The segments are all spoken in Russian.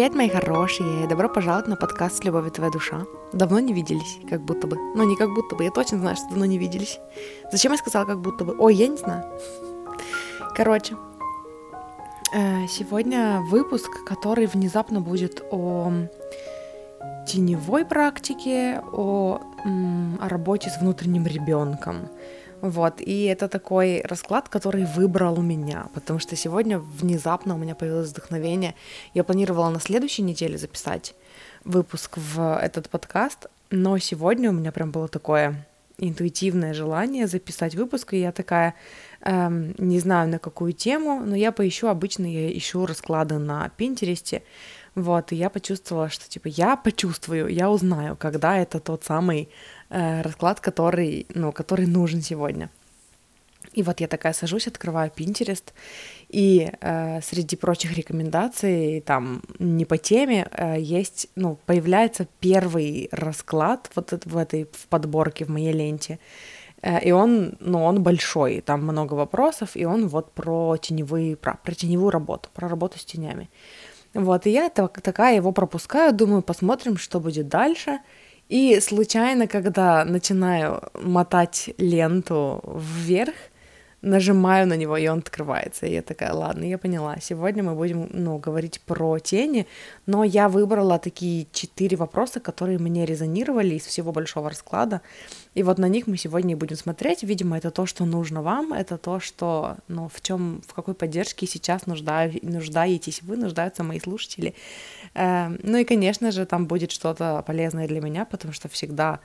Привет, мои хорошие! Добро пожаловать на подкаст «С любовью твоя душа». Давно не виделись, как будто бы. Ну, не как будто бы, я точно знаю, что давно не виделись. Зачем я сказала как будто бы? Ой, я не знаю. Короче, э, сегодня выпуск, который внезапно будет о теневой практике, о, о работе с внутренним ребенком. Вот, и это такой расклад, который выбрал меня, потому что сегодня внезапно у меня появилось вдохновение. Я планировала на следующей неделе записать выпуск в этот подкаст, но сегодня у меня прям было такое интуитивное желание записать выпуск, и я такая, эм, не знаю на какую тему, но я поищу, обычно я ищу расклады на Пинтересте, вот, и я почувствовала, что, типа, я почувствую, я узнаю, когда это тот самый э, расклад, который, ну, который нужен сегодня. И вот я такая сажусь, открываю Pinterest, и э, среди прочих рекомендаций, там, не по теме, э, есть, ну, появляется первый расклад вот в этой в подборке, в моей ленте, э, и он, ну, он большой, там много вопросов, и он вот про теневые, про, про теневую работу, про работу с тенями. Вот, и я так, такая его пропускаю, думаю, посмотрим, что будет дальше. И случайно, когда начинаю мотать ленту вверх, нажимаю на него, и он открывается. И я такая, ладно, я поняла. Сегодня мы будем, ну, говорить про тени, но я выбрала такие четыре вопроса, которые мне резонировали из всего большого расклада. И вот на них мы сегодня и будем смотреть. Видимо, это то, что нужно вам, это то, что, ну, в чем, в какой поддержке сейчас нуждаю, нуждаетесь вы, нуждаются мои слушатели. Э, ну и, конечно же, там будет что-то полезное для меня, потому что всегда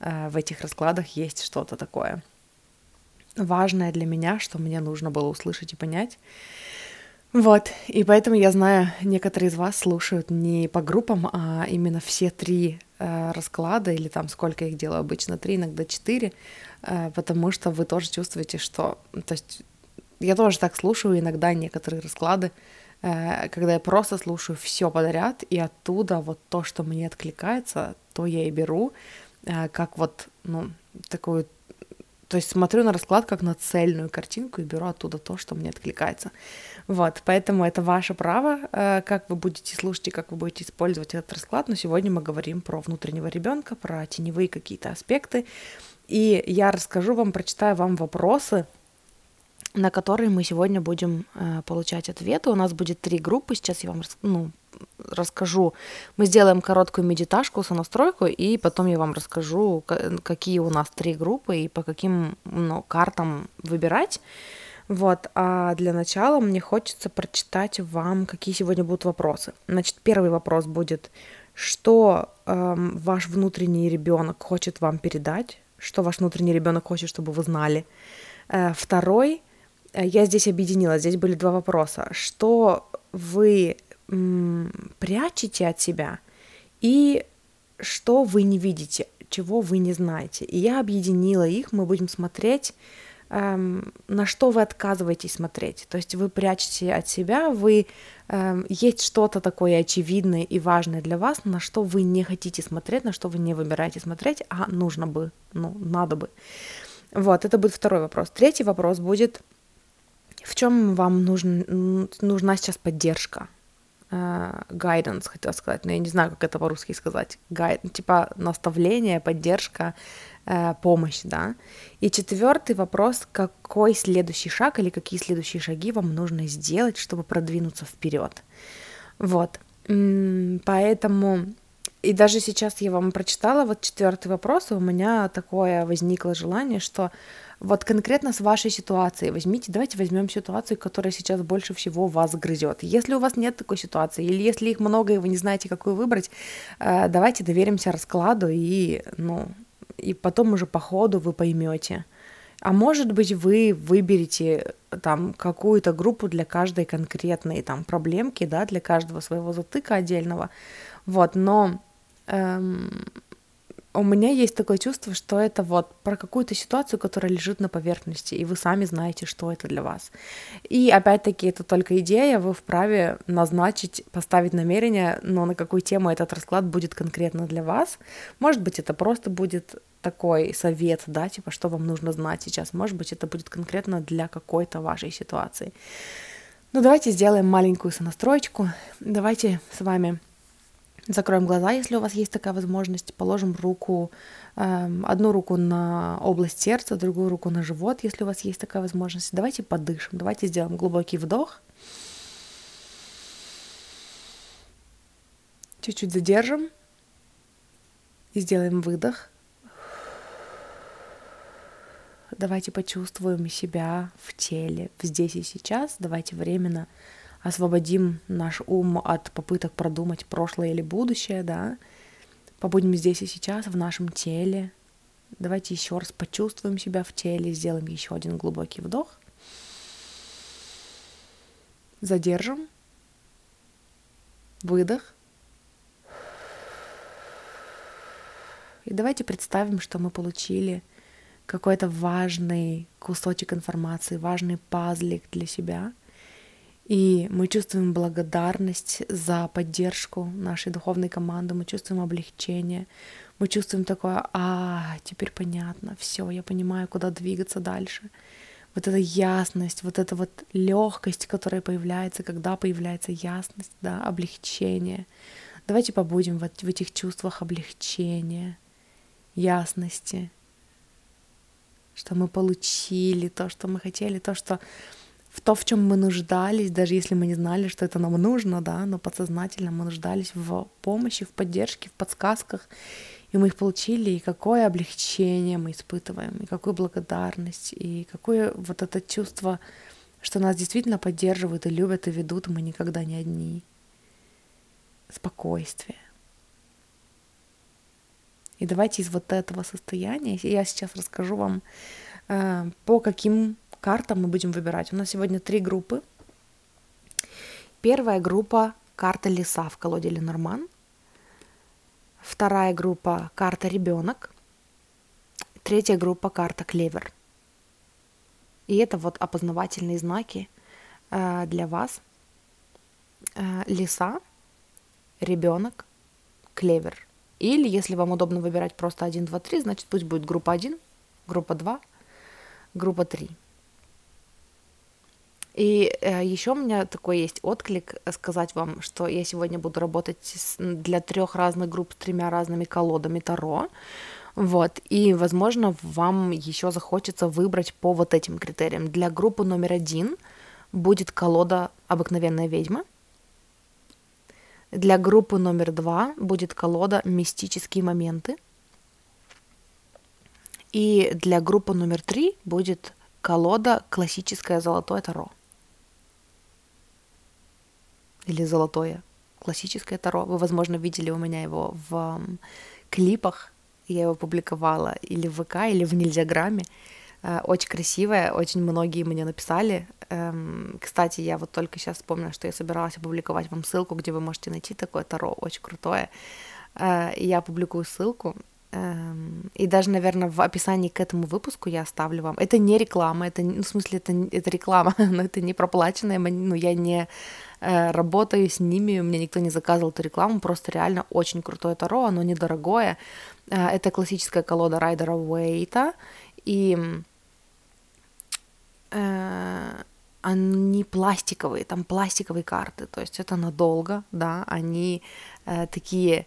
э, в этих раскладах есть что-то такое важное для меня, что мне нужно было услышать и понять. Вот, и поэтому я знаю, некоторые из вас слушают не по группам, а именно все три э, расклада, или там сколько их делаю обычно, три, иногда четыре, э, потому что вы тоже чувствуете, что... То есть я тоже так слушаю иногда некоторые расклады, когда я просто слушаю все подряд, и оттуда вот то, что мне откликается, то я и беру, э, как вот, ну, такую то есть смотрю на расклад как на цельную картинку и беру оттуда то, что мне откликается. Вот, поэтому это ваше право, э, как вы будете слушать и как вы будете использовать этот расклад. Но сегодня мы говорим про внутреннего ребенка, про теневые какие-то аспекты. И я расскажу вам, прочитаю вам вопросы, на которые мы сегодня будем э, получать ответы. У нас будет три группы. Сейчас я вам ну, расскажу. Мы сделаем короткую медиташку, сонастройку, и потом я вам расскажу, какие у нас три группы и по каким ну, картам выбирать. Вот, а для начала мне хочется прочитать вам, какие сегодня будут вопросы. Значит, первый вопрос будет, что эм, ваш внутренний ребенок хочет вам передать, что ваш внутренний ребенок хочет, чтобы вы знали. Э, второй, э, я здесь объединила, здесь были два вопроса, что вы прячете от себя и что вы не видите, чего вы не знаете. И я объединила их, мы будем смотреть, эм, на что вы отказываетесь смотреть. То есть вы прячете от себя, вы эм, есть что-то такое очевидное и важное для вас, на что вы не хотите смотреть, на что вы не выбираете смотреть, а нужно бы, ну, надо бы. Вот, это будет второй вопрос. Третий вопрос будет, в чем вам нужен, нужна сейчас поддержка? uh, guidance, хотела сказать, но я не знаю, как это по-русски сказать. Guide, типа наставление, поддержка, uh, помощь, да. И четвертый вопрос, какой следующий шаг или какие следующие шаги вам нужно сделать, чтобы продвинуться вперед. Вот. Поэтому и даже сейчас я вам прочитала вот четвертый вопрос, и у меня такое возникло желание, что вот конкретно с вашей ситуацией возьмите, давайте возьмем ситуацию, которая сейчас больше всего вас грызет. Если у вас нет такой ситуации, или если их много, и вы не знаете, какую выбрать, э, давайте доверимся раскладу, и, ну, и потом уже по ходу вы поймете. А может быть, вы выберете там какую-то группу для каждой конкретной там проблемки, да, для каждого своего затыка отдельного. Вот, но эм, у меня есть такое чувство, что это вот про какую-то ситуацию, которая лежит на поверхности, и вы сами знаете, что это для вас. И опять-таки это только идея, вы вправе назначить, поставить намерение, но на какую тему этот расклад будет конкретно для вас. Может быть, это просто будет такой совет, да, типа, что вам нужно знать сейчас. Может быть, это будет конкретно для какой-то вашей ситуации. Ну, давайте сделаем маленькую сонастроечку. Давайте с вами закроем глаза, если у вас есть такая возможность. Положим руку, э, одну руку на область сердца, другую руку на живот, если у вас есть такая возможность. Давайте подышим. Давайте сделаем глубокий вдох. Чуть-чуть задержим и сделаем выдох. Давайте почувствуем себя в теле, здесь и сейчас. Давайте временно освободим наш ум от попыток продумать прошлое или будущее, да. Побудем здесь и сейчас, в нашем теле. Давайте еще раз почувствуем себя в теле, сделаем еще один глубокий вдох. Задержим. Выдох. И давайте представим, что мы получили какой-то важный кусочек информации, важный пазлик для себя. И мы чувствуем благодарность за поддержку нашей духовной команды, мы чувствуем облегчение, мы чувствуем такое, а, теперь понятно, все, я понимаю, куда двигаться дальше. Вот эта ясность, вот эта вот легкость, которая появляется, когда появляется ясность, да, облегчение. Давайте побудем вот в этих чувствах облегчения, ясности, что мы получили то, что мы хотели, то, что в то, в чем мы нуждались, даже если мы не знали, что это нам нужно, да, но подсознательно мы нуждались в помощи, в поддержке, в подсказках, и мы их получили, и какое облегчение мы испытываем, и какую благодарность, и какое вот это чувство, что нас действительно поддерживают и любят и ведут, мы никогда не одни. Спокойствие. И давайте из вот этого состояния, я сейчас расскажу вам, э, по каким картам мы будем выбирать. У нас сегодня три группы. Первая группа — карта леса в колоде Ленорман. Вторая группа — карта ребенок. Третья группа — карта клевер. И это вот опознавательные знаки э, для вас. Э, леса, ребенок, клевер — или, если вам удобно выбирать просто 1, 2, 3, значит пусть будет группа 1, группа 2, группа 3. И э, еще у меня такой есть отклик сказать вам, что я сегодня буду работать с, для трех разных групп с тремя разными колодами Таро. Вот, и, возможно, вам еще захочется выбрать по вот этим критериям. Для группы номер один будет колода «Обыкновенная ведьма», для группы номер два будет колода «Мистические моменты». И для группы номер три будет колода «Классическое золотое таро». Или «Золотое». Классическое таро. Вы, возможно, видели у меня его в клипах. Я его публиковала или в ВК, или в Нельзяграме. Э, очень красивая, очень многие мне написали. Эм, кстати, я вот только сейчас вспомнила, что я собиралась опубликовать вам ссылку, где вы можете найти такое таро, очень крутое. Э, я опубликую ссылку, и даже, наверное, в описании к этому выпуску я оставлю вам. Это не реклама, это, ну, в смысле, это, это реклама, но это не проплаченная, ну, я не э, работаю с ними, мне никто не заказывал эту рекламу, просто реально очень крутое таро, оно недорогое. Это классическая колода Райдера Уэйта, и э, они пластиковые, там пластиковые карты, то есть это надолго, да, они э, такие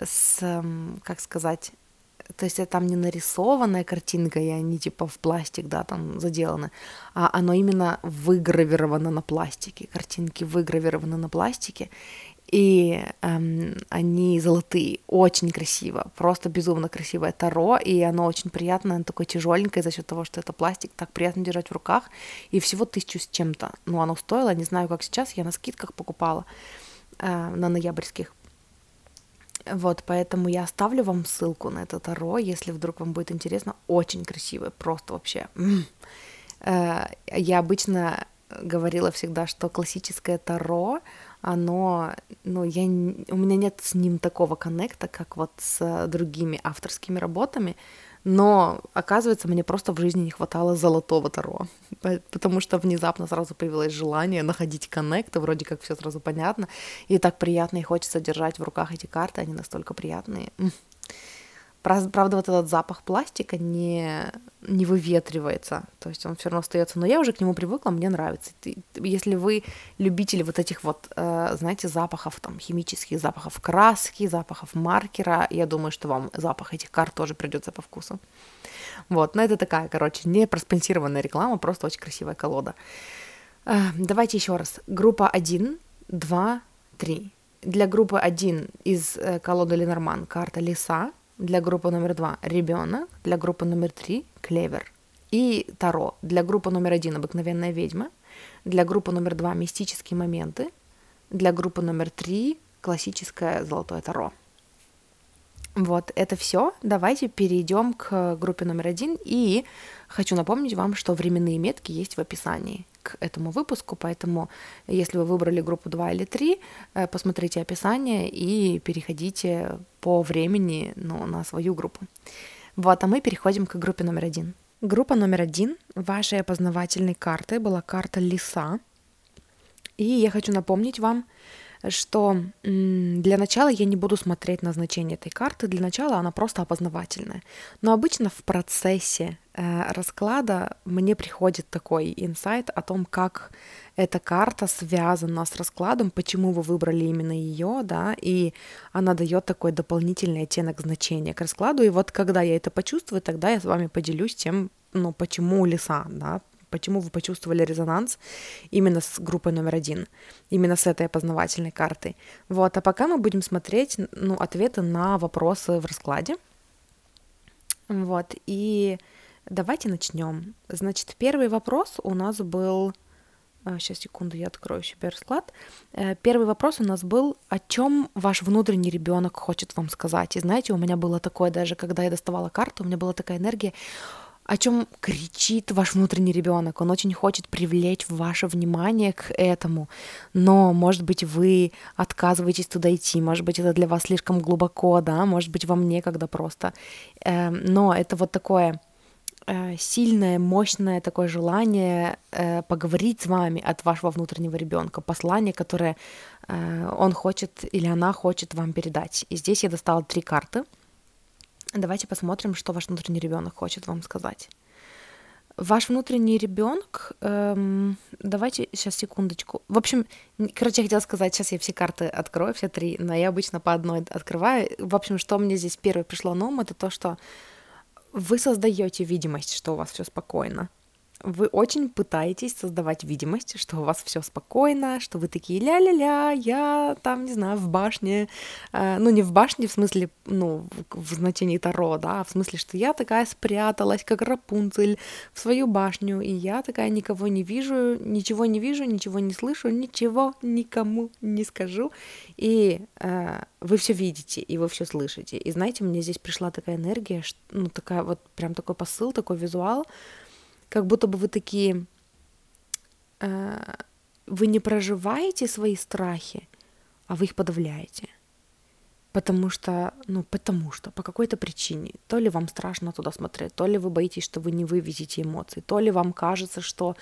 с, как сказать, то есть это там не нарисованная картинка, и они типа в пластик, да, там заделаны, а оно именно выгравировано на пластике, картинки выгравированы на пластике, и эм, они золотые, очень красиво, просто безумно красивое таро, и оно очень приятное, оно такое тяжеленькое за счет того, что это пластик, так приятно держать в руках, и всего тысячу с чем-то, ну оно стоило, не знаю, как сейчас, я на скидках покупала, э, на ноябрьских, вот, поэтому я оставлю вам ссылку на это таро, если вдруг вам будет интересно, очень красивое, просто вообще. Э, я обычно говорила всегда, что классическое таро, оно, ну, я, у меня нет с ним такого коннекта, как вот с другими авторскими работами, но, оказывается, мне просто в жизни не хватало золотого таро, потому что внезапно сразу появилось желание находить коннекты, вроде как все сразу понятно, и так приятно, и хочется держать в руках эти карты, они настолько приятные. Правда, вот этот запах пластика не, не выветривается, то есть он все равно остается. Но я уже к нему привыкла, мне нравится. Если вы любители вот этих вот, э, знаете, запахов, там, химических запахов краски, запахов маркера, я думаю, что вам запах этих карт тоже придется по вкусу. Вот, но это такая, короче, не проспонсированная реклама, просто очень красивая колода. Э, давайте еще раз. Группа 1, 2, 3. Для группы 1 из э, колоды Ленорман карта Лиса, для группы номер два ребенок, для группы номер три клевер. И Таро. Для группы номер один обыкновенная ведьма, для группы номер два мистические моменты, для группы номер три классическое золотое Таро. Вот, это все. Давайте перейдем к группе номер один. И хочу напомнить вам, что временные метки есть в описании к этому выпуску, поэтому если вы выбрали группу 2 или 3, э, посмотрите описание и переходите по времени ну, на свою группу. Вот, а мы переходим к группе номер один. Группа номер один вашей опознавательной карты была карта Лиса. И я хочу напомнить вам, что для начала я не буду смотреть на значение этой карты, для начала она просто опознавательная. Но обычно в процессе э, расклада мне приходит такой инсайт о том, как эта карта связана с раскладом, почему вы выбрали именно ее, да, и она дает такой дополнительный оттенок значения к раскладу. И вот когда я это почувствую, тогда я с вами поделюсь тем, ну, почему леса, да, почему вы почувствовали резонанс именно с группой номер один, именно с этой опознавательной картой. Вот, а пока мы будем смотреть, ну, ответы на вопросы в раскладе. Вот, и давайте начнем. Значит, первый вопрос у нас был... Сейчас, а, секунду, я открою себе расклад. Э, первый вопрос у нас был, о чем ваш внутренний ребенок хочет вам сказать. И знаете, у меня было такое даже, когда я доставала карту, у меня была такая энергия, о чем кричит ваш внутренний ребенок. Он очень хочет привлечь ваше внимание к этому, но, может быть, вы отказываетесь туда идти, может быть, это для вас слишком глубоко, да, может быть, вам некогда просто. Эм, но это вот такое э, сильное, мощное такое желание э, поговорить с вами от вашего внутреннего ребенка, послание, которое э, он хочет или она хочет вам передать. И здесь я достала три карты — Давайте посмотрим, что ваш внутренний ребенок хочет вам сказать. Ваш внутренний ребенок, эм, давайте сейчас секундочку. В общем, короче, я хотела сказать, сейчас я все карты открою, все три, но я обычно по одной открываю. В общем, что мне здесь первое пришло на ум, это то, что вы создаете видимость, что у вас все спокойно вы очень пытаетесь создавать видимость, что у вас все спокойно, что вы такие ля-ля-ля, я там, не знаю, в башне, э, ну не в башне в смысле, ну в, в значении Таро, да, а в смысле, что я такая спряталась, как Рапунцель, в свою башню, и я такая никого не вижу, ничего не вижу, ничего не слышу, ничего никому не скажу, и э, вы все видите, и вы все слышите, и знаете, мне здесь пришла такая энергия, ну такая вот прям такой посыл, такой визуал, как будто бы вы такие, э, вы не проживаете свои страхи, а вы их подавляете. Потому что, ну, потому что, по какой-то причине, то ли вам страшно туда смотреть, то ли вы боитесь, что вы не вывезете эмоции, то ли вам кажется, что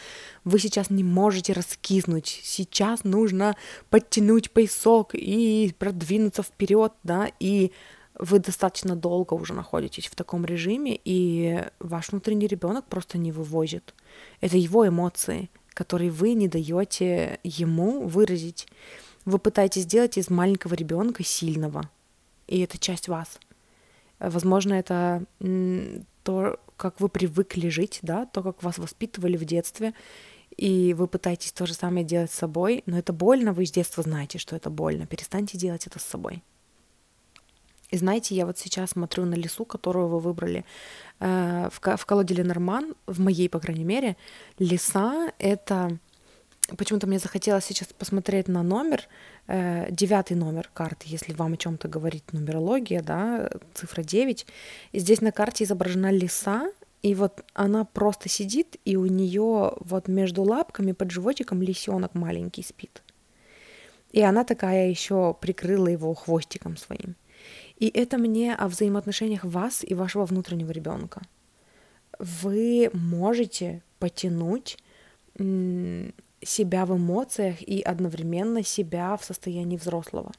вы сейчас не можете раскиснуть, сейчас нужно подтянуть поясок и продвинуться вперед, да, и вы достаточно долго уже находитесь в таком режиме, и ваш внутренний ребенок просто не вывозит. Это его эмоции, которые вы не даете ему выразить. Вы пытаетесь сделать из маленького ребенка сильного, и это часть вас. Возможно, это то, как вы привыкли жить, да, то, как вас воспитывали в детстве, и вы пытаетесь то же самое делать с собой, но это больно, вы с детства знаете, что это больно. Перестаньте делать это с собой. И знаете, я вот сейчас смотрю на лесу, которую вы выбрали э, в, в колоде Ленорман, в моей, по крайней мере, леса — это... Почему-то мне захотелось сейчас посмотреть на номер, э, девятый номер карты, если вам о чем-то говорит нумерология, да, цифра 9. И здесь на карте изображена лиса, и вот она просто сидит, и у нее вот между лапками под животиком лисенок маленький спит. И она такая еще прикрыла его хвостиком своим. И это мне о взаимоотношениях вас и вашего внутреннего ребенка. Вы можете потянуть себя в эмоциях и одновременно себя в состоянии взрослого.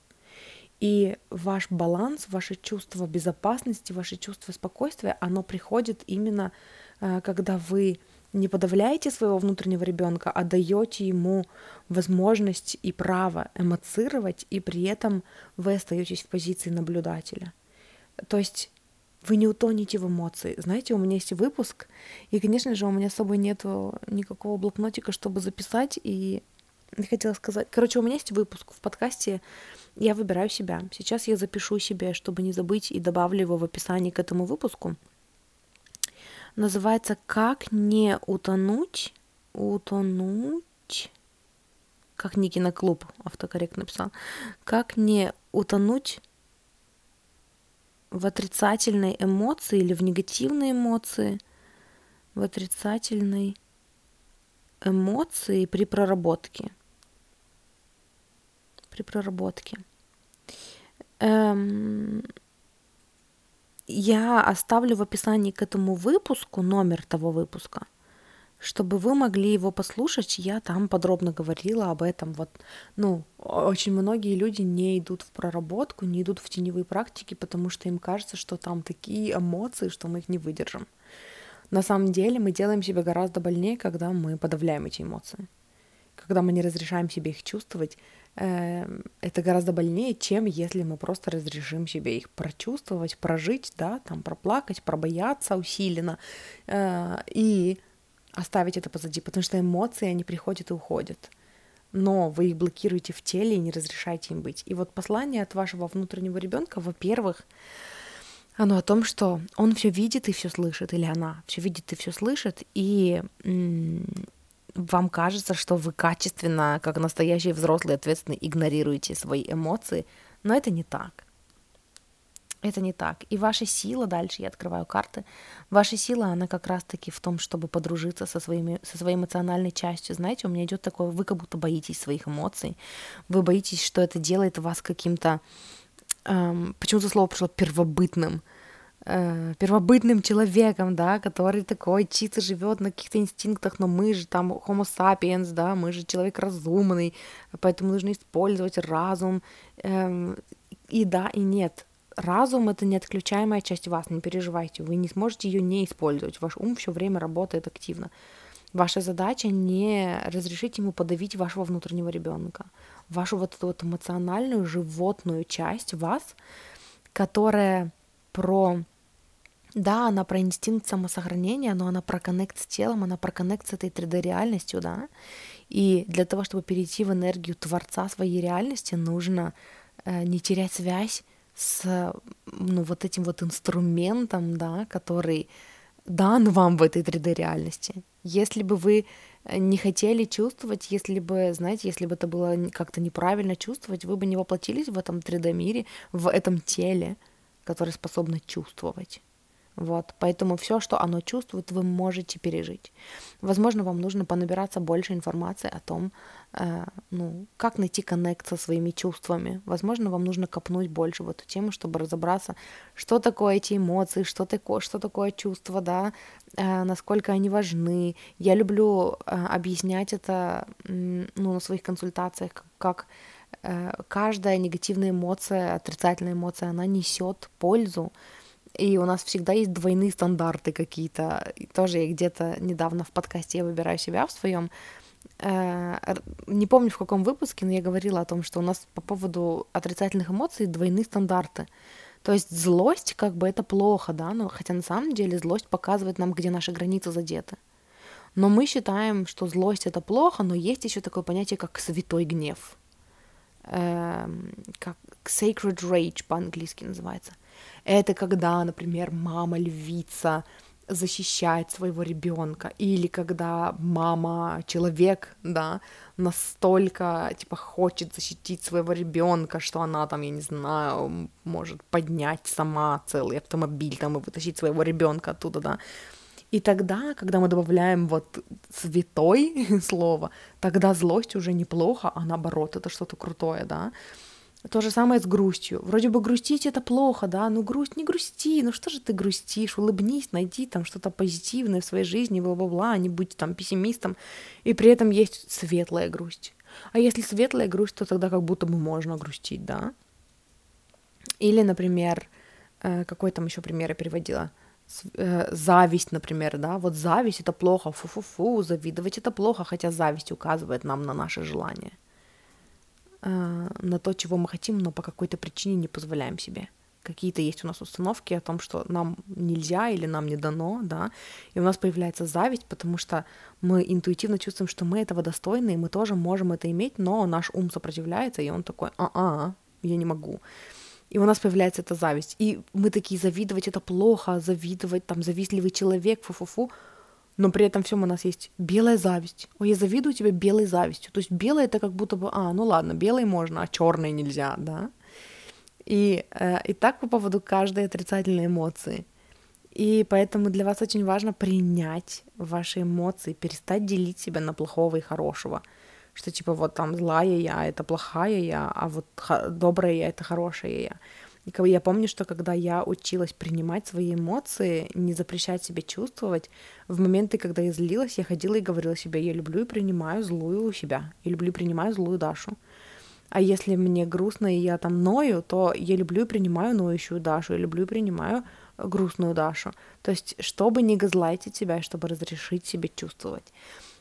И ваш баланс, ваше чувство безопасности, ваше чувство спокойствия, оно приходит именно, э, когда вы не подавляете своего внутреннего ребенка, а даете ему возможность и право эмоцировать, и при этом вы остаетесь в позиции наблюдателя. То есть вы не утонете в эмоции. Знаете, у меня есть выпуск, и, конечно же, у меня с собой нет никакого блокнотика, чтобы записать, и не хотела сказать. Короче, у меня есть выпуск в подкасте «Я выбираю себя». Сейчас я запишу себе, чтобы не забыть, и добавлю его в описании к этому выпуску — называется «Как не утонуть, утонуть...» Как не киноклуб, автокоррект написал. «Как не утонуть в отрицательной эмоции или в негативной эмоции, в отрицательной эмоции при проработке. При проработке. Эм, я оставлю в описании к этому выпуску номер того выпуска, чтобы вы могли его послушать. Я там подробно говорила об этом. Вот, ну, очень многие люди не идут в проработку, не идут в теневые практики, потому что им кажется, что там такие эмоции, что мы их не выдержим. На самом деле мы делаем себя гораздо больнее, когда мы подавляем эти эмоции. Когда мы не разрешаем себе их чувствовать, это гораздо больнее, чем если мы просто разрешим себе их прочувствовать, прожить, да, там проплакать, пробояться усиленно э, и оставить это позади, потому что эмоции, они приходят и уходят. Но вы их блокируете в теле и не разрешаете им быть. И вот послание от вашего внутреннего ребенка, во-первых, оно о том, что он все видит и все слышит, или она все видит и все слышит, и вам кажется, что вы качественно, как настоящий взрослый ответственный, игнорируете свои эмоции, но это не так. Это не так. И ваша сила, дальше я открываю карты, ваша сила, она как раз-таки в том, чтобы подружиться со, своими, со своей эмоциональной частью. Знаете, у меня идет такое, вы как будто боитесь своих эмоций, вы боитесь, что это делает вас каким-то, эм, почему-то слово пришло первобытным, э, первобытным человеком, да, который такой чисто живет на каких-то инстинктах, но мы же там homo sapiens, да, мы же человек разумный, поэтому нужно использовать разум. Э, и да, и нет. Разум это неотключаемая часть вас, не переживайте, вы не сможете ее не использовать, ваш ум все время работает активно. Ваша задача не разрешить ему подавить вашего внутреннего ребенка, вашу вот эту вот эмоциональную животную часть вас, которая про да, она про инстинкт самосохранения, но она про коннект с телом, она про коннект с этой 3D-реальностью, да. И для того, чтобы перейти в энергию Творца своей реальности, нужно э, не терять связь с ну, вот этим вот инструментом, да, который дан вам в этой 3D-реальности. Если бы вы не хотели чувствовать, если бы, знаете, если бы это было как-то неправильно чувствовать, вы бы не воплотились в этом 3D-мире, в этом теле, которое способно чувствовать. Вот, поэтому все, что оно чувствует, вы можете пережить. Возможно, вам нужно понабираться больше информации о том, э, ну, как найти коннект со своими чувствами. Возможно, вам нужно копнуть больше в эту тему, чтобы разобраться, что такое эти эмоции, что такое, что такое чувство, да, э, насколько они важны. Я люблю э, объяснять это, ну, на своих консультациях, как э, каждая негативная эмоция, отрицательная эмоция, она несет пользу и у нас всегда есть двойные стандарты какие-то. Тоже я где-то недавно в подкасте «Я выбираю себя» в своем э, не помню в каком выпуске, но я говорила о том, что у нас по поводу отрицательных эмоций двойные стандарты. То есть злость, как бы это плохо, да, но хотя на самом деле злость показывает нам, где наши границы задеты. Но мы считаем, что злость это плохо, но есть еще такое понятие, как святой гнев. Эм, как sacred rage по-английски называется. Это когда, например, мама львица защищает своего ребенка, или когда мама человек, да, настолько типа хочет защитить своего ребенка, что она там, я не знаю, может поднять сама целый автомобиль там и вытащить своего ребенка оттуда, да. И тогда, когда мы добавляем вот святой слово, тогда злость уже неплохо, а наоборот, это что-то крутое, да. То же самое с грустью. Вроде бы грустить это плохо, да, ну грусть, не грусти, ну что же ты грустишь, улыбнись, найди там что-то позитивное в своей жизни, бла-бла-бла, не будь там пессимистом, и при этом есть светлая грусть. А если светлая грусть, то тогда как будто бы можно грустить, да? Или, например, э, какой там еще пример я переводила? Э, зависть, например, да, вот зависть это плохо, фу-фу-фу, завидовать это плохо, хотя зависть указывает нам на наши желания, э, на то, чего мы хотим, но по какой-то причине не позволяем себе. Какие-то есть у нас установки о том, что нам нельзя или нам не дано, да, и у нас появляется зависть, потому что мы интуитивно чувствуем, что мы этого достойны, и мы тоже можем это иметь, но наш ум сопротивляется, и он такой, а-а, я не могу и у нас появляется эта зависть. И мы такие, завидовать это плохо, завидовать, там, завистливый человек, фу-фу-фу. Но при этом всем у нас есть белая зависть. Ой, я завидую тебе белой завистью. То есть белое это как будто бы, а, ну ладно, белый можно, а черный нельзя, да. И, э, и так по поводу каждой отрицательной эмоции. И поэтому для вас очень важно принять ваши эмоции, перестать делить себя на плохого и хорошего что типа вот там злая я, это плохая я, а вот добрая я, это хорошая я. Я помню, что когда я училась принимать свои эмоции, не запрещать себе чувствовать, в моменты, когда я злилась, я ходила и говорила себе, я люблю и принимаю злую себя, я люблю и принимаю злую Дашу. А если мне грустно и я там ною, то я люблю и принимаю ноющую Дашу, я люблю и принимаю грустную Дашу. То есть, чтобы не газлайтить себя, чтобы разрешить себе чувствовать.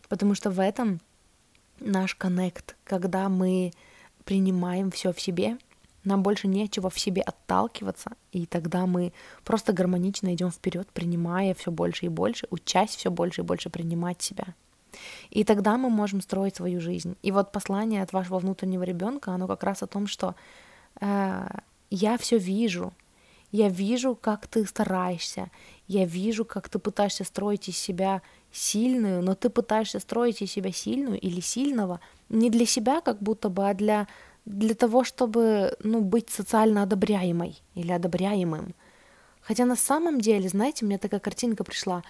Потому что в этом наш коннект, когда мы принимаем все в себе, нам больше нечего в себе отталкиваться, и тогда мы просто гармонично идем вперед, принимая все больше и больше, учась все больше и больше принимать себя. И тогда мы можем строить свою жизнь. И вот послание от вашего внутреннего ребенка, оно как раз о том, что э, я все вижу, я вижу, как ты стараешься, я вижу, как ты пытаешься строить из себя сильную, но ты пытаешься строить из себя сильную или сильного не для себя как будто бы, а для, для того, чтобы ну, быть социально одобряемой или одобряемым. Хотя на самом деле, знаете, у меня такая картинка пришла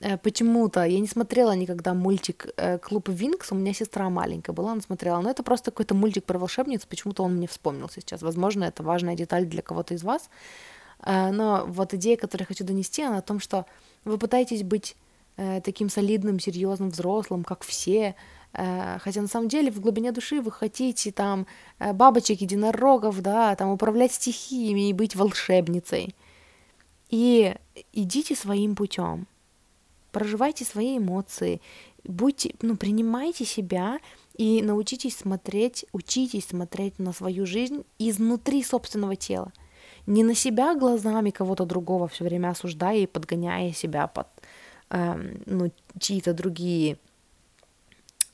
э, почему-то. Я не смотрела никогда мультик э, «Клуб Винкс», у меня сестра маленькая была, она смотрела, но это просто какой-то мультик про волшебниц, почему-то он мне вспомнился сейчас. Возможно, это важная деталь для кого-то из вас. Э, но вот идея, которую я хочу донести, она о том, что вы пытаетесь быть таким солидным, серьезным, взрослым, как все, хотя на самом деле в глубине души вы хотите там бабочек, единорогов, да, там управлять стихиями и быть волшебницей. И идите своим путем, проживайте свои эмоции, будьте, ну, принимайте себя и научитесь смотреть, учитесь смотреть на свою жизнь изнутри собственного тела – не на себя глазами кого-то другого все время осуждая и подгоняя себя под э, ну, чьи-то другие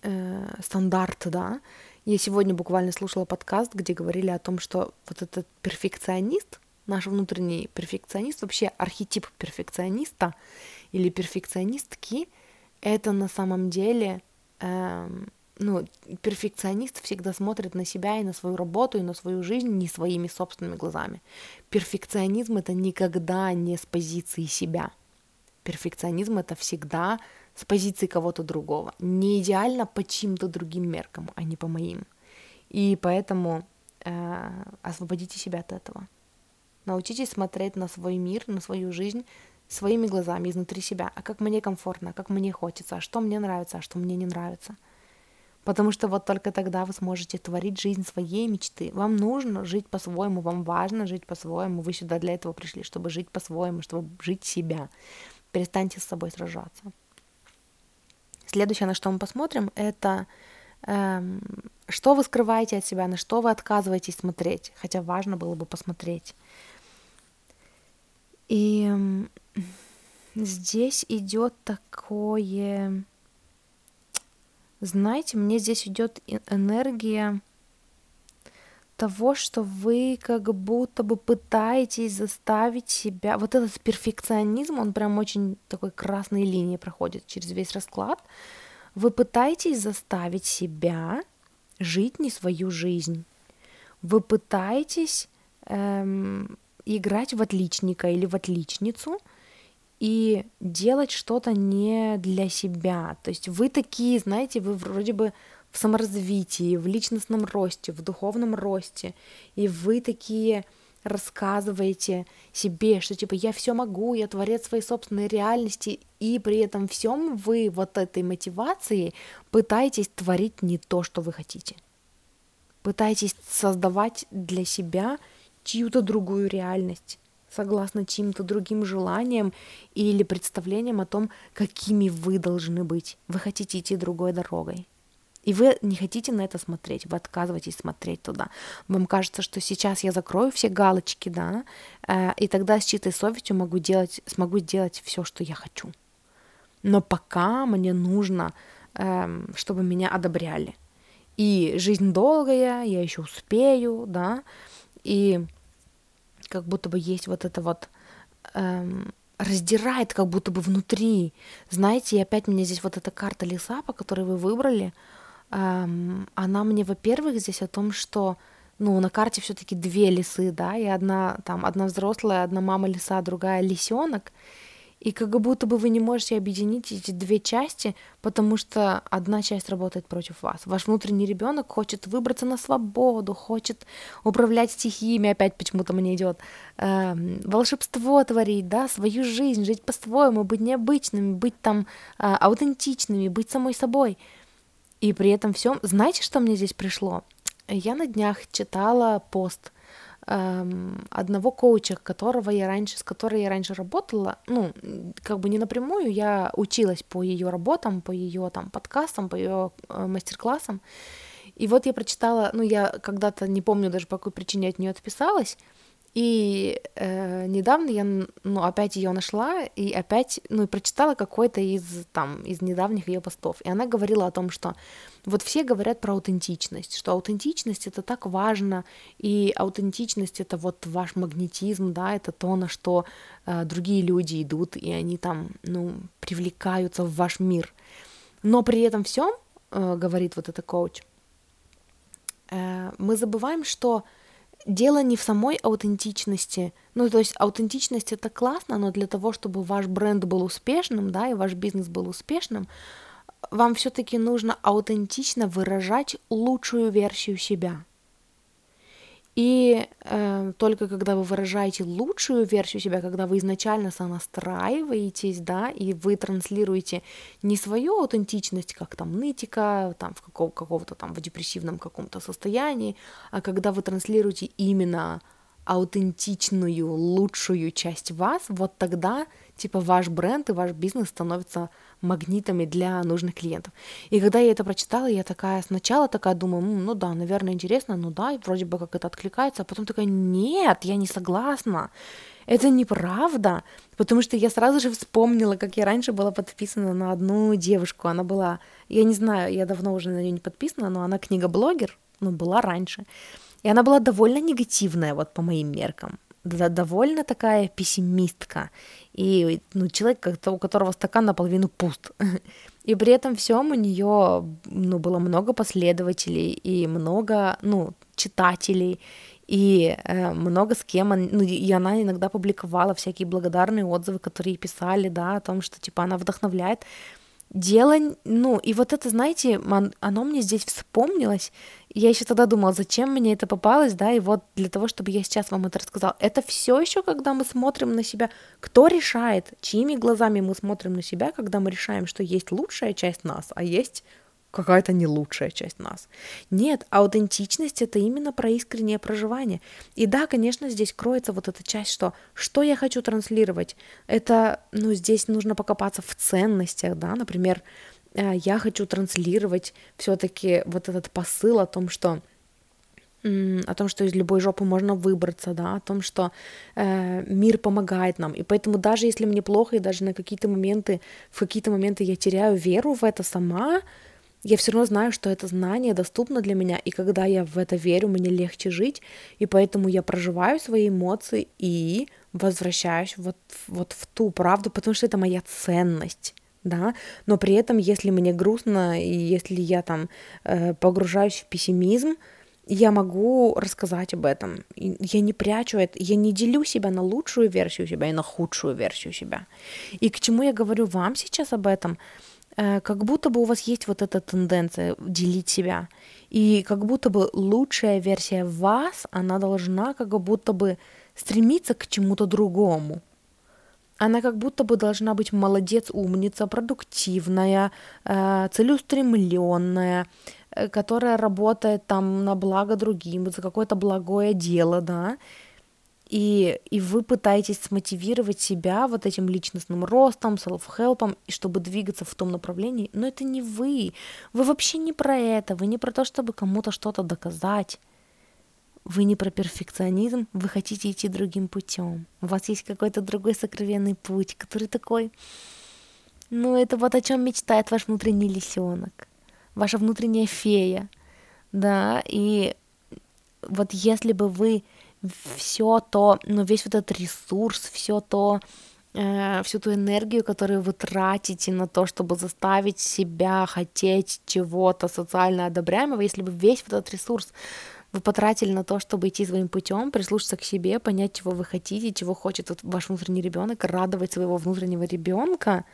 э, стандарты, да. Я сегодня буквально слушала подкаст, где говорили о том, что вот этот перфекционист, наш внутренний перфекционист, вообще архетип перфекциониста или перфекционистки, это на самом деле э, ну, перфекционист всегда смотрит на себя и на свою работу, и на свою жизнь не своими собственными глазами. Перфекционизм это никогда не с позиции себя. Перфекционизм это всегда с позиции кого-то другого. Не идеально по чьим-то другим меркам, а не по моим. И поэтому э, освободите себя от этого. Научитесь смотреть на свой мир, на свою жизнь своими глазами изнутри себя. А как мне комфортно, а как мне хочется, а что мне нравится, а что мне не нравится – Потому что вот только тогда вы сможете творить жизнь своей мечты. Вам нужно жить по-своему, вам важно жить по-своему. Вы сюда для этого пришли, чтобы жить по-своему, чтобы жить себя. Перестаньте с собой сражаться. Следующее, на что мы посмотрим, это эм, что вы скрываете от себя, на что вы отказываетесь смотреть, хотя важно было бы посмотреть. И эм, здесь идет такое знаете, мне здесь идет энергия того, что вы как будто бы пытаетесь заставить себя... Вот этот перфекционизм, он прям очень такой красной линией проходит через весь расклад. Вы пытаетесь заставить себя жить не свою жизнь. Вы пытаетесь эм, играть в отличника или в отличницу – и делать что-то не для себя. То есть вы такие, знаете, вы вроде бы в саморазвитии, в личностном росте, в духовном росте, и вы такие рассказываете себе, что типа я все могу, я творец своей собственной реальности, и при этом всем вы вот этой мотивацией пытаетесь творить не то, что вы хотите. Пытаетесь создавать для себя чью-то другую реальность, согласно чьим-то другим желаниям или представлениям о том, какими вы должны быть. Вы хотите идти другой дорогой. И вы не хотите на это смотреть, вы отказываетесь смотреть туда. Вам кажется, что сейчас я закрою все галочки, да, э, и тогда с чистой совестью могу делать, смогу сделать все, что я хочу. Но пока мне нужно, э, чтобы меня одобряли. И жизнь долгая, я еще успею, да, и как будто бы есть вот это вот эм, раздирает как будто бы внутри. Знаете, и опять мне здесь вот эта карта леса, по которой вы выбрали, эм, она мне, во-первых, здесь о том, что ну, на карте все-таки две лисы, да, и одна там, одна взрослая, одна мама лиса, другая лисенок, и как будто бы вы не можете объединить эти две части, потому что одна часть работает против вас. Ваш внутренний ребенок хочет выбраться на свободу, хочет управлять стихиями, опять почему-то мне идет э, волшебство творить, да, свою жизнь, жить по-своему, быть необычными, быть там э, аутентичными, быть самой собой. И при этом всем, знаете, что мне здесь пришло? Я на днях читала пост эм, одного коуча, которого я раньше, с которой я раньше работала, ну, как бы не напрямую, я училась по ее работам, по ее там подкастам, по ее э, мастер-классам. И вот я прочитала, ну, я когда-то, не помню даже по какой причине от нее отписалась, и э, недавно я, ну, опять ее нашла и опять, ну, и прочитала какой-то из там из недавних ее постов, и она говорила о том, что вот все говорят про аутентичность, что аутентичность это так важно, и аутентичность это вот ваш магнетизм, да, это то, на что э, другие люди идут, и они там, ну, привлекаются в ваш мир. Но при этом всем, э, говорит вот эта коуч, э, мы забываем, что дело не в самой аутентичности. Ну, то есть аутентичность это классно, но для того, чтобы ваш бренд был успешным, да, и ваш бизнес был успешным, вам все-таки нужно аутентично выражать лучшую версию себя. И э, только когда вы выражаете лучшую версию себя, когда вы изначально сонастраиваетесь, да, и вы транслируете не свою аутентичность, как там нытика, там в какого- какого-то там в депрессивном каком-то состоянии, а когда вы транслируете именно аутентичную, лучшую часть вас, вот тогда, типа, ваш бренд и ваш бизнес становятся магнитами для нужных клиентов. И когда я это прочитала, я такая сначала такая думаю, ну да, наверное, интересно, ну да, вроде бы как это откликается, а потом такая, нет, я не согласна. Это неправда, потому что я сразу же вспомнила, как я раньше была подписана на одну девушку. Она была, я не знаю, я давно уже на нее не подписана, но она книга-блогер, ну, была раньше. И она была довольно негативная, вот по моим меркам довольно такая пессимистка. И ну, человек, у которого стакан наполовину пуст. И при этом всем у нее ну, было много последователей и много ну, читателей, и э, много с кем, ну, и она иногда публиковала всякие благодарные отзывы, которые писали, да, о том, что, типа, она вдохновляет дело, ну, и вот это, знаете, оно мне здесь вспомнилось. Я еще тогда думала, зачем мне это попалось, да, и вот для того, чтобы я сейчас вам это рассказала. Это все еще, когда мы смотрим на себя, кто решает, чьими глазами мы смотрим на себя, когда мы решаем, что есть лучшая часть нас, а есть какая-то не лучшая часть нас. Нет, аутентичность это именно про искреннее проживание. И да, конечно, здесь кроется вот эта часть, что что я хочу транслировать. Это, ну, здесь нужно покопаться в ценностях, да, например, э, я хочу транслировать все-таки вот этот посыл о том, что о том, что из любой жопы можно выбраться, да, о том, что э, мир помогает нам. И поэтому даже если мне плохо, и даже на какие-то моменты, в какие-то моменты я теряю веру в это сама, я все равно знаю, что это знание доступно для меня, и когда я в это верю, мне легче жить, и поэтому я проживаю свои эмоции и возвращаюсь вот, вот в ту правду, потому что это моя ценность да, но при этом, если мне грустно, и если я там э, погружаюсь в пессимизм, я могу рассказать об этом. Я не прячу это, я не делю себя на лучшую версию себя и на худшую версию себя. И к чему я говорю вам сейчас об этом? Как будто бы у вас есть вот эта тенденция делить себя. И как будто бы лучшая версия вас, она должна как будто бы стремиться к чему-то другому. Она как будто бы должна быть молодец, умница, продуктивная, э, целеустремленная, э, которая работает там на благо другим, за какое-то благое дело, да. И, и вы пытаетесь смотивировать себя вот этим личностным ростом, self-help, и чтобы двигаться в том направлении, но это не вы. Вы вообще не про это, вы не про то, чтобы кому-то что-то доказать. Вы не про перфекционизм, вы хотите идти другим путем. У вас есть какой-то другой сокровенный путь, который такой... Ну, это вот о чем мечтает ваш внутренний лисенок, ваша внутренняя фея, да, и вот если бы вы все то, ну, весь вот этот ресурс, все то, э, всю ту энергию, которую вы тратите на то, чтобы заставить себя хотеть чего-то социально одобряемого, если бы весь вот этот ресурс вы потратили на то, чтобы идти своим путем, прислушаться к себе, понять, чего вы хотите, чего хочет вот ваш внутренний ребенок, радовать своего внутреннего ребенка,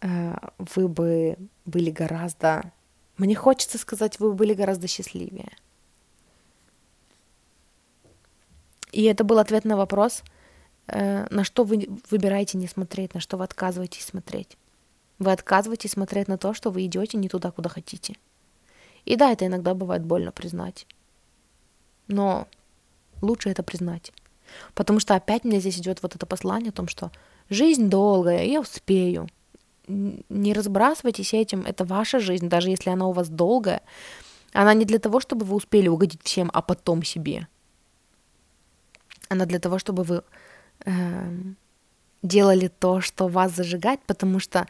э, вы бы были гораздо, мне хочется сказать, вы бы были гораздо счастливее. И это был ответ на вопрос, э, на что вы выбираете не смотреть, на что вы отказываетесь смотреть. Вы отказываетесь смотреть на то, что вы идете не туда, куда хотите. И да, это иногда бывает больно признать. Но лучше это признать. Потому что опять мне здесь идет вот это послание о том, что жизнь долгая, я успею. Не разбрасывайтесь этим, это ваша жизнь, даже если она у вас долгая. Она не для того, чтобы вы успели угодить всем, а потом себе. Она для того, чтобы вы э, делали то, что вас зажигает, потому что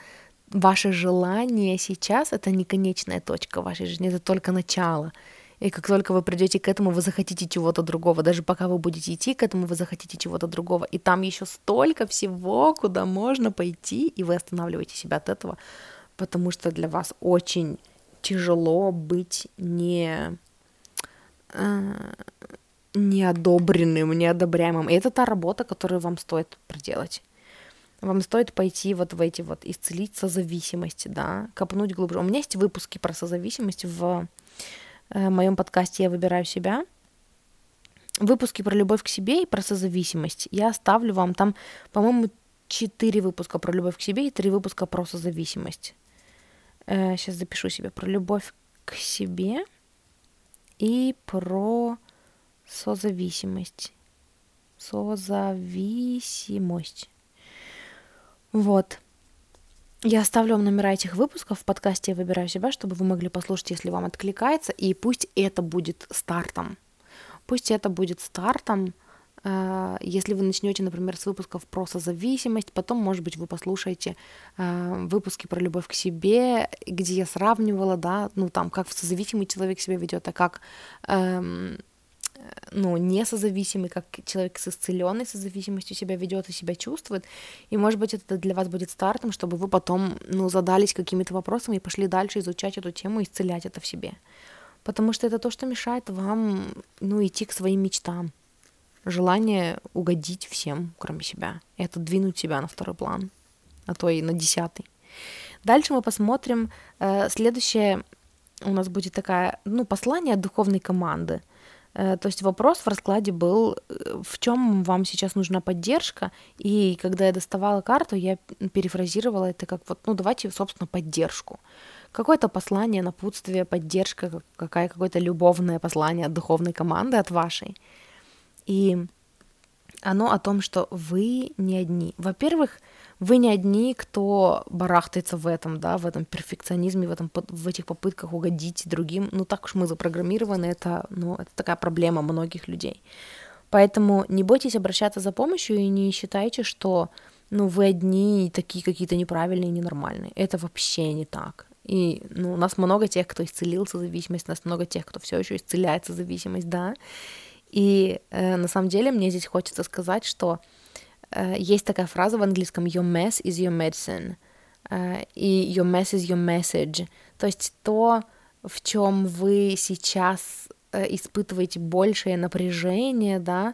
ваше желание сейчас это не конечная точка вашей жизни, это только начало. И как только вы придете к этому, вы захотите чего-то другого. Даже пока вы будете идти к этому, вы захотите чего-то другого. И там еще столько всего, куда можно пойти, и вы останавливаете себя от этого, потому что для вас очень тяжело быть не э, неодобренным, неодобряемым. И это та работа, которую вам стоит проделать. Вам стоит пойти вот в эти вот исцелить созависимости, да, копнуть глубже. У меня есть выпуски про созависимость в э, моем подкасте «Я выбираю себя». Выпуски про любовь к себе и про созависимость. Я оставлю вам там, по-моему, четыре выпуска про любовь к себе и три выпуска про созависимость. Э, сейчас запишу себе про любовь к себе и про Созависимость. Созависимость. Вот. Я оставлю вам номера этих выпусков в подкасте «Я выбираю себя», чтобы вы могли послушать, если вам откликается, и пусть это будет стартом. Пусть это будет стартом, э, если вы начнете, например, с выпусков про созависимость, потом, может быть, вы послушаете э, выпуски про любовь к себе, где я сравнивала, да, ну там, как созависимый человек себя ведет, а как эм, ну, не созависимый, как человек с исцеленной созависимостью себя ведет и себя чувствует. И, может быть, это для вас будет стартом, чтобы вы потом, ну, задались какими-то вопросами и пошли дальше изучать эту тему и исцелять это в себе. Потому что это то, что мешает вам, ну, идти к своим мечтам. Желание угодить всем, кроме себя. Это двинуть себя на второй план, а то и на десятый. Дальше мы посмотрим. Э, следующее у нас будет такая, ну, послание от духовной команды. Э, то есть вопрос в раскладе был, э, в чем вам сейчас нужна поддержка, и когда я доставала карту, я перефразировала это как вот, ну давайте, собственно, поддержку. Какое-то послание, напутствие, поддержка, какая, какое-то любовное послание от духовной команды, от вашей. И оно о том, что вы не одни. Во-первых, вы не одни, кто барахтается в этом, да, в этом перфекционизме, в, этом, в этих попытках угодить другим. Ну, так уж мы запрограммированы, это, ну, это такая проблема многих людей. Поэтому не бойтесь обращаться за помощью и не считайте, что ну, вы одни такие какие-то неправильные, ненормальные. Это вообще не так. И ну, у нас много тех, кто исцелился зависимость, у нас много тех, кто все еще исцеляется зависимость, да. И э, на самом деле мне здесь хочется сказать, что Э, есть такая фраза в английском «your mess is your medicine» э, и «your mess is your message». То есть то, в чем вы сейчас э, испытываете большее напряжение, да,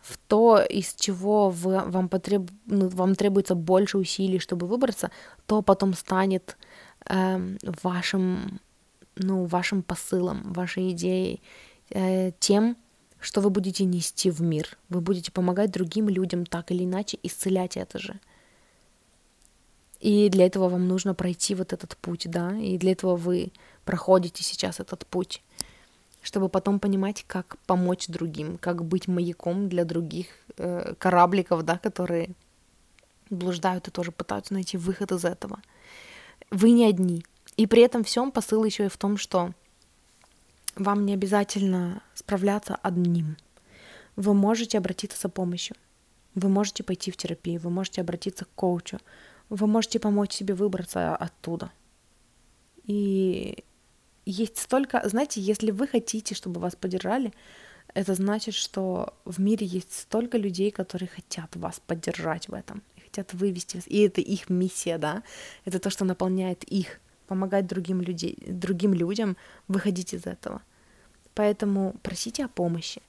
в то, из чего вы, вам, потреб, ну, вам требуется больше усилий, чтобы выбраться, то потом станет э, вашим, ну, вашим посылом, вашей идеей, э, тем, что вы будете нести в мир. Вы будете помогать другим людям так или иначе исцелять это же. И для этого вам нужно пройти вот этот путь, да, и для этого вы проходите сейчас этот путь. чтобы потом понимать, как помочь другим, как быть маяком для других э, корабликов, да, которые блуждают и тоже пытаются найти выход из этого. Вы не одни. И при этом всем посыл еще и в том, что вам не обязательно справляться одним. Вы можете обратиться за помощью. Вы можете пойти в терапию, вы можете обратиться к коучу, вы можете помочь себе выбраться оттуда. И есть столько, знаете, если вы хотите, чтобы вас поддержали, это значит, что в мире есть столько людей, которые хотят вас поддержать в этом, хотят вывести вас. И это их миссия, да, это то, что наполняет их, помогать другим, людей, другим людям выходить из этого. Поэтому просите о помощи.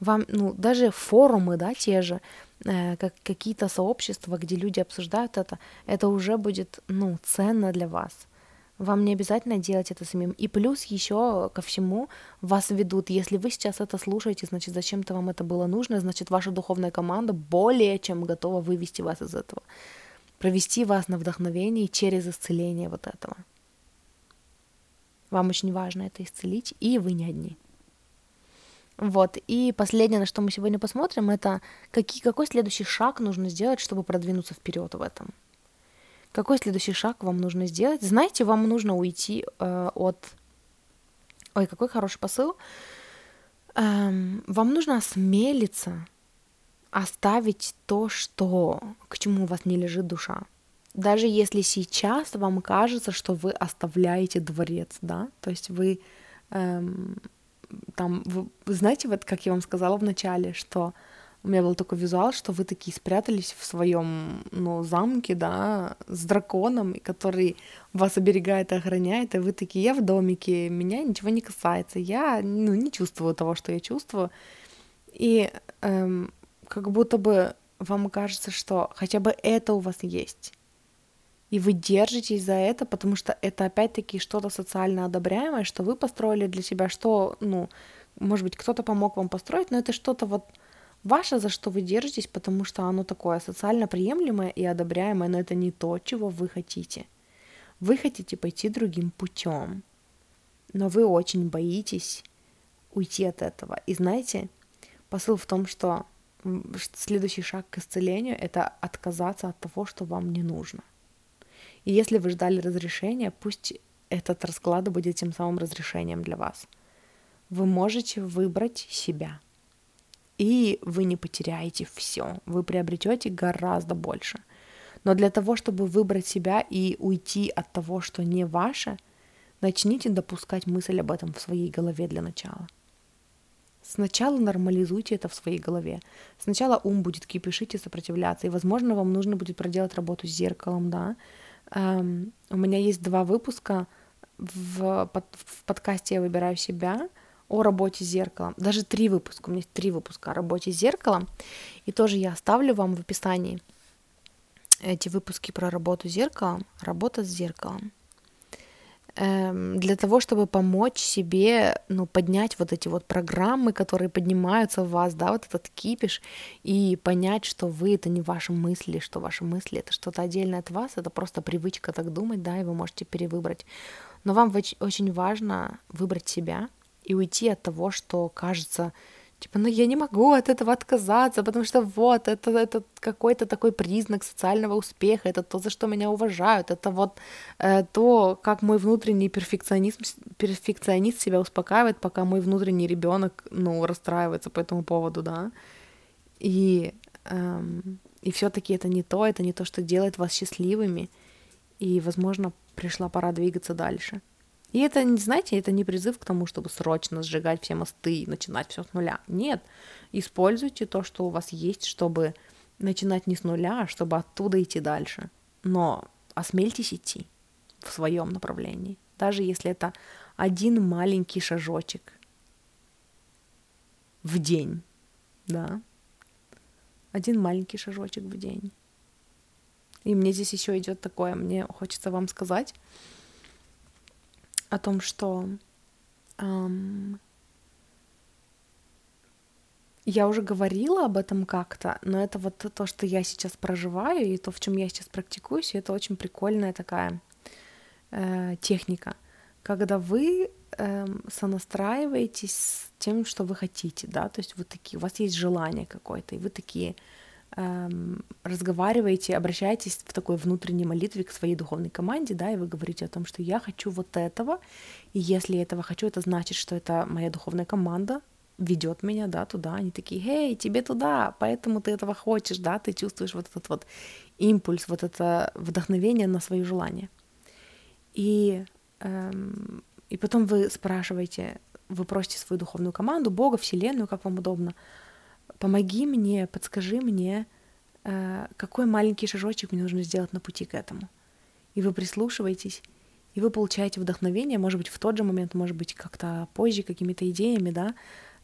Вам, ну, даже форумы, да, те же, э, как какие-то сообщества, где люди обсуждают это, это уже будет, ну, ценно для вас. Вам не обязательно делать это самим. И плюс еще ко всему вас ведут. Если вы сейчас это слушаете, значит, зачем-то вам это было нужно, значит, ваша духовная команда более чем готова вывести вас из этого. Провести вас на вдохновение через исцеление вот этого. Вам очень важно это исцелить, и вы не одни. Вот. И последнее, на что мы сегодня посмотрим, это какие, какой следующий шаг нужно сделать, чтобы продвинуться вперед в этом. Какой следующий шаг вам нужно сделать? Знаете, вам нужно уйти э, от... Ой, какой хороший посыл. Эм, вам нужно осмелиться оставить то, что к чему у вас не лежит душа. Даже если сейчас вам кажется, что вы оставляете дворец, да, то есть вы эм, там, вы, знаете, вот как я вам сказала в начале, что у меня был такой визуал, что вы такие спрятались в своем, ну, замке, да, с драконом, который вас оберегает и охраняет, и вы такие, я в домике, меня ничего не касается, я, ну, не чувствую того, что я чувствую, и эм, как будто бы вам кажется, что хотя бы это у вас есть, и вы держитесь за это, потому что это опять-таки что-то социально одобряемое, что вы построили для себя, что, ну, может быть, кто-то помог вам построить, но это что-то вот ваше, за что вы держитесь, потому что оно такое социально приемлемое и одобряемое, но это не то, чего вы хотите. Вы хотите пойти другим путем, но вы очень боитесь уйти от этого. И знаете, посыл в том, что следующий шаг к исцелению — это отказаться от того, что вам не нужно. И если вы ждали разрешения, пусть этот расклад будет тем самым разрешением для вас. Вы можете выбрать себя. И вы не потеряете все. Вы приобретете гораздо больше. Но для того, чтобы выбрать себя и уйти от того, что не ваше, начните допускать мысль об этом в своей голове для начала. Сначала нормализуйте это в своей голове. Сначала ум будет кипишить и сопротивляться, и, возможно, вам нужно будет проделать работу с зеркалом, да, у меня есть два выпуска в, под, в подкасте «Я выбираю себя» о работе с зеркалом. Даже три выпуска, у меня есть три выпуска о работе с зеркалом. И тоже я оставлю вам в описании эти выпуски про работу с зеркалом, работа с зеркалом эм, для того, чтобы помочь себе, ну, поднять вот эти вот программы, которые поднимаются в вас, да, вот этот кипиш, и понять, что вы — это не ваши мысли, что ваши мысли — это что-то отдельное от вас, это просто привычка так думать, да, и вы можете перевыбрать. Но вам очень важно выбрать себя и уйти от того, что кажется Типа, ну я не могу от этого отказаться, потому что вот, это, это какой-то такой признак социального успеха, это то, за что меня уважают, это вот э, то, как мой внутренний перфекционизм, перфекционист себя успокаивает, пока мой внутренний ребенок, ну, расстраивается по этому поводу, да. И, эм, и все-таки это не то, это не то, что делает вас счастливыми, и, возможно, пришла пора двигаться дальше. И это, знаете, это не призыв к тому, чтобы срочно сжигать все мосты и начинать все с нуля. Нет, используйте то, что у вас есть, чтобы начинать не с нуля, а чтобы оттуда идти дальше. Но осмельтесь идти в своем направлении, даже если это один маленький шажочек в день, да, один маленький шажочек в день. И мне здесь еще идет такое, мне хочется вам сказать, о том, что эм, я уже говорила об этом как-то, но это вот то, что я сейчас проживаю, и то, в чем я сейчас практикуюсь, и это очень прикольная такая э, техника, когда вы эм, сонастраиваетесь с тем, что вы хотите, да, то есть вы такие, у вас есть желание какое-то, и вы такие разговариваете, обращаетесь в такой внутренней молитве к своей духовной команде, да, и вы говорите о том, что я хочу вот этого, и если этого хочу, это значит, что это моя духовная команда ведет меня, да, туда. Они такие, эй, тебе туда, поэтому ты этого хочешь, да, ты чувствуешь вот этот вот импульс, вот это вдохновение на свое желание. И, эм, и потом вы спрашиваете, вы просите свою духовную команду, Бога, Вселенную, как вам удобно, помоги мне, подскажи мне, э, какой маленький шажочек мне нужно сделать на пути к этому. И вы прислушиваетесь, и вы получаете вдохновение, может быть, в тот же момент, может быть, как-то позже, какими-то идеями, да,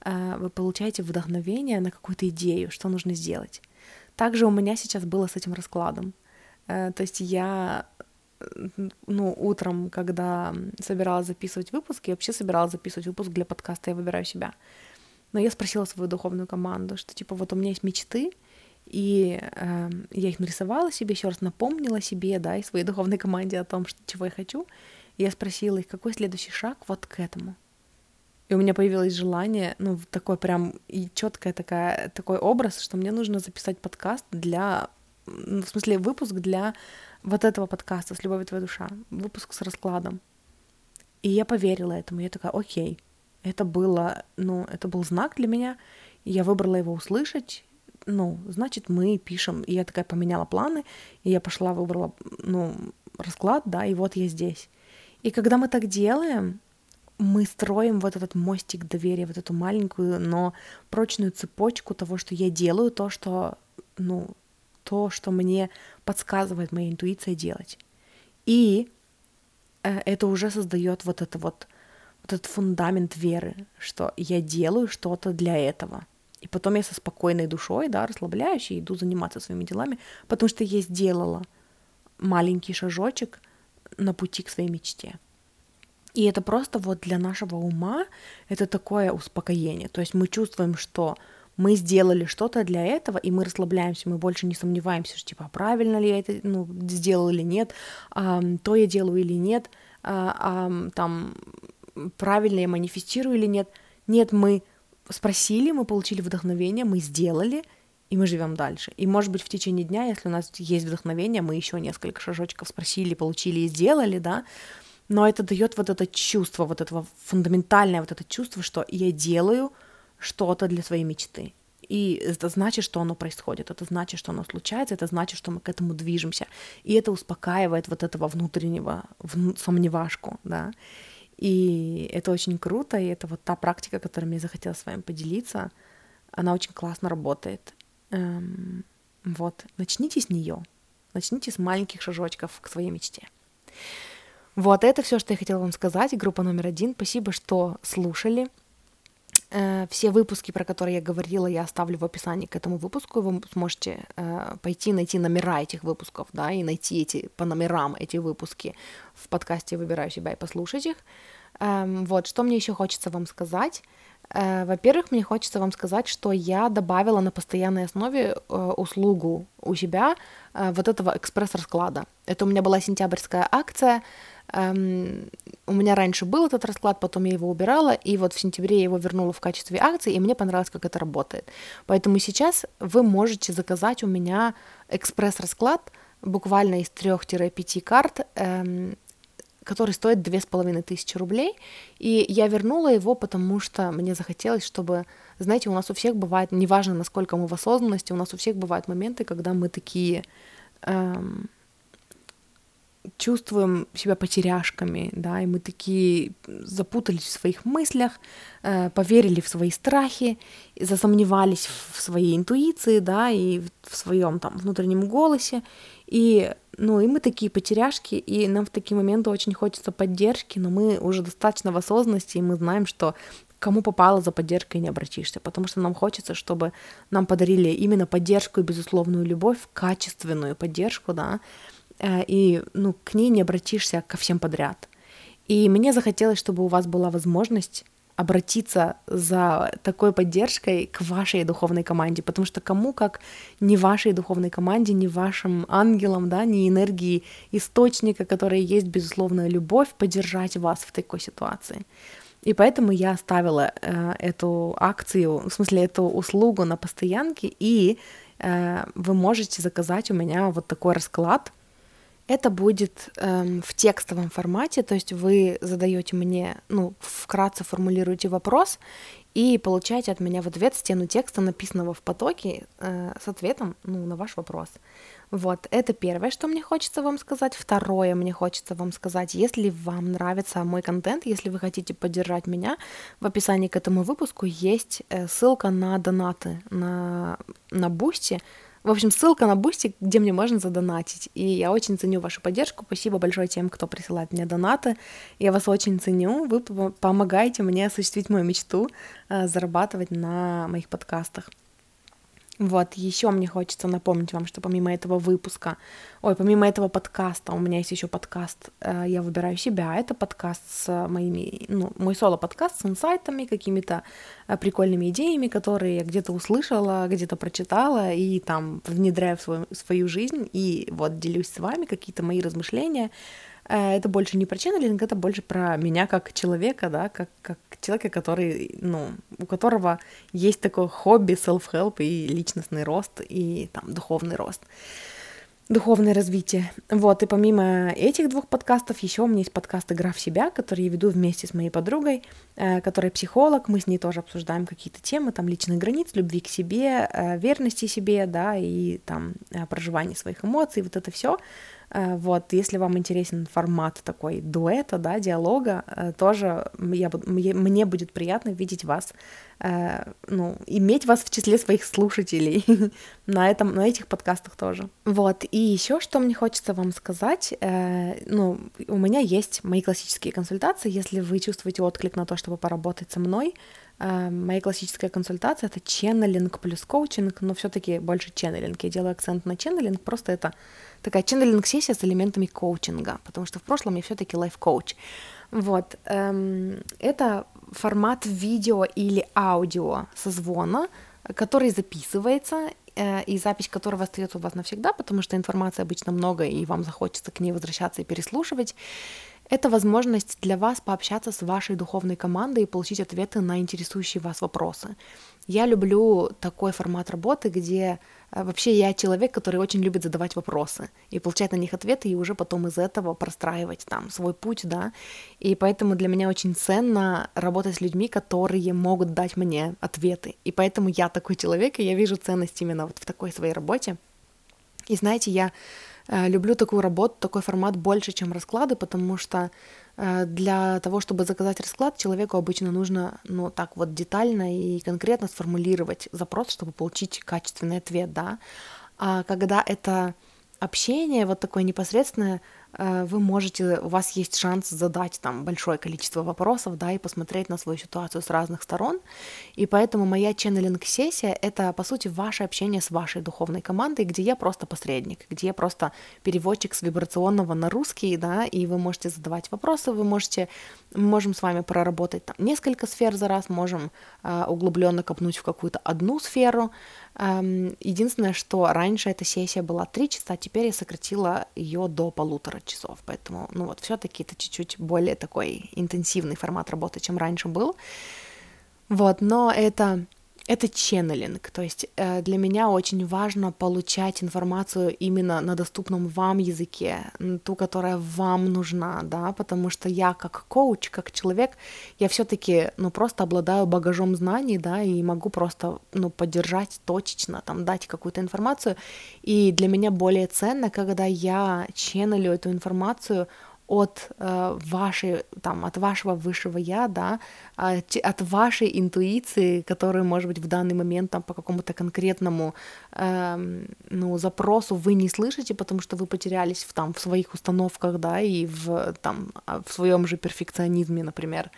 э, вы получаете вдохновение на какую-то идею, что нужно сделать. Также у меня сейчас было с этим раскладом. Э, то есть я ну, утром, когда собиралась записывать выпуск, я вообще собиралась записывать выпуск для подкаста «Я выбираю себя». Но я спросила свою духовную команду, что типа вот у меня есть мечты, и э, я их нарисовала себе, еще раз напомнила себе, да, и своей духовной команде о том, что, чего я хочу. И я спросила их, какой следующий шаг вот к этому. И у меня появилось желание, ну, такой прям и четкая такая, такой образ, что мне нужно записать подкаст для, ну, в смысле, выпуск для вот этого подкаста «С любовью твоя душа», выпуск с раскладом. И я поверила этому, я такая, окей, это было, ну, это был знак для меня, я выбрала его услышать, ну, значит, мы пишем, и я такая поменяла планы, и я пошла, выбрала, ну, расклад, да, и вот я здесь. И когда мы так делаем, мы строим вот этот мостик доверия, вот эту маленькую, но прочную цепочку того, что я делаю, то, что, ну, то, что мне подсказывает моя интуиция делать. И э, это уже создает вот это вот этот фундамент веры, что я делаю что-то для этого. И потом я со спокойной душой, да, расслабляюсь и иду заниматься своими делами, потому что я сделала маленький шажочек на пути к своей мечте. И это просто вот для нашего ума это такое успокоение. То есть мы чувствуем, что мы сделали что-то для этого, и мы расслабляемся, мы больше не сомневаемся, что типа, правильно ли я это ну, сделал или нет, а, то я делаю или нет, а, а, там, правильно я манифестирую или нет. Нет, мы спросили, мы получили вдохновение, мы сделали, и мы живем дальше. И, может быть, в течение дня, если у нас есть вдохновение, мы еще несколько шажочков спросили, получили и сделали, да, но это дает вот это чувство, вот этого фундаментальное вот это чувство, что я делаю — что-то для своей мечты. И это значит, что оно происходит, это значит, что оно случается, это значит, что мы к этому движемся. И это успокаивает вот этого внутреннего вну, сомневашку, да. И это очень круто, и это вот та практика, которой мне захотелось с вами поделиться. Она очень классно работает. Эм, вот, начните с нее. Начните с маленьких шажочков к своей мечте. Вот, это все, что я хотела вам сказать. Группа номер один. Спасибо, что слушали. Э, все выпуски, про которые я говорила, я оставлю в описании к этому выпуску. Вы сможете э, пойти найти номера этих выпусков, да, и найти эти по номерам эти выпуски в подкасте «Выбираю себя» и послушать их. Эм, вот, что мне еще хочется вам сказать. Э, во-первых, мне хочется вам сказать, что я добавила на постоянной основе услугу у себя вот этого экспресс-расклада. Это у меня была сентябрьская акция, Эм, у меня раньше был этот расклад, потом я его убирала, и вот в сентябре я его вернула в качестве акции, и мне понравилось, как это работает. Поэтому сейчас вы можете заказать у меня экспресс-расклад буквально из 3-5 карт, эм, который стоит две с половиной тысячи рублей, и я вернула его, потому что мне захотелось, чтобы, знаете, у нас у всех бывает, неважно, насколько мы в осознанности, у нас у всех бывают моменты, когда мы такие... Эм, чувствуем себя потеряшками, да, и мы такие запутались в своих мыслях, э, поверили в свои страхи, засомневались в своей интуиции, да, и в своем там внутреннем голосе, и, ну, и мы такие потеряшки, и нам в такие моменты очень хочется поддержки, но мы уже достаточно в осознанности, и мы знаем, что кому попало за поддержкой не обратишься, потому что нам хочется, чтобы нам подарили именно поддержку и безусловную любовь, качественную поддержку, да, и ну, к ней не обратишься ко всем подряд. И мне захотелось, чтобы у вас была возможность обратиться за такой поддержкой к вашей духовной команде, потому что кому как не вашей духовной команде, не вашим ангелам, да, не энергии источника, которая есть безусловная любовь, поддержать вас в такой ситуации. И поэтому я оставила э, эту акцию, в смысле эту услугу на постоянке, и э, вы можете заказать у меня вот такой расклад. Это будет э, в текстовом формате, то есть вы задаете мне, ну, вкратце формулируете вопрос, и получаете от меня в ответ стену текста, написанного в потоке, э, с ответом ну, на ваш вопрос. Вот, это первое, что мне хочется вам сказать. Второе, мне хочется вам сказать, если вам нравится мой контент, если вы хотите поддержать меня, в описании к этому выпуску есть э, ссылка на донаты на, на Boosty, в общем, ссылка на Boosty, где мне можно задонатить. И я очень ценю вашу поддержку. Спасибо большое тем, кто присылает мне донаты. Я вас очень ценю. Вы помогаете мне осуществить мою мечту э, зарабатывать на моих подкастах. Вот, еще мне хочется напомнить вам, что помимо этого выпуска, ой, помимо этого подкаста, у меня есть еще подкаст э, «Я выбираю себя». Это подкаст с моими, ну, мой соло-подкаст с инсайтами, какими-то э, прикольными идеями, которые я где-то услышала, где-то прочитала и там внедряю в свою, свою жизнь и вот делюсь с вами какие-то мои размышления, это больше не про ченнелинг, это больше про меня как человека, да, как, как человека, который, ну, у которого есть такое хобби, self-help и личностный рост, и там духовный рост духовное развитие. Вот, и помимо этих двух подкастов, еще у меня есть подкаст «Игра в себя», который я веду вместе с моей подругой, э, которая психолог, мы с ней тоже обсуждаем какие-то темы, там, личных границ, любви к себе, э, верности себе, да, и там э, проживание своих эмоций, вот это все. Э, вот, если вам интересен формат такой дуэта, да, диалога, э, тоже я, мне будет приятно видеть вас, э, ну, иметь вас в числе своих слушателей на, этом, на этих подкастах тоже. Вот, и еще что мне хочется вам сказать, ну, у меня есть мои классические консультации, если вы чувствуете отклик на то, чтобы поработать со мной, Моя классическая консультация это ченнелинг плюс коучинг, но все-таки больше ченнелинг. Я делаю акцент на ченнелинг, просто это такая ченнелинг-сессия с элементами коучинга, потому что в прошлом я все-таки лайф-коуч. Вот. Эм, это формат видео или аудио созвона, который записывается, э, и запись которого остается у вас навсегда, потому что информации обычно много, и вам захочется к ней возвращаться и переслушивать. Это возможность для вас пообщаться с вашей духовной командой и получить ответы на интересующие вас вопросы. Я люблю такой формат работы, где э, вообще я человек, который очень любит задавать вопросы и получать на них ответы, и уже потом из этого простраивать там свой путь, да. И поэтому для меня очень ценно работать с людьми, которые могут дать мне ответы. И поэтому я такой человек, и я вижу ценность именно вот в такой своей работе. И знаете, я Э, люблю такую работу, такой формат больше, чем расклады, потому что для того, чтобы заказать расклад, человеку обычно нужно, ну, так вот детально и конкретно сформулировать запрос, чтобы получить качественный ответ, да. А когда это общение вот такое непосредственное, Э, вы можете, у вас есть шанс задать там большое количество вопросов, да, и посмотреть на свою ситуацию с разных сторон. И поэтому моя ченнелинг-сессия — это, по сути, ваше общение с вашей духовной командой, где я просто посредник, где я просто переводчик с вибрационного на русский, да, и вы можете задавать вопросы, вы можете, мы можем с вами проработать там несколько сфер за раз, можем э, углубленно копнуть в какую-то одну сферу, единственное, что раньше эта сессия была 3 часа, теперь я сократила ее до полутора часов. Поэтому, ну вот, все-таки это чуть-чуть более такой интенсивный формат работы, чем раньше был. Вот, но это это ченнелинг, то есть э, для меня очень важно получать информацию именно на доступном вам языке, ту, которая вам нужна, да, потому что я как коуч, как человек, я все-таки, ну, просто обладаю багажом знаний, да, и могу просто, ну, поддержать точечно, там, дать какую-то информацию, и для меня более ценно, когда я ченнелю эту информацию от э, вашей, там, от вашего высшего я, да, от, от вашей интуиции, которую, может быть, в данный момент там по какому-то конкретному э, ну, запросу вы не слышите, потому что вы потерялись в, там, в своих установках, да, и в, там, а, в своем же перфекционизме, например.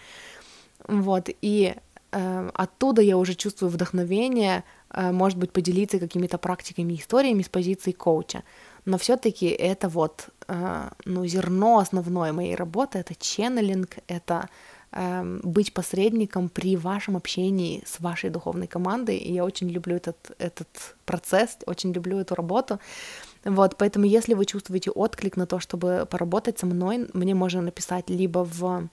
Вот, и э, оттуда я уже чувствую вдохновение, э, может быть, поделиться какими-то практиками, историями с позиции коуча но все-таки это вот, э, ну, зерно основное моей работы, это ченнелинг, это э, быть посредником при вашем общении с вашей духовной командой, и я очень люблю этот, этот процесс, очень люблю эту работу, вот, поэтому если вы чувствуете отклик на то, чтобы поработать со мной, мне можно написать либо в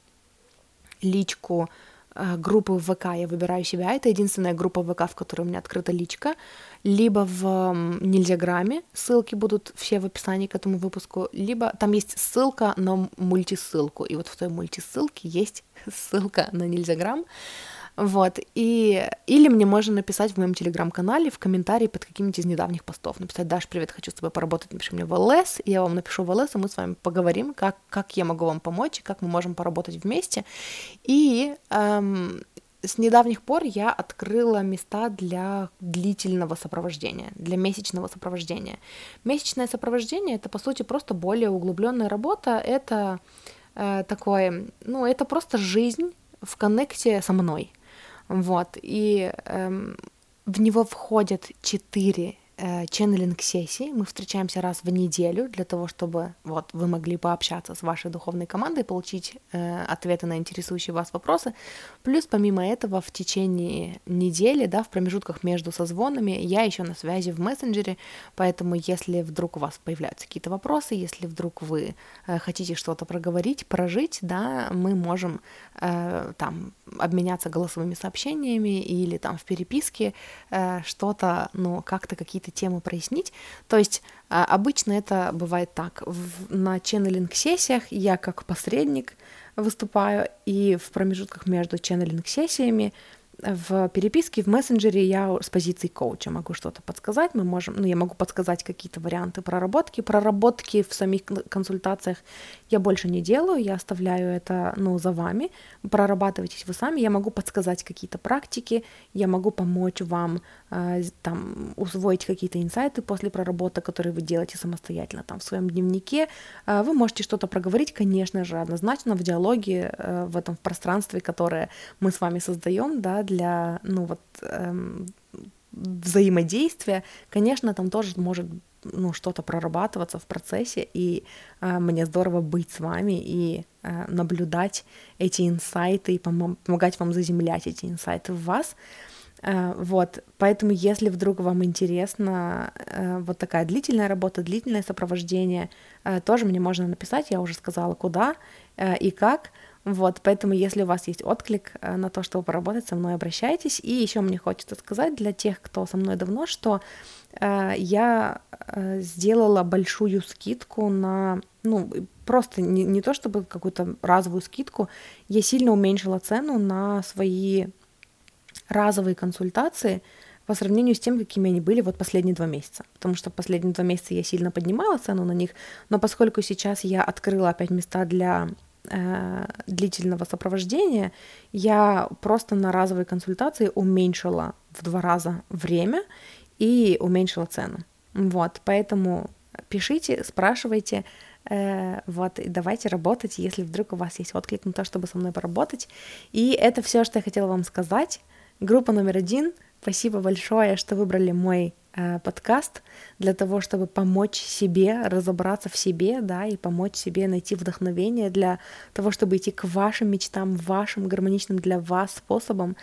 личку группы в ВК, я выбираю себя, это единственная группа в ВК, в которой у меня открыта личка, либо в Нельзяграме, ссылки будут все в описании к этому выпуску, либо там есть ссылка на мультисылку, и вот в той мультисылке есть ссылка на Нельзяграм, вот, и... Или мне можно написать в моем телеграм-канале в комментарии под каким-нибудь из недавних постов. Написать, Даш, привет, хочу с тобой поработать, напиши мне в ЛС, я вам напишу в ЛС, и мы с вами поговорим, как, как я могу вам помочь, и как мы можем поработать вместе. И эм, с недавних пор я открыла места для длительного сопровождения, для месячного сопровождения. Месячное сопровождение это по сути просто более углубленная работа, это э, такое, ну это просто жизнь в коннекте со мной. Вот, и эм, в него входят четыре э, ченнелинг сессии. Мы встречаемся раз в неделю для того, чтобы вот вы могли пообщаться с вашей духовной командой, получить э, ответы на интересующие вас вопросы. Плюс помимо этого в течение недели, да, в промежутках между созвонами я еще на связи в мессенджере, поэтому если вдруг у вас появляются какие-то вопросы, если вдруг вы э, хотите что-то проговорить, прожить, да, мы можем э, там обменяться голосовыми сообщениями или там в переписке э, что-то, ну, как-то какие-то темы прояснить. То есть э, обычно это бывает так. В, на ченнелинг-сессиях я как посредник выступаю, и в промежутках между ченнелинг-сессиями в переписке, в мессенджере я с позиции коуча могу что-то подсказать, мы можем, ну, я могу подсказать какие-то варианты проработки. Проработки в самих консультациях я больше не делаю, я оставляю это, ну, за вами, прорабатывайтесь вы сами, я могу подсказать какие-то практики, я могу помочь вам, там, усвоить какие-то инсайты после проработок, которые вы делаете самостоятельно, там, в своем дневнике, э, вы можете что-то проговорить, конечно же, однозначно в диалоге, э, в этом в пространстве, которое мы с вами создаем, да, для, ну вот, эм, взаимодействия, конечно, там тоже может ну, что-то прорабатываться в процессе, и э, мне здорово быть с вами и э, наблюдать эти инсайты и пом- помогать вам заземлять эти инсайты в вас. Э, вот, поэтому если вдруг вам интересна э, вот такая длительная работа, длительное сопровождение, э, тоже мне можно написать, я уже сказала, куда и как. Вот, поэтому если у вас есть отклик на то, чтобы поработать со мной, обращайтесь. И еще мне хочется сказать для тех, кто со мной давно, что я сделала большую скидку на, ну, просто не, не то чтобы какую-то разовую скидку, я сильно уменьшила цену на свои разовые консультации по сравнению с тем, какими они были вот последние два месяца. Потому что последние два месяца я сильно поднимала цену на них, но поскольку сейчас я открыла опять места для э, длительного сопровождения, я просто на разовые консультации уменьшила в два раза время и уменьшила цену. Вот, поэтому пишите, спрашивайте, э, вот, и давайте работать, если вдруг у вас есть отклик на то, чтобы со мной поработать. И это все, что я хотела вам сказать. Группа номер один. Спасибо большое, что выбрали мой Э, подкаст для того, чтобы помочь себе разобраться в себе, да, и помочь себе найти вдохновение для того, чтобы идти к вашим мечтам, вашим гармоничным для вас способом.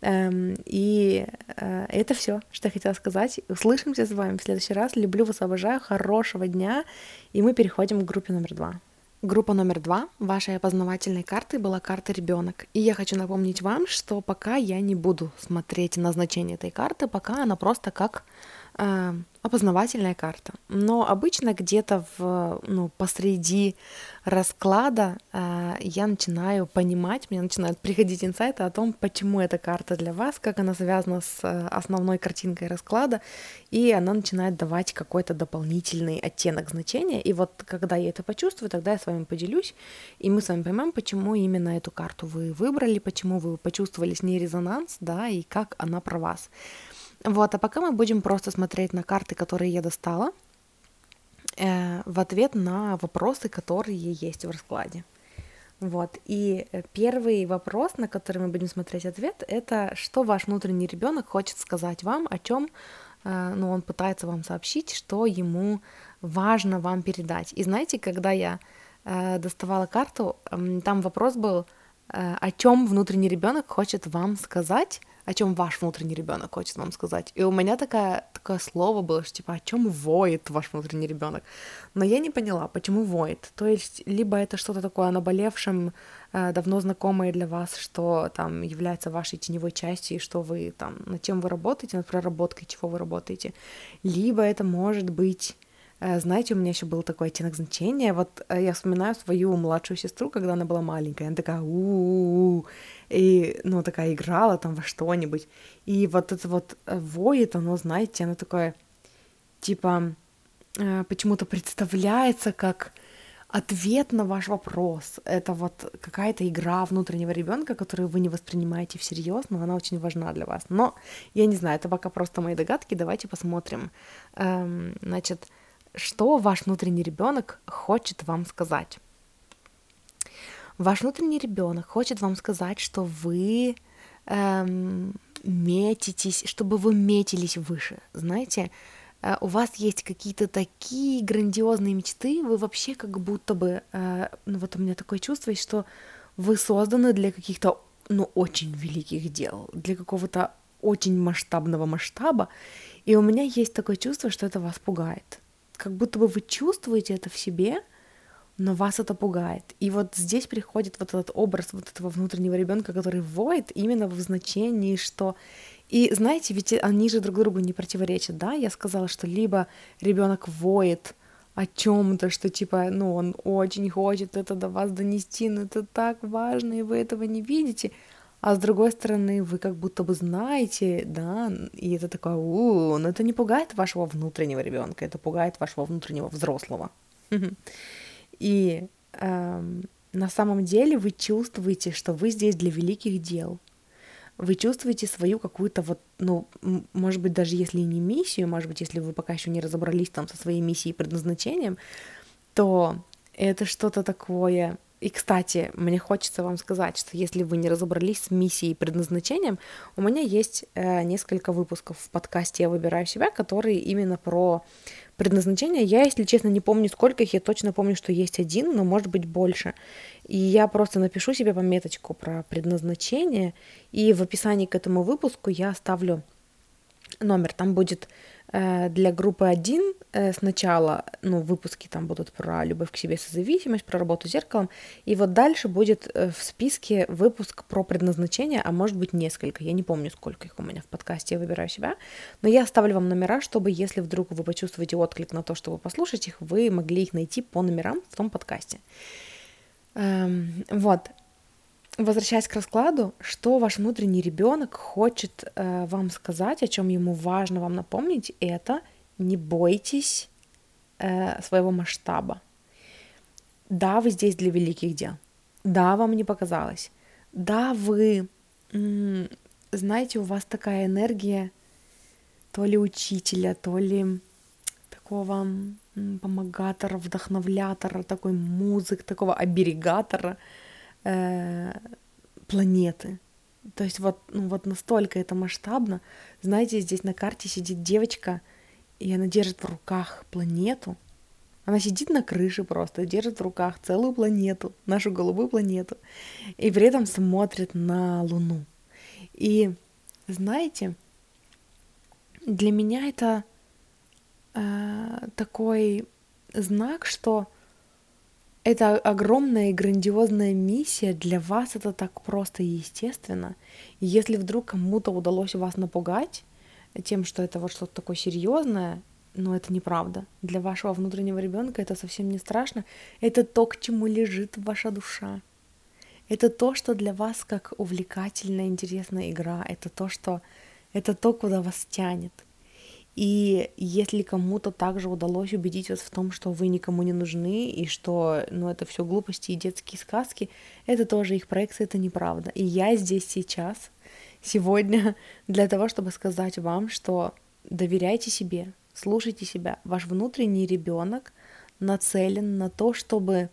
Эм, и э, это все, что я хотела сказать. Услышимся с вами в следующий раз. Люблю вас, обожаю. Хорошего дня. И мы переходим к группе номер два. Группа номер два вашей опознавательной карты была карта ребенок. И я хочу напомнить вам, что пока я не буду смотреть назначение этой карты, пока она просто как опознавательная карта. Но обычно где-то в, ну, посреди расклада э, я начинаю понимать, мне начинают приходить инсайты о том, почему эта карта для вас, как она связана с э, основной картинкой расклада, и она начинает давать какой-то дополнительный оттенок значения. И вот когда я это почувствую, тогда я с вами поделюсь, и мы с вами поймем, почему именно эту карту вы выбрали, почему вы почувствовали с ней резонанс, да, и как она про вас. Вот, а пока мы будем просто смотреть на карты, которые я достала, э, в ответ на вопросы, которые есть в раскладе. Вот, и э, первый вопрос, на который мы будем смотреть ответ, это что ваш внутренний ребенок хочет сказать вам, о чем э, ну, он пытается вам сообщить, что ему важно вам передать. И знаете, когда я э, доставала карту, э, там вопрос был, э, о чем внутренний ребенок хочет вам сказать, о чем ваш внутренний ребенок хочет вам сказать. И у меня такая, такое слово было, что типа, о чем воет ваш внутренний ребенок. Но я не поняла, почему воет. То есть, либо это что-то такое о наболевшем, э, давно знакомое для вас, что там является вашей теневой частью, и что вы там, над чем вы работаете, над проработкой, чего вы работаете. Либо это может быть знаете, у меня еще был такой оттенок значения. Вот э, я вспоминаю свою младшую сестру, когда она была маленькая. Она такая у, -у, -у и, ну, такая играла там во что-нибудь. И вот это вот э, воет, оно, знаете, оно такое, типа, почему-то представляется как ответ на ваш вопрос. Это вот какая-то игра внутреннего ребенка, которую вы не воспринимаете всерьез, но она очень важна для вас. Но я не знаю, это пока просто мои догадки. Давайте посмотрим. Эм, значит, что ваш внутренний ребенок хочет вам сказать. Ваш внутренний ребенок хочет вам сказать, что вы эм, метитесь, чтобы вы метились выше. Знаете, э, у вас есть какие-то такие грандиозные мечты, вы вообще как будто бы, э, ну вот у меня такое чувство что вы созданы для каких-то, ну, очень великих дел, для какого-то очень масштабного масштаба, и у меня есть такое чувство, что это вас пугает как будто бы вы чувствуете это в себе, но вас это пугает. И вот здесь приходит вот этот образ вот этого внутреннего ребенка, который воет именно в значении, что... И знаете, ведь они же друг другу не противоречат, да? Я сказала, что либо ребенок воет о чем-то, что типа, ну, он очень хочет это до вас донести, но это так важно, и вы этого не видите, а с другой стороны, вы как будто бы знаете, да, и это такое, у, но это не пугает вашего внутреннего ребенка, это пугает вашего внутреннего взрослого. И эм, на самом деле вы чувствуете, что вы здесь для великих дел. Вы чувствуете свою какую-то вот, ну, может быть, даже если не миссию, может быть, если вы пока еще не разобрались там со своей миссией и предназначением, то это что-то такое и, кстати, мне хочется вам сказать, что если вы не разобрались с миссией и предназначением, у меня есть э, несколько выпусков в подкасте «Я выбираю себя», которые именно про предназначение. Я, если честно, не помню, сколько их, я точно помню, что есть один, но может быть больше. И я просто напишу себе пометочку про предназначение, и в описании к этому выпуску я оставлю номер. Там будет для группы 1 э, сначала, ну, выпуски там будут про любовь к себе, созависимость, про работу с зеркалом, и вот дальше будет э, в списке выпуск про предназначение, а может быть несколько, я не помню, сколько их у меня в подкасте, я выбираю себя, но я оставлю вам номера, чтобы если вдруг вы почувствуете отклик на то, чтобы послушать их, вы могли их найти по номерам в том подкасте. Эм, вот, возвращаясь к раскладу, что ваш внутренний ребенок хочет э, вам сказать, о чем ему важно вам напомнить, это не бойтесь э, своего масштаба. Да, вы здесь для великих дел. Да, вам не показалось. Да, вы, м- знаете, у вас такая энергия то ли учителя, то ли такого помогатора, вдохновлятора, такой музык, такого оберегатора — э, планеты. То есть вот, ну, вот настолько это масштабно. Знаете, здесь на карте сидит девочка, и она держит в руках планету. Она сидит на крыше просто, держит в руках целую планету, нашу голубую планету, и при этом смотрит на Луну. И знаете, для меня это э, такой знак, что это огромная и грандиозная миссия, для вас это так просто и естественно. И если вдруг кому-то удалось вас напугать тем, что это вот что-то такое серьезное, но это неправда. Для вашего внутреннего ребенка это совсем не страшно. Это то, к чему лежит ваша душа. Это то, что для вас как увлекательная, интересная игра. Это то, что это то, куда вас тянет. И если кому-то также удалось убедить вас в том, что вы никому не нужны, и что ну, это все глупости и детские сказки, это тоже их проекция, это неправда. И я здесь сейчас, сегодня, для того, чтобы сказать вам, что доверяйте себе, слушайте себя. Ваш внутренний ребенок нацелен на то, чтобы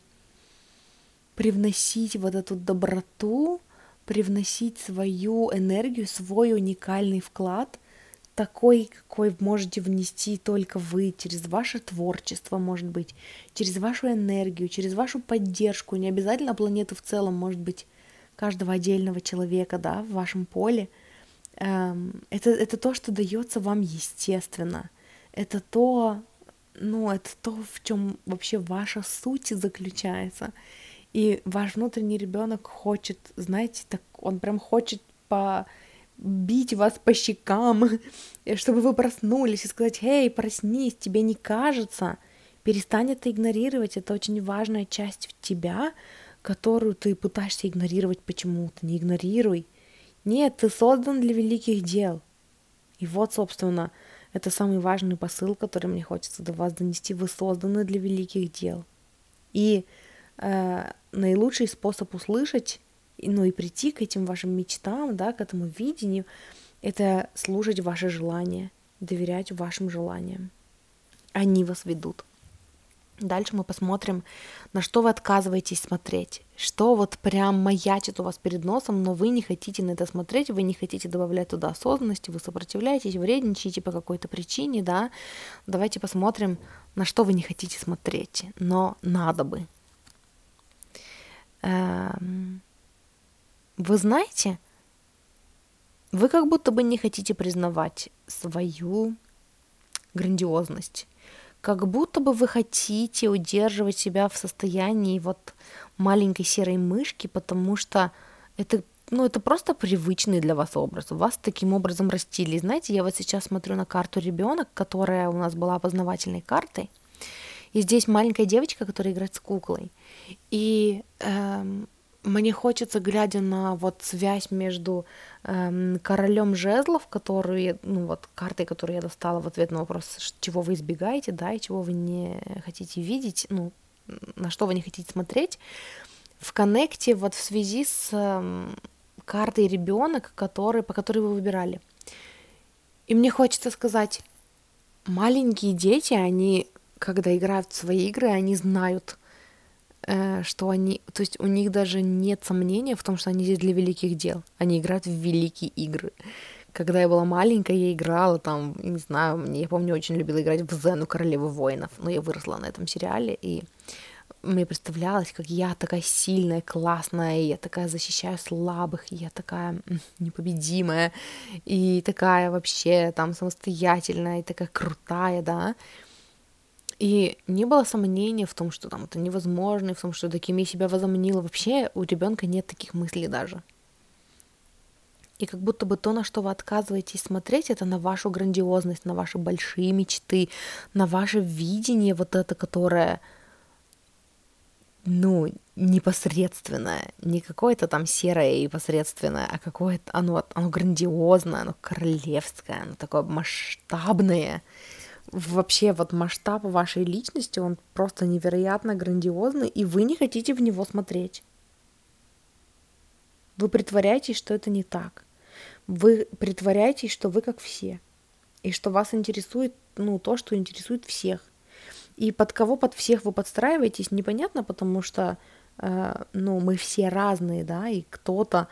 привносить вот эту доброту, привносить свою энергию, свой уникальный вклад такой, какой можете внести только вы через ваше творчество, может быть, через вашу энергию, через вашу поддержку, не обязательно планету в целом, может быть, каждого отдельного человека, да, в вашем поле, эм, это, это то, что дается вам естественно. Это то, ну, это то, в чем вообще ваша суть заключается. И ваш внутренний ребенок хочет, знаете, так он прям хочет по бить вас по щекам, чтобы вы проснулись и сказать, «Эй, проснись, тебе не кажется?» Перестань это игнорировать, это очень важная часть в тебя, которую ты пытаешься игнорировать почему-то. Не игнорируй. Нет, ты создан для великих дел. И вот, собственно, это самый важный посыл, который мне хочется до вас донести. Вы созданы для великих дел. И э, наилучший способ услышать ну и прийти к этим вашим мечтам, да, к этому видению, это слушать ваши желания, доверять вашим желаниям. Они вас ведут. Дальше мы посмотрим, на что вы отказываетесь смотреть, что вот прям маячит у вас перед носом, но вы не хотите на это смотреть, вы не хотите добавлять туда осознанности, вы сопротивляетесь, вредничаете по какой-то причине, да. Давайте посмотрим, на что вы не хотите смотреть, но надо бы. Эм вы знаете, вы как будто бы не хотите признавать свою грандиозность. Как будто бы вы хотите удерживать себя в состоянии вот маленькой серой мышки, потому что это, ну, это просто привычный для вас образ. Вас таким образом растили. Знаете, я вот сейчас смотрю на карту ребенок, которая у нас была опознавательной картой. И здесь маленькая девочка, которая играет с куклой. И эм, мне хочется, глядя на вот связь между эм, королем жезлов, который, ну вот картой, которую я достала в ответ на вопрос, чего вы избегаете, да, и чего вы не хотите видеть, ну, на что вы не хотите смотреть, в коннекте вот в связи с эм, картой ребенок, который, по которой вы выбирали. И мне хочется сказать, маленькие дети, они, когда играют в свои игры, они знают, что они, то есть у них даже нет сомнения в том, что они здесь для великих дел. Они играют в великие игры. Когда я была маленькая, я играла там, не знаю, мне, я помню, очень любила играть в Зену Королевы воинов, но я выросла на этом сериале, и мне представлялось, как я такая сильная, классная, и я такая защищаю слабых, и я такая непобедимая, и такая вообще там самостоятельная, и такая крутая, да. И не было сомнений в том, что там это невозможно, и в том, что таким я себя возомнила. Вообще у ребенка нет таких мыслей даже. И как будто бы то, на что вы отказываетесь смотреть, это на вашу грандиозность, на ваши большие мечты, на ваше видение вот это, которое, ну, непосредственное, не какое-то там серое и посредственное, а какое-то, оно, оно грандиозное, оно королевское, оно такое масштабное вообще вот масштаб вашей личности, он просто невероятно грандиозный, и вы не хотите в него смотреть. Вы притворяетесь, что это не так. Вы притворяетесь, что вы как все. И что вас интересует, ну, то, что интересует всех. И под кого под всех вы подстраиваетесь, непонятно, потому что, э, ну, мы все разные, да, и кто-то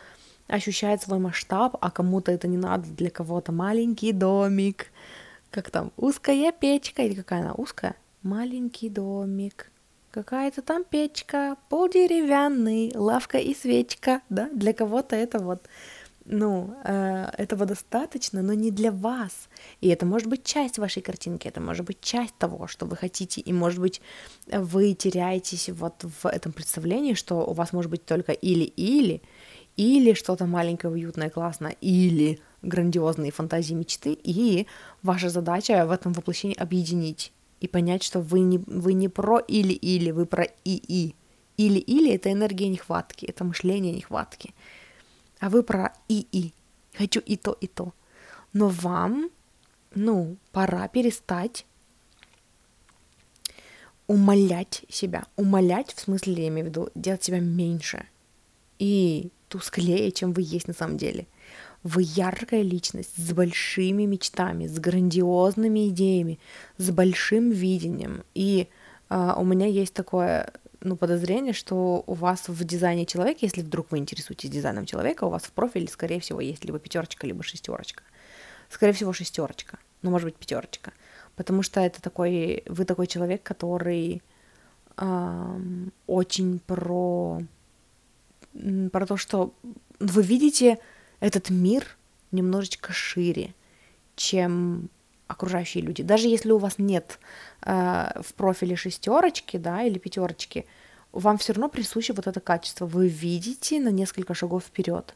ощущает свой масштаб, а кому-то это не надо, для кого-то маленький домик, как там, узкая печка, или какая она узкая? Маленький домик, какая-то там печка, пол деревянный, лавка и свечка, да, для кого-то это вот, ну, э, этого достаточно, но не для вас. И это может быть часть вашей картинки, это может быть часть того, что вы хотите, и может быть вы теряетесь вот в этом представлении, что у вас может быть только или-или, или что-то маленькое, уютное, классное, или грандиозные фантазии, мечты, и ваша задача в этом воплощении объединить и понять, что вы не, вы не про или-или, вы про и-и. Или-или — это энергия нехватки, это мышление нехватки. А вы про и-и. Хочу и то, и то. Но вам, ну, пора перестать умолять себя. Умолять, в смысле, я имею в виду, делать себя меньше и тусклее, чем вы есть на самом деле — вы яркая личность с большими мечтами, с грандиозными идеями, с большим видением. И э, у меня есть такое ну, подозрение, что у вас в дизайне человека, если вдруг вы интересуетесь дизайном человека, у вас в профиле, скорее всего, есть либо пятерочка, либо шестерочка. Скорее всего, шестерочка, ну, может быть, пятерочка. Потому что это такой, вы такой человек, который эм, очень про, про то, что вы видите этот мир немножечко шире, чем окружающие люди. Даже если у вас нет э, в профиле шестерочки, да, или пятерочки, вам все равно присуще вот это качество. Вы видите на несколько шагов вперед.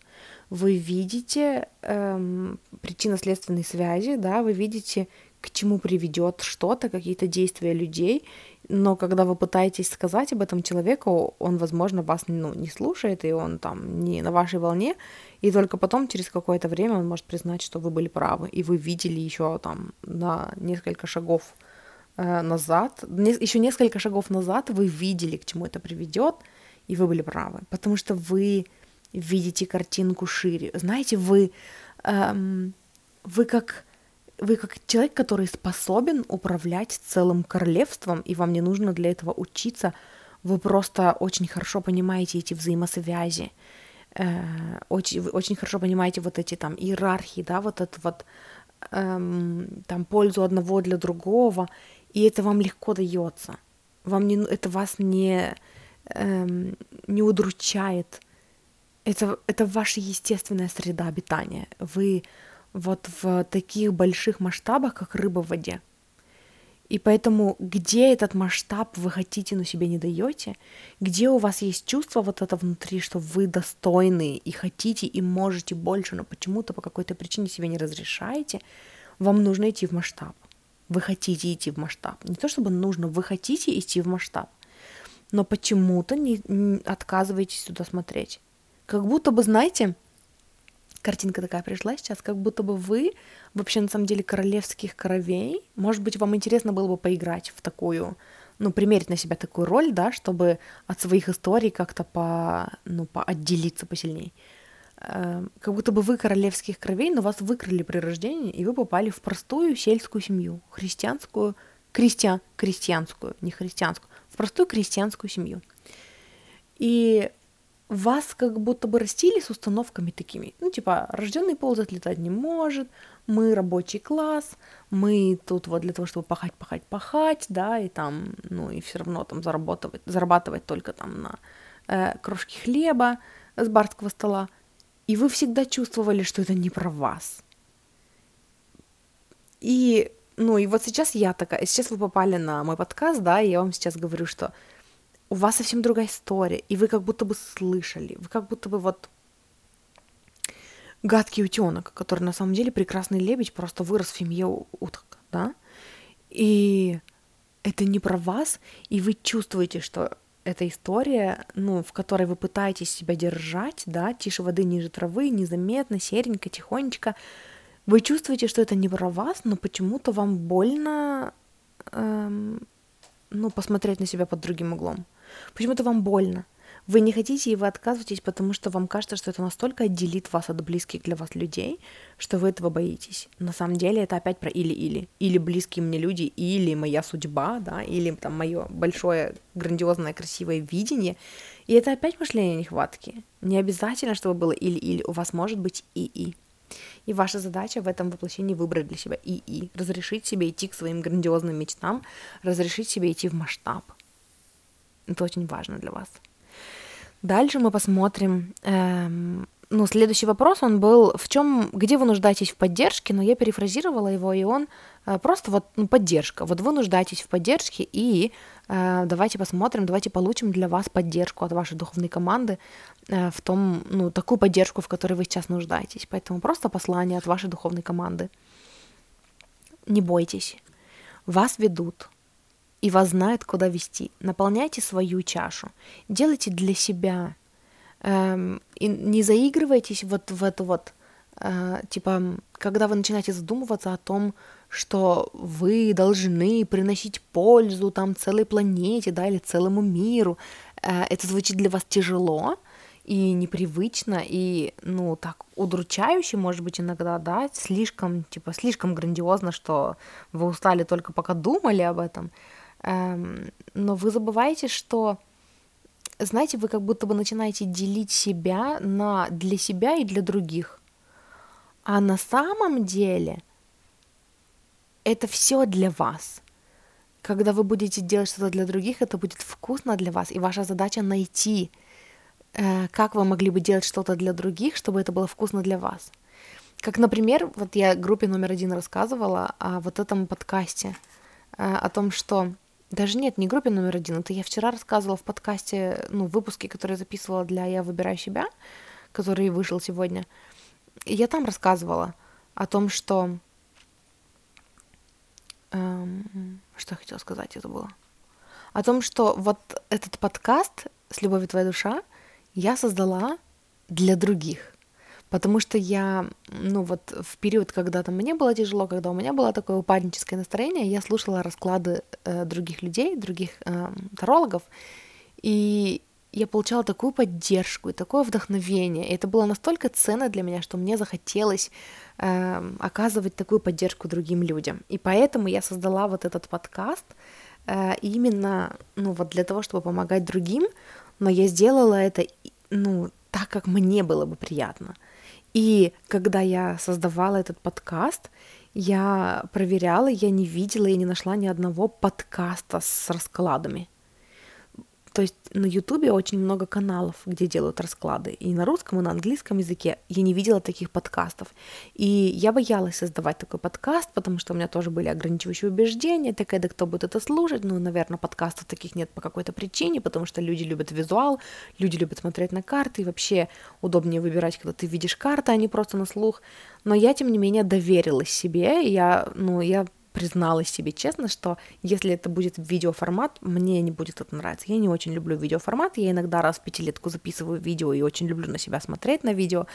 Вы видите эм, причинно-следственные связи, да, вы видите, к чему приведет что-то, какие-то действия людей, но когда вы пытаетесь сказать об этом человеку, он, возможно, вас ну, не слушает, и он там не на вашей волне, и только потом, через какое-то время, он может признать, что вы были правы, и вы видели еще там на несколько шагов э, назад, не, еще несколько шагов назад вы видели, к чему это приведет, и вы были правы, потому что вы видите картинку шире. Знаете, вы, эм, вы как вы как человек, который способен управлять целым королевством, и вам не нужно для этого учиться, вы просто очень хорошо понимаете эти взаимосвязи, э, очень, вы очень хорошо понимаете вот эти там иерархии, да, вот это вот эм, там пользу одного для другого, и это вам легко дается. Вам не, это вас не, эм, не удручает. Это, это ваша естественная среда обитания. Вы вот в таких больших масштабах, как рыба в воде. И поэтому, где этот масштаб вы хотите, но себе не даете, где у вас есть чувство вот это внутри, что вы достойны и хотите и можете больше, но почему-то по какой-то причине себе не разрешаете, вам нужно идти в масштаб. Вы хотите идти в масштаб. Не то чтобы нужно, вы хотите идти в масштаб, но почему-то не, не отказываетесь туда смотреть. Как будто бы, знаете, картинка такая пришла сейчас, как будто бы вы вообще на самом деле королевских коровей. Может быть, вам интересно было бы поиграть в такую, ну, примерить на себя такую роль, да, чтобы от своих историй как-то по, ну, по отделиться посильней. Эм, как будто бы вы королевских кровей, но вас выкрали при рождении, и вы попали в простую сельскую семью, христианскую, крестьян, крестьянскую, не христианскую, в простую крестьянскую семью. И вас как будто бы растили с установками такими. Ну, типа, рожденный пол отлетать не может, мы рабочий класс, мы тут вот для того, чтобы пахать, пахать, пахать, да, и там, ну, и все равно там зарабатывать, зарабатывать только там на э, крошки хлеба с барского стола. И вы всегда чувствовали, что это не про вас. И, ну, и вот сейчас я такая, сейчас вы попали на мой подкаст, да, и я вам сейчас говорю, что у вас совсем другая история, и вы как будто бы слышали, вы как будто бы вот гадкий утенок, который на самом деле прекрасный лебедь, просто вырос в семье уток, да? И это не про вас, и вы чувствуете, что эта история, ну, в которой вы пытаетесь себя держать, да, тише воды, ниже травы, незаметно, серенько, тихонечко, вы чувствуете, что это не про вас, но почему-то вам больно, эм, ну, посмотреть на себя под другим углом. Почему-то вам больно. Вы не хотите и вы отказываетесь, потому что вам кажется, что это настолько отделит вас от близких для вас людей, что вы этого боитесь. На самом деле это опять про или-или. Или близкие мне люди, или моя судьба, да, или там мое большое, грандиозное, красивое видение. И это опять мышление нехватки. Не обязательно, чтобы было или-или. У вас может быть и-и. И ваша задача в этом воплощении выбрать для себя и-и. Разрешить себе идти к своим грандиозным мечтам, разрешить себе идти в масштаб. Это очень важно для вас. Дальше мы посмотрим. Эм, ну, следующий вопрос, он был, в чем, где вы нуждаетесь в поддержке, но я перефразировала его, и он э, просто вот ну, поддержка. Вот вы нуждаетесь в поддержке, и э, давайте посмотрим, давайте получим для вас поддержку от вашей духовной команды э, в том, ну, такую поддержку, в которой вы сейчас нуждаетесь. Поэтому просто послание от вашей духовной команды. Не бойтесь, вас ведут, и вас знают, куда вести. Наполняйте свою чашу, делайте для себя. Эм, и не заигрывайтесь вот в эту вот, э, типа, когда вы начинаете задумываться о том, что вы должны приносить пользу там целой планете, да, или целому миру, э, это звучит для вас тяжело и непривычно, и, ну, так удручающе, может быть, иногда, да, слишком, типа, слишком грандиозно, что вы устали только пока думали об этом, но вы забываете, что, знаете, вы как будто бы начинаете делить себя на для себя и для других. А на самом деле это все для вас. Когда вы будете делать что-то для других, это будет вкусно для вас, и ваша задача найти, э, как вы могли бы делать что-то для других, чтобы это было вкусно для вас. Как, например, вот я группе номер один рассказывала о вот этом подкасте, э, о том, что даже нет, не группе номер один, это я вчера рассказывала в подкасте, ну, выпуске, который я записывала для «Я выбираю себя», который вышел сегодня. И я там рассказывала о том, что... Эм, что я хотела сказать, это было? О том, что вот этот подкаст «С любовью твоя душа» я создала для других. Потому что я, ну вот в период, когда там мне было тяжело, когда у меня было такое упадническое настроение, я слушала расклады э, других людей, других э, тарологов, и я получала такую поддержку и такое вдохновение. И это было настолько ценно для меня, что мне захотелось э, оказывать такую поддержку другим людям. И поэтому я создала вот этот подкаст э, именно, ну вот для того, чтобы помогать другим, но я сделала это, ну, так, как мне было бы приятно. И когда я создавала этот подкаст, я проверяла, я не видела, я не нашла ни одного подкаста с раскладами. То есть на Ютубе очень много каналов, где делают расклады. И на русском, и на английском языке я не видела таких подкастов. И я боялась создавать такой подкаст, потому что у меня тоже были ограничивающие убеждения. Такая, да кто будет это слушать? Ну, наверное, подкастов таких нет по какой-то причине, потому что люди любят визуал, люди любят смотреть на карты, и вообще удобнее выбирать, когда ты видишь карты, а не просто на слух. Но я, тем не менее, доверилась себе. Я, ну, я призналась себе честно, что если это будет видеоформат, мне не будет это нравиться. Я не очень люблю видеоформат, я иногда раз в пятилетку записываю видео и очень люблю на себя смотреть на видео,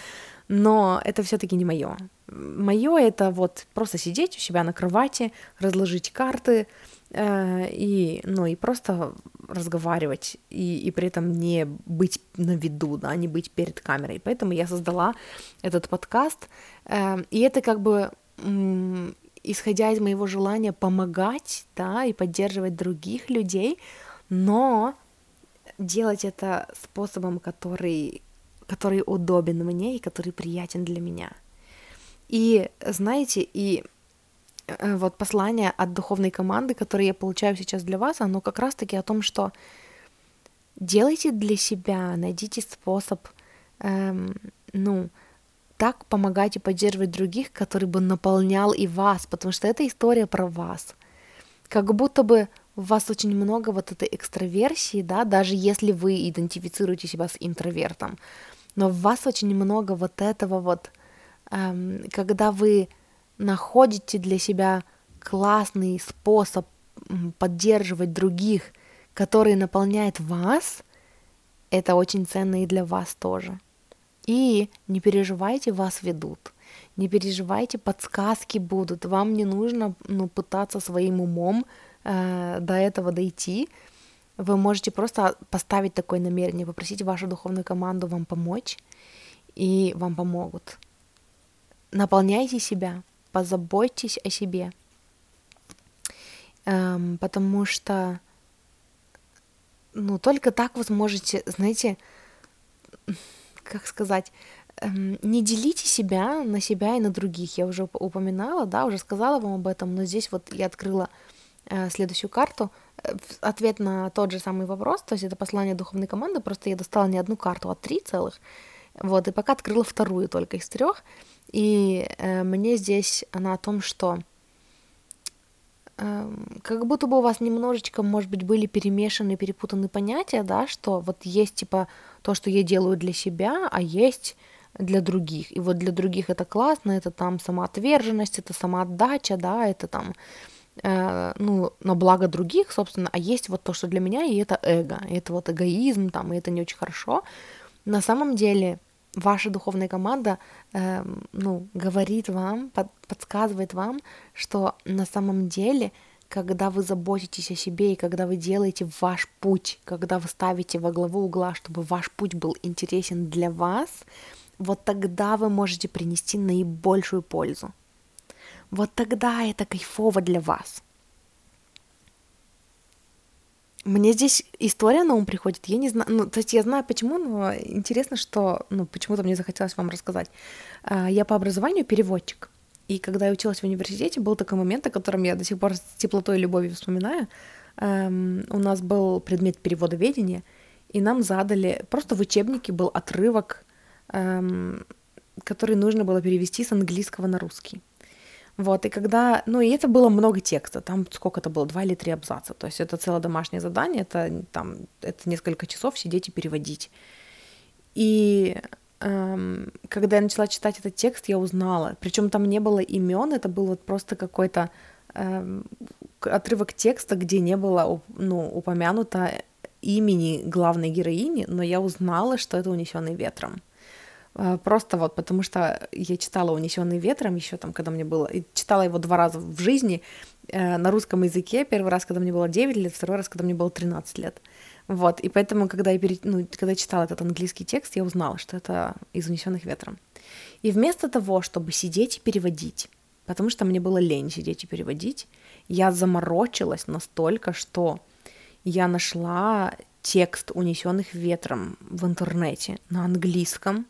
но это все-таки не мое. Мое это вот просто сидеть у себя на кровати, разложить карты э, и, ну, и просто разговаривать, и, и при этом не быть на виду, да, не быть перед камерой. Поэтому я создала этот подкаст, э, и это как бы исходя из моего желания помогать, да, и поддерживать других людей, но делать это способом, который, который удобен мне и который приятен для меня. И знаете, и э, вот послание от духовной команды, которое я получаю сейчас для вас, оно как раз-таки о том, что делайте для себя, найдите способ, эм, ну, так помогать и поддерживать других, который бы наполнял и вас, потому что это история про вас. Как будто бы у вас очень много вот этой экстраверсии, да, даже если вы идентифицируете себя с интровертом, но в вас очень много вот этого вот, эм, когда вы находите для себя классный способ поддерживать других, который наполняет вас, это очень ценно и для вас тоже. И не переживайте, вас ведут. Не переживайте, подсказки будут. Вам не нужно ну, пытаться своим умом э, до этого дойти. Вы можете просто поставить такое намерение, попросить вашу духовную команду вам помочь, и вам помогут. Наполняйте себя, позаботьтесь о себе, эм, потому что ну, только так вы сможете, знаете, как сказать, эм, не делите себя на себя и на других. Я уже упоминала, да, уже сказала вам об этом, но здесь вот я открыла э, следующую карту. Э, ответ на тот же самый вопрос, то есть это послание духовной команды, просто я достала не одну карту, а три целых. Вот, и пока открыла вторую только из трех. И э, мне здесь она о том, что как будто бы у вас немножечко, может быть, были перемешаны, перепутаны понятия, да, что вот есть типа то, что я делаю для себя, а есть для других. И вот для других это классно, это там самоотверженность, это самоотдача, да, это там, э, ну, на благо других, собственно, а есть вот то, что для меня, и это эго, и это вот эгоизм, там, и это не очень хорошо. На самом деле ваша духовная команда э, ну, говорит вам, под, подсказывает вам, что на самом деле, когда вы заботитесь о себе и когда вы делаете ваш путь, когда вы ставите во главу угла, чтобы ваш путь был интересен для вас, вот тогда вы можете принести наибольшую пользу. Вот тогда это кайфово для вас. Мне здесь история на ум приходит, я не знаю, ну, то есть я знаю почему, но интересно, что, ну, почему-то мне захотелось вам рассказать. А, я по образованию переводчик, и когда я училась в университете, был такой момент, о котором я до сих пор с теплотой и любовью вспоминаю. Эм, у нас был предмет переводоведения, и нам задали, просто в учебнике был отрывок эм, который нужно было перевести с английского на русский. Вот, и когда, ну, и это было много текста, там сколько это было, два или три абзаца, то есть это целое домашнее задание, это там, это несколько часов сидеть и переводить. И эм, когда я начала читать этот текст, я узнала, причем там не было имен, это был вот просто какой-то эм, отрывок текста, где не было, ну, упомянуто имени главной героини, но я узнала, что это унесенный ветром. Э, просто вот потому что я читала «Унесенный ветром» еще там, когда мне было... И читала его два раза в жизни э, на русском языке. Первый раз, когда мне было 9 лет, второй раз, когда мне было 13 лет. Вот, и поэтому, когда я, перед, ну, когда я читала этот английский текст, я узнала, что это из «Унесенных ветром». И вместо того, чтобы сидеть и переводить, потому что мне было лень сидеть и переводить, я заморочилась настолько, что я нашла текст «Унесенных ветром» в интернете на английском,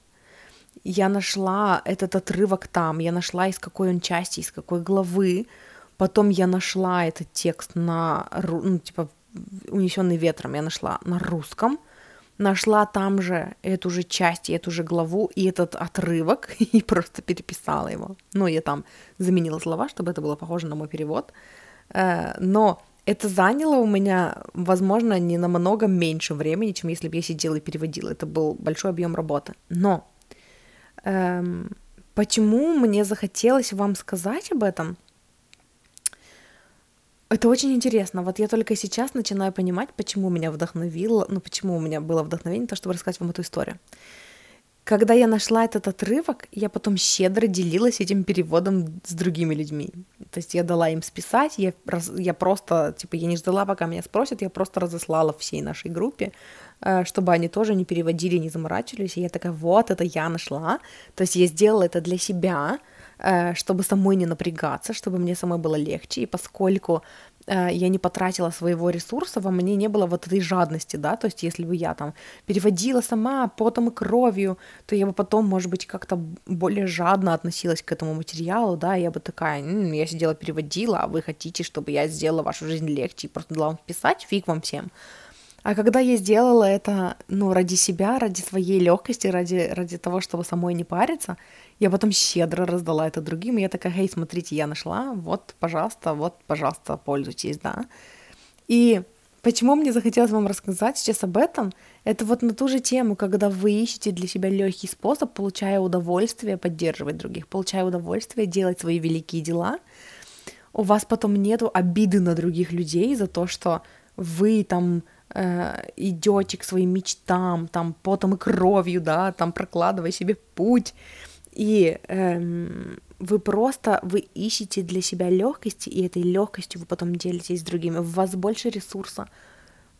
я нашла этот отрывок там, я нашла из какой он части, из какой главы, потом я нашла этот текст на, ну, типа, унесенный ветром, я нашла на русском, нашла там же эту же часть, эту же главу и этот отрывок и просто переписала его. Ну, я там заменила слова, чтобы это было похоже на мой перевод. Э, но это заняло у меня, возможно, не намного меньше времени, чем если бы я сидела и переводила. Это был большой объем работы. Но Эм, почему мне захотелось вам сказать об этом? Это очень интересно. Вот я только сейчас начинаю понимать, почему меня вдохновило, ну, почему у меня было вдохновение, то, чтобы рассказать вам эту историю. Когда я нашла этот отрывок, я потом щедро делилась этим переводом с другими людьми. То есть я дала им списать, я, я просто, типа, я не ждала, пока меня спросят, я просто разослала всей нашей группе, чтобы они тоже не переводили, не заморачивались. И я такая, вот, это я нашла. То есть я сделала это для себя, э, чтобы самой не напрягаться, чтобы мне самой было легче. И поскольку Э, я не потратила своего ресурса, во мне не было вот этой жадности, да, то есть если бы я там переводила сама потом и кровью, то я бы потом, может быть, как-то более жадно относилась к этому материалу, да, я бы такая, м-м, я сидела, переводила, а вы хотите, чтобы я сделала вашу жизнь легче и просто дала вам писать, фиг вам всем. А когда я сделала это, ну, ради себя, ради своей легкости, ради, ради того, чтобы самой не париться, я потом щедро раздала это другим, и я такая, эй, смотрите, я нашла, вот, пожалуйста, вот, пожалуйста, пользуйтесь, да. И почему мне захотелось вам рассказать сейчас об этом, это вот на ту же тему, когда вы ищете для себя легкий способ, получая удовольствие поддерживать других, получая удовольствие делать свои великие дела, у вас потом нету обиды на других людей за то, что вы там э, идете к своим мечтам, там потом и кровью, да, там прокладывая себе путь, и эм, вы просто, вы ищете для себя легкости, и этой легкостью вы потом делитесь с другими. У вас больше ресурса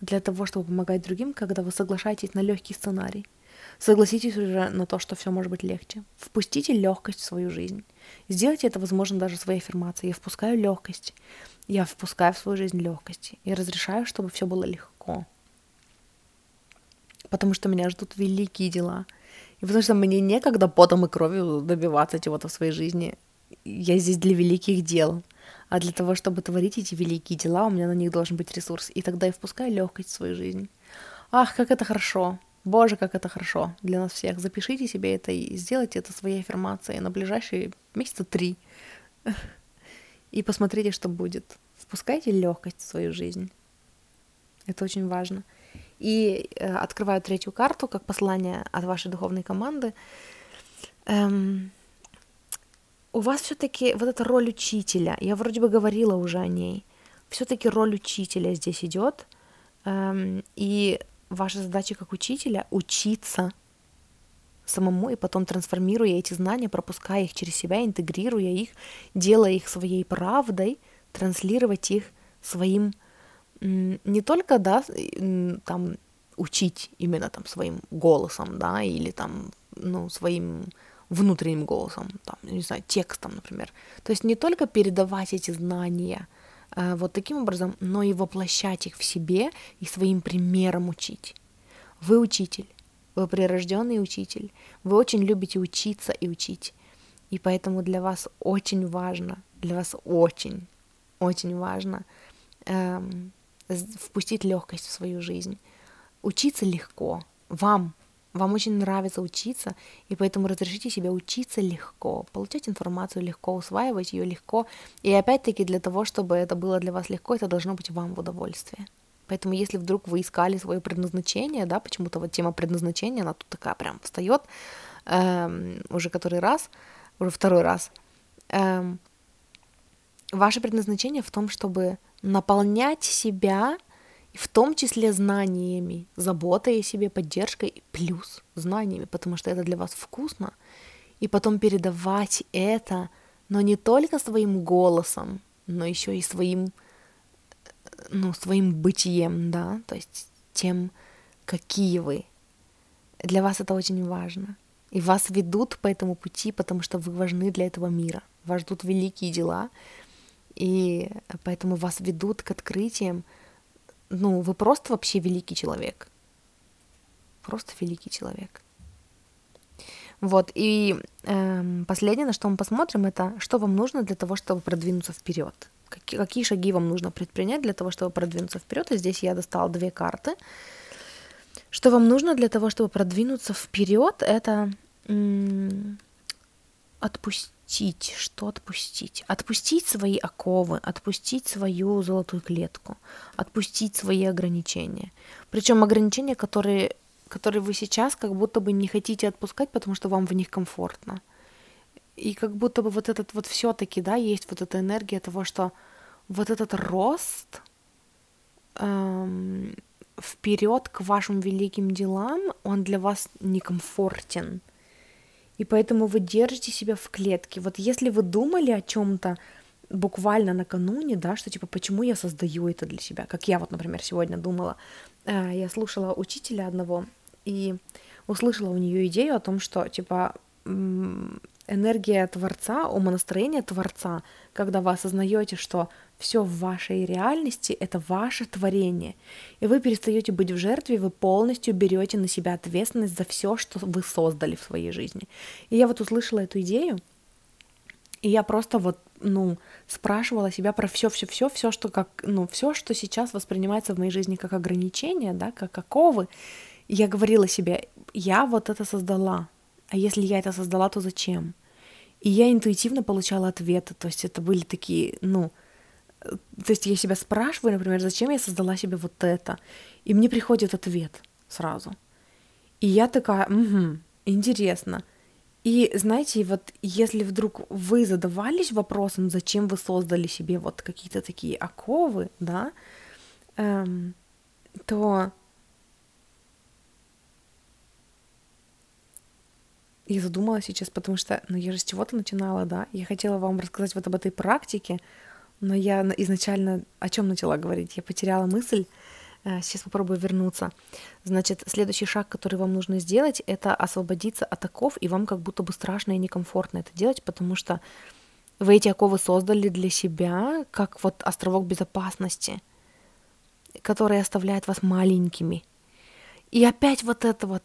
для того, чтобы помогать другим, когда вы соглашаетесь на легкий сценарий. Согласитесь уже на то, что все может быть легче. Впустите легкость в свою жизнь. Сделайте это, возможно, даже своей аффирмацией. Я впускаю легкость. Я впускаю в свою жизнь легкость. Я разрешаю, чтобы все было легко. Потому что меня ждут великие дела — и потому что мне некогда потом и кровью добиваться чего-то в своей жизни. Я здесь для великих дел. А для того, чтобы творить эти великие дела, у меня на них должен быть ресурс. И тогда я впускаю легкость в свою жизнь. Ах, как это хорошо. Боже, как это хорошо для нас всех. Запишите себе это и сделайте это своей аффирмацией на ближайшие месяца три. И посмотрите, что будет. Впускайте легкость в свою жизнь. Это очень важно и э, открываю третью карту как послание от вашей духовной команды. Эм, у вас все-таки вот эта роль учителя, я вроде бы говорила уже о ней, все-таки роль учителя здесь идет, эм, и ваша задача как учителя учиться самому и потом трансформируя эти знания, пропуская их через себя, интегрируя их, делая их своей правдой, транслировать их своим не только, да, там, учить именно там своим голосом, да, или там, ну, своим внутренним голосом, там, не знаю, текстом, например. То есть не только передавать эти знания э, вот таким образом, но и воплощать их в себе и своим примером учить. Вы учитель, вы прирожденный учитель, вы очень любите учиться и учить. И поэтому для вас очень важно, для вас очень, очень важно эм, впустить легкость в свою жизнь. Учиться легко. Вам Вам очень нравится учиться, и поэтому разрешите себе учиться легко, получать информацию легко, усваивать ее легко. И опять-таки для того, чтобы это было для вас легко, это должно быть вам в удовольствие. Поэтому если вдруг вы искали свое предназначение, да, почему-то вот тема предназначения, она тут такая прям встает эм, уже который раз, уже второй раз. Эм, ваше предназначение в том, чтобы наполнять себя в том числе знаниями, заботой о себе, поддержкой, плюс знаниями, потому что это для вас вкусно, и потом передавать это, но не только своим голосом, но еще и своим, ну, своим бытием, да, то есть тем, какие вы. Для вас это очень важно. И вас ведут по этому пути, потому что вы важны для этого мира. Вас ждут великие дела, и поэтому вас ведут к открытиям, ну, вы просто вообще великий человек. Просто великий человек. Вот, и э, последнее, на что мы посмотрим, это что вам нужно для того, чтобы продвинуться вперед. Какие, какие шаги вам нужно предпринять для того, чтобы продвинуться вперед. И здесь я достала две карты. Что вам нужно для того, чтобы продвинуться вперед, это м- отпустить отпустить, что отпустить? Отпустить свои оковы, отпустить свою золотую клетку, отпустить свои ограничения. Причем ограничения, которые, которые вы сейчас как будто бы не хотите отпускать, потому что вам в них комфортно. И как будто бы вот этот вот все-таки, да, есть вот эта энергия того, что вот этот рост эм, вперед к вашим великим делам, он для вас некомфортен и поэтому вы держите себя в клетке. Вот если вы думали о чем-то буквально накануне, да, что типа, почему я создаю это для себя, как я вот, например, сегодня думала, э, я слушала учителя одного и услышала у нее идею о том, что типа энергия Творца, умонастроение Творца, когда вы осознаете, что все в вашей реальности — это ваше творение, и вы перестаете быть в жертве, вы полностью берете на себя ответственность за все, что вы создали в своей жизни. И я вот услышала эту идею, и я просто вот, ну, спрашивала себя про все, все, все, все, что как, ну, все, что сейчас воспринимается в моей жизни как ограничение, да, как оковы. Я говорила себе, я вот это создала, а если я это создала, то зачем? И я интуитивно получала ответы, то есть это были такие, ну, то есть я себя спрашиваю, например, зачем я создала себе вот это, и мне приходит ответ сразу. И я такая, угу, интересно. И знаете, вот если вдруг вы задавались вопросом, зачем вы создали себе вот какие-то такие оковы, да, эм, то я задумалась сейчас, потому что, ну, я же с чего-то начинала, да, я хотела вам рассказать вот об этой практике, но я изначально о чем начала говорить? Я потеряла мысль. Э, сейчас попробую вернуться. Значит, следующий шаг, который вам нужно сделать, это освободиться от оков, и вам как будто бы страшно и некомфортно это делать, потому что вы эти оковы создали для себя, как вот островок безопасности, который оставляет вас маленькими. И опять вот это вот,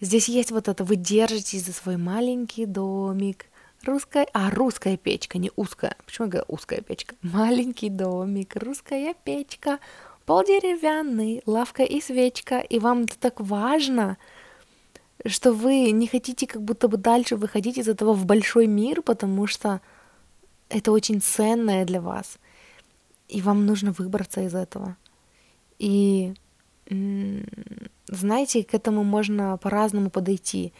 здесь есть вот это, вы держитесь за свой маленький домик – Русская, а русская печка, не узкая. Почему я говорю узкая печка? Маленький домик, русская печка, пол деревянный, лавка и свечка. И вам это так важно, что вы не хотите как будто бы дальше выходить из этого в большой мир, потому что это очень ценное для вас. И вам нужно выбраться из этого. И знаете, к этому можно по-разному подойти.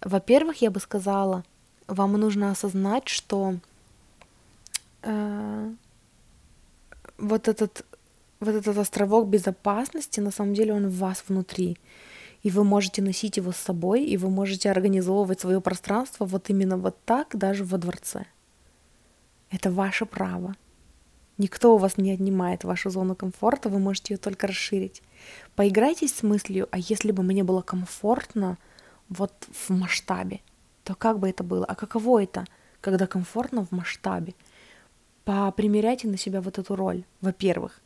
Во-первых, я бы сказала — вам нужно осознать, что э, вот этот вот этот островок безопасности, на самом деле он в вас внутри. И вы можете носить его с собой, и вы можете организовывать свое пространство вот именно вот так, даже во дворце. Это ваше право. Никто у вас не отнимает вашу зону комфорта, вы можете ее только расширить. Поиграйтесь с мыслью, а если бы мне было комфортно вот в масштабе, то как бы это было? А каково это, когда комфортно в масштабе? Попримеряйте на себя вот эту роль, во-первых.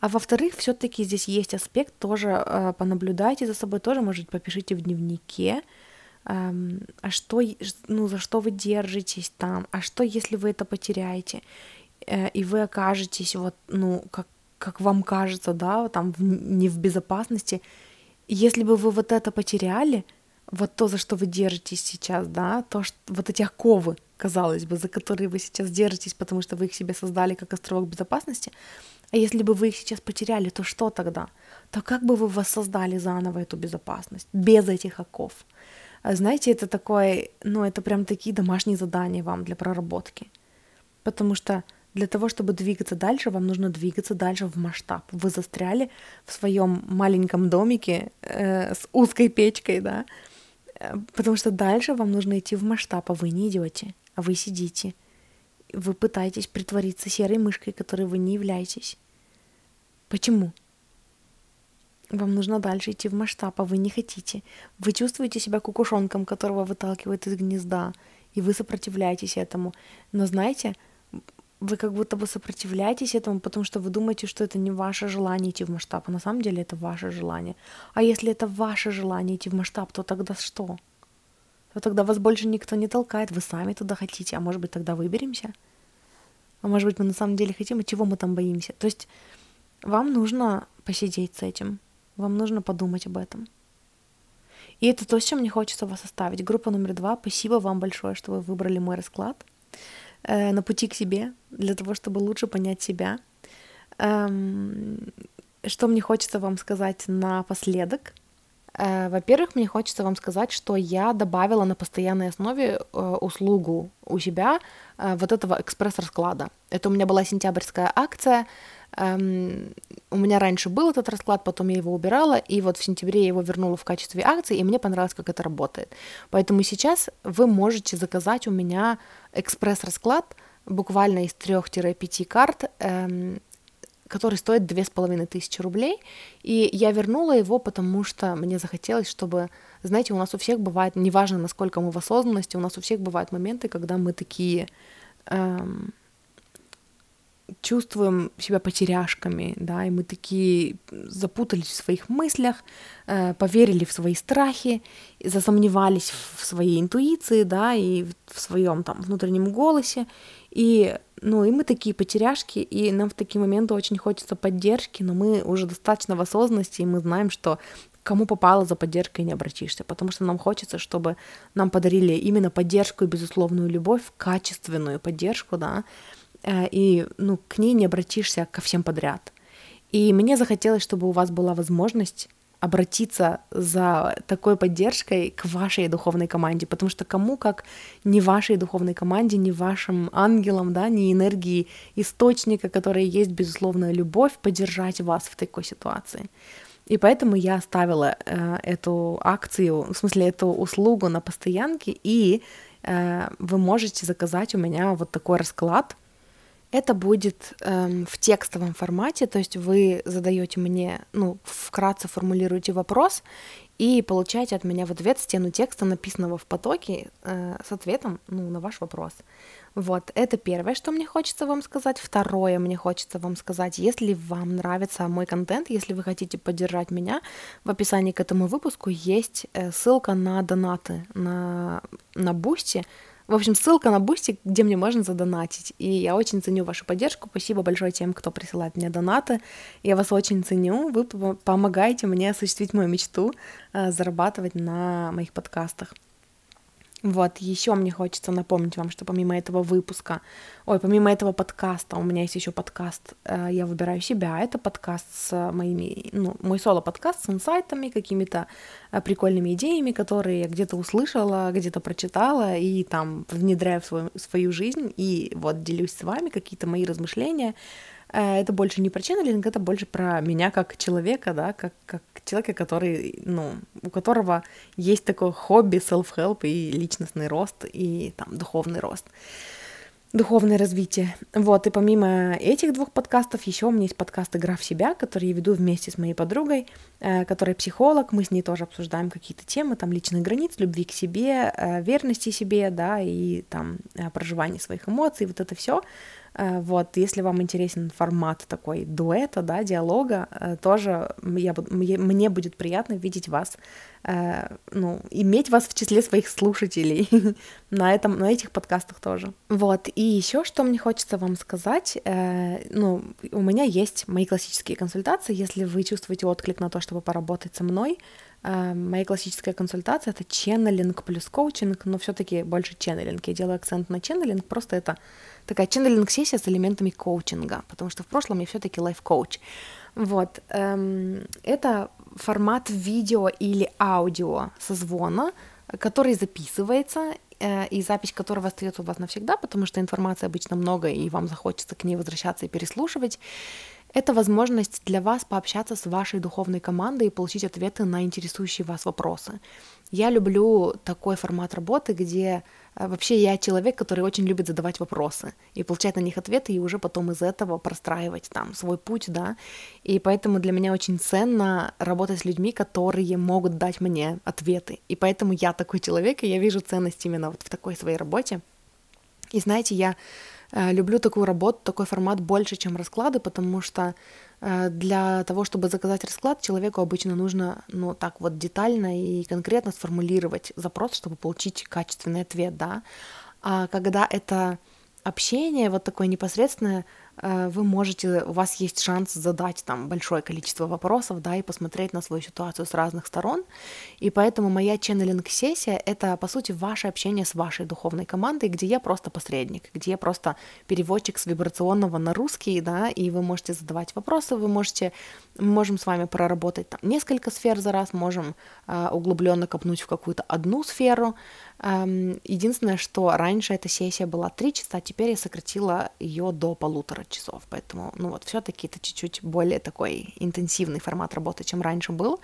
А во-вторых, все-таки здесь есть аспект, тоже э, понаблюдайте за собой, тоже, может, попишите в дневнике, э, а что, ну, за что вы держитесь там, а что, если вы это потеряете, э, и вы окажетесь вот, ну, как, как вам кажется, да, там, в, не в безопасности, если бы вы вот это потеряли, вот то, за что вы держитесь сейчас, да, то, что, вот эти оковы, казалось бы, за которые вы сейчас держитесь, потому что вы их себе создали как островок безопасности, а если бы вы их сейчас потеряли, то что тогда? То как бы вы воссоздали заново эту безопасность без этих оков? А знаете, это такое, ну, это прям такие домашние задания вам для проработки. Потому что для того, чтобы двигаться дальше, вам нужно двигаться дальше в масштаб. Вы застряли в своем маленьком домике э, с узкой печкой, да, потому что дальше вам нужно идти в масштаб, а вы не идете, а вы сидите. Вы пытаетесь притвориться серой мышкой, которой вы не являетесь. Почему? Вам нужно дальше идти в масштаб, а вы не хотите. Вы чувствуете себя кукушонком, которого выталкивают из гнезда, и вы сопротивляетесь этому. Но знаете, вы как будто бы сопротивляетесь этому, потому что вы думаете, что это не ваше желание идти в масштаб, а на самом деле это ваше желание. А если это ваше желание идти в масштаб, то тогда что? То тогда вас больше никто не толкает, вы сами туда хотите, а может быть тогда выберемся? А может быть мы на самом деле хотим, и чего мы там боимся? То есть вам нужно посидеть с этим, вам нужно подумать об этом. И это то, с чем мне хочется вас оставить. Группа номер два. Спасибо вам большое, что вы выбрали мой расклад э, на пути к себе, для того, чтобы лучше понять себя. Эм, что мне хочется вам сказать напоследок? Э, во-первых, мне хочется вам сказать, что я добавила на постоянной основе э, услугу у себя э, вот этого экспресс-расклада. Это у меня была сентябрьская акция, Эм, у меня раньше был этот расклад, потом я его убирала, и вот в сентябре я его вернула в качестве акции, и мне понравилось, как это работает. Поэтому сейчас вы можете заказать у меня экспресс-расклад буквально из 3-5 карт, эм, который стоит две с половиной тысячи рублей, и я вернула его, потому что мне захотелось, чтобы, знаете, у нас у всех бывает, неважно, насколько мы в осознанности, у нас у всех бывают моменты, когда мы такие эм, чувствуем себя потеряшками, да, и мы такие запутались в своих мыслях, э, поверили в свои страхи, засомневались в своей интуиции, да, и в своем там внутреннем голосе, и, ну, и мы такие потеряшки, и нам в такие моменты очень хочется поддержки, но мы уже достаточно в осознанности, и мы знаем, что кому попало за поддержкой не обратишься, потому что нам хочется, чтобы нам подарили именно поддержку и безусловную любовь, качественную поддержку, да, и ну, к ней не обратишься ко всем подряд. И мне захотелось, чтобы у вас была возможность обратиться за такой поддержкой к вашей духовной команде, потому что кому как не вашей духовной команде, не вашим ангелам, да, не энергии источника, которая есть безусловная любовь, поддержать вас в такой ситуации. И поэтому я оставила э, эту акцию, в смысле эту услугу на постоянке, и э, вы можете заказать у меня вот такой расклад это будет эм, в текстовом формате, то есть вы задаете мне, ну, вкратце формулируете вопрос и получаете от меня в ответ стену текста, написанного в потоке, э, с ответом ну, на ваш вопрос. Вот, это первое, что мне хочется вам сказать. Второе, мне хочется вам сказать, если вам нравится мой контент, если вы хотите поддержать меня, в описании к этому выпуску есть э, ссылка на донаты на, на Boosty, в общем, ссылка на Boosty, где мне можно задонатить. И я очень ценю вашу поддержку. Спасибо большое тем, кто присылает мне донаты. Я вас очень ценю. Вы помогаете мне осуществить мою мечту э, зарабатывать на моих подкастах. Вот, еще мне хочется напомнить вам, что помимо этого выпуска, ой, помимо этого подкаста, у меня есть еще подкаст э, «Я выбираю себя». Это подкаст с моими, ну, мой соло-подкаст с инсайтами, какими-то э, прикольными идеями, которые я где-то услышала, где-то прочитала и там внедряю в свою, свою жизнь, и вот делюсь с вами какие-то мои размышления, это больше не про ченнелинг, это больше про меня как человека, да, как, как человека, который, ну, у которого есть такое хобби, self-help и личностный рост, и там духовный рост духовное развитие. Вот, и помимо этих двух подкастов, еще у меня есть подкаст «Игра в себя», который я веду вместе с моей подругой, э, которая психолог, мы с ней тоже обсуждаем какие-то темы, там, личных границ, любви к себе, э, верности себе, да, и там проживание своих эмоций, вот это все. Э, вот, если вам интересен формат такой дуэта, да, диалога, э, тоже я, мне будет приятно видеть вас, э, ну, иметь вас в числе своих слушателей на, этом, на этих подкастах тоже. Вот, и еще что мне хочется вам сказать, ну, у меня есть мои классические консультации, если вы чувствуете отклик на то, чтобы поработать со мной, моя классическая консультация — это ченнелинг плюс коучинг, но все таки больше ченнелинг. Я делаю акцент на ченнелинг, просто это такая ченнелинг-сессия с элементами коучинга, потому что в прошлом я все таки лайф-коуч. Вот. Эм, это формат видео или аудио созвона, который записывается, э, и запись которого остается у вас навсегда, потому что информации обычно много, и вам захочется к ней возвращаться и переслушивать. Это возможность для вас пообщаться с вашей духовной командой и получить ответы на интересующие вас вопросы. Я люблю такой формат работы, где э, вообще я человек, который очень любит задавать вопросы и получать на них ответы, и уже потом из этого простраивать там свой путь, да. И поэтому для меня очень ценно работать с людьми, которые могут дать мне ответы. И поэтому я такой человек, и я вижу ценность именно вот в такой своей работе. И знаете, я э, люблю такую работу, такой формат больше, чем расклады, потому что для того, чтобы заказать расклад, человеку обычно нужно, ну, так вот детально и конкретно сформулировать запрос, чтобы получить качественный ответ, да. А когда это общение вот такое непосредственное, Э, вы можете, у вас есть шанс задать там большое количество вопросов, да, и посмотреть на свою ситуацию с разных сторон. И поэтому моя ченнелинг-сессия — это, по сути, ваше общение с вашей духовной командой, где я просто посредник, где я просто переводчик с вибрационного на русский, да, и вы можете задавать вопросы, вы можете, мы можем с вами проработать там несколько сфер за раз, можем э, углубленно копнуть в какую-то одну сферу, единственное, что раньше эта сессия была 3 часа, а теперь я сократила ее до полутора часов. Поэтому, ну вот, все-таки это чуть-чуть более такой интенсивный формат работы, чем раньше был.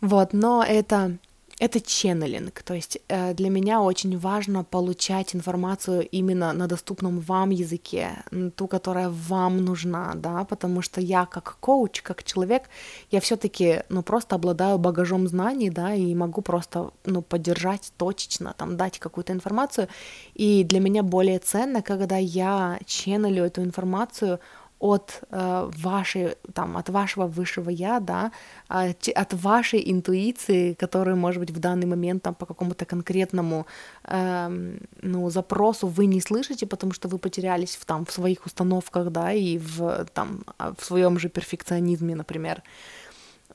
Вот, но это это ченнелинг, то есть э, для меня очень важно получать информацию именно на доступном вам языке, ту, которая вам нужна, да, потому что я как коуч, как человек, я все-таки, ну, просто обладаю багажом знаний, да, и могу просто, ну, поддержать точечно, там, дать какую-то информацию, и для меня более ценно, когда я ченнелю эту информацию от э, вашей, там, от вашего высшего я, да, от, от вашей интуиции, которую, может быть, в данный момент там по какому-то конкретному, э, ну, запросу вы не слышите, потому что вы потерялись в, там, в своих установках, да, и в, там, а, в своем же перфекционизме, например.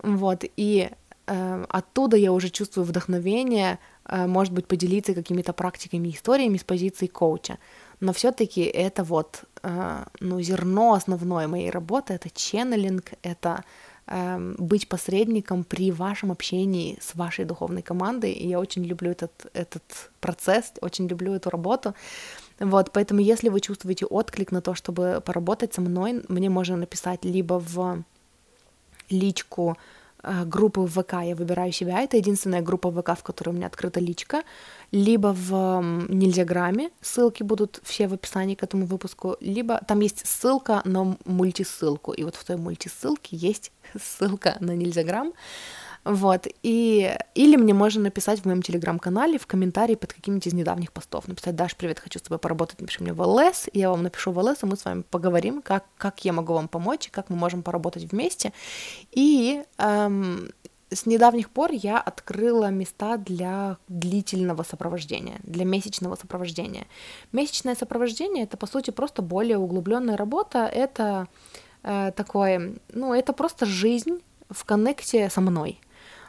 Вот, и э, оттуда я уже чувствую вдохновение, э, может быть, поделиться какими-то практиками, историями с позиции коуча но все-таки это вот, э, ну, зерно основное моей работы, это ченнелинг, это э, быть посредником при вашем общении с вашей духовной командой, и я очень люблю этот, этот процесс, очень люблю эту работу, вот, поэтому если вы чувствуете отклик на то, чтобы поработать со мной, мне можно написать либо в личку группы в ВК я выбираю себя. Это единственная группа в ВК, в которой у меня открыта личка. Либо в Нельзяграме, ссылки будут все в описании к этому выпуску, либо там есть ссылка на мультисылку. И вот в той мультисылке есть ссылка на Нельзяграм. Вот, и... Или мне можно написать в моем телеграм-канале в комментарии под каким-нибудь из недавних постов. Написать, Даш, привет, хочу с тобой поработать, напиши мне в ЛС, я вам напишу в ЛС, и мы с вами поговорим, как, как я могу вам помочь, и как мы можем поработать вместе. И эм, с недавних пор я открыла места для длительного сопровождения, для месячного сопровождения. Месячное сопровождение это по сути просто более углубленная работа, это э, такое, ну это просто жизнь в коннекте со мной.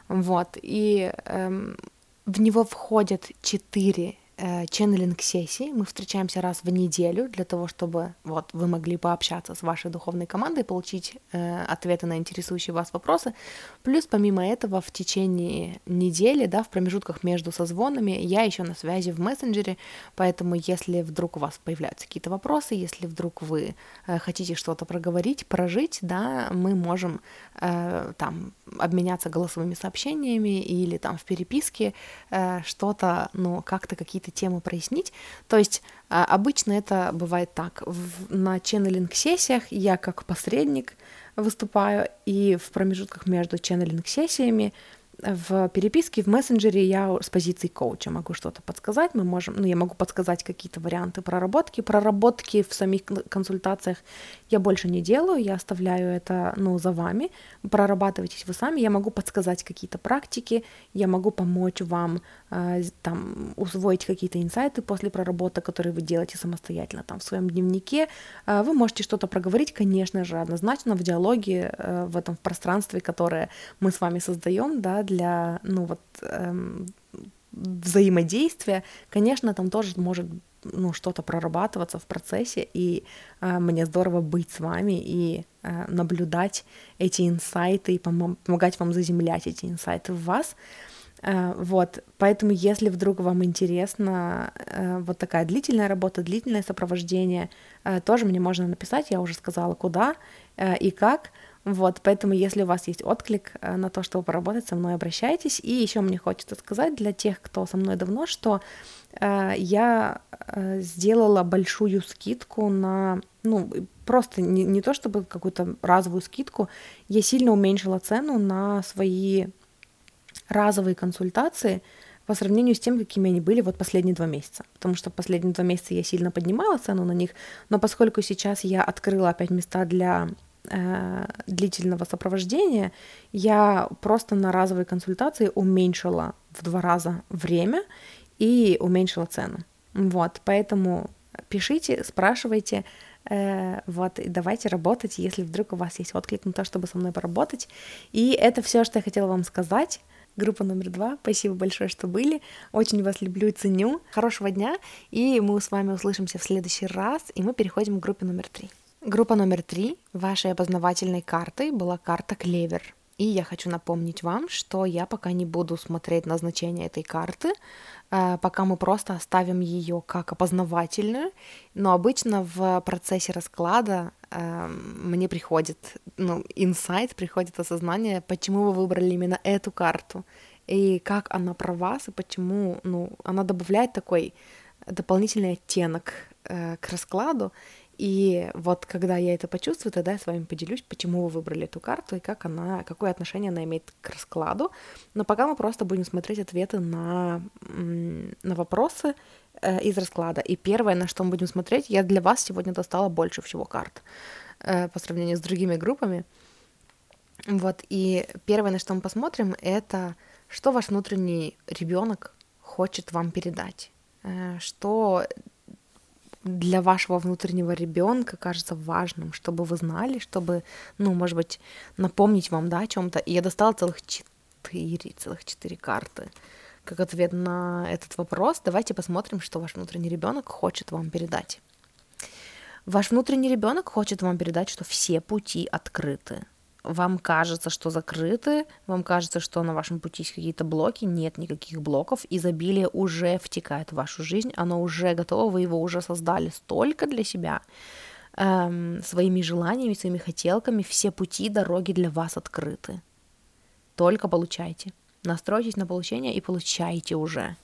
Вот, и эм, в него входят четыре Э, ченнелинг сессии. Мы встречаемся раз в неделю для того, чтобы вот вы могли пообщаться с вашей духовной командой, получить э, ответы на интересующие вас вопросы. Плюс помимо этого в течение недели, да, в промежутках между созвонами я еще на связи в мессенджере, поэтому если вдруг у вас появляются какие-то вопросы, если вдруг вы э, хотите что-то проговорить, прожить, да, мы можем там обменяться голосовыми сообщениями или там в переписке э, что-то, ну как-то какие-то какие-то темы прояснить. То есть а, обычно это бывает так. В, на ченнелинг-сессиях я как посредник выступаю, и в промежутках между ченнелинг-сессиями в переписке, в мессенджере я с позиции коуча могу что-то подсказать, мы можем, ну, я могу подсказать какие-то варианты проработки. Проработки в самих консультациях я больше не делаю, я оставляю это, ну, за вами, прорабатывайтесь вы сами, я могу подсказать какие-то практики, я могу помочь вам там усвоить какие-то инсайты после проработок, которые вы делаете самостоятельно там в своем дневнике. Э, вы можете что-то проговорить, конечно же, однозначно в диалоге, э, в этом пространстве, которое мы с вами создаем, да, для, ну вот, эм, взаимодействия, конечно, там тоже может ну, что-то прорабатываться в процессе, и э, мне здорово быть с вами и э, наблюдать эти инсайты и пом- помогать вам заземлять эти инсайты в вас. Э, вот, поэтому если вдруг вам интересна э, вот такая длительная работа, длительное сопровождение, э, тоже мне можно написать, я уже сказала, куда и как. Вот, поэтому если у вас есть отклик на то, чтобы поработать со мной, обращайтесь. И еще мне хочется сказать для тех, кто со мной давно, что я сделала большую скидку на, ну, просто не, не то чтобы какую-то разовую скидку, я сильно уменьшила цену на свои разовые консультации по сравнению с тем, какими они были вот последние два месяца. Потому что последние два месяца я сильно поднимала цену на них, но поскольку сейчас я открыла опять места для э, длительного сопровождения, я просто на разовые консультации уменьшила в два раза время и уменьшила цену. Вот, поэтому пишите, спрашивайте, э, вот, и давайте работать, если вдруг у вас есть отклик на то, чтобы со мной поработать. И это все, что я хотела вам сказать. Группа номер два. Спасибо большое, что были. Очень вас люблю и ценю. Хорошего дня, и мы с вами услышимся в следующий раз, и мы переходим к группе номер три. Группа номер три вашей опознавательной картой была карта Клевер. И я хочу напомнить вам, что я пока не буду смотреть назначение этой карты, э, пока мы просто оставим ее как опознавательную. Но обычно в процессе расклада мне приходит, ну, инсайт, приходит осознание, почему вы выбрали именно эту карту, и как она про вас, и почему, ну, она добавляет такой дополнительный оттенок э, к раскладу, и вот когда я это почувствую, тогда я с вами поделюсь, почему вы выбрали эту карту и как она, какое отношение она имеет к раскладу. Но пока мы просто будем смотреть ответы на, на вопросы э, из расклада. И первое, на что мы будем смотреть, я для вас сегодня достала больше всего карт э, по сравнению с другими группами. Вот, и первое, на что мы посмотрим, это что ваш внутренний ребенок хочет вам передать, э, что для вашего внутреннего ребенка кажется важным, чтобы вы знали, чтобы, ну, может быть, напомнить вам, да, о чем-то. И я достала целых четыре, целых четыре карты как ответ на этот вопрос. Давайте посмотрим, что ваш внутренний ребенок хочет вам передать. Ваш внутренний ребенок хочет вам передать, что все пути открыты вам кажется, что закрыты, вам кажется, что на вашем пути есть какие-то блоки, нет никаких блоков, изобилие уже втекает в вашу жизнь, оно уже готово, вы его уже создали столько для себя, эм, своими желаниями, своими хотелками, все пути, дороги для вас открыты. Только получайте. Настройтесь на получение и получайте уже.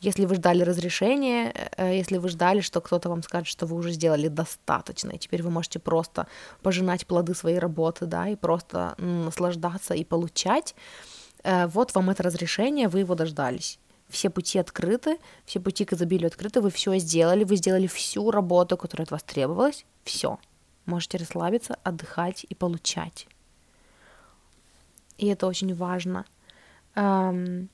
Если вы ждали разрешения, э, если вы ждали, что кто-то вам скажет, что вы уже сделали достаточно, и теперь вы можете просто пожинать плоды своей работы, да, и просто наслаждаться и получать, э, вот вам это разрешение, вы его дождались. Все пути открыты, все пути к изобилию открыты, вы все сделали, вы сделали всю работу, которая от вас требовалась, все. Можете расслабиться, отдыхать и получать. И это очень важно – эм,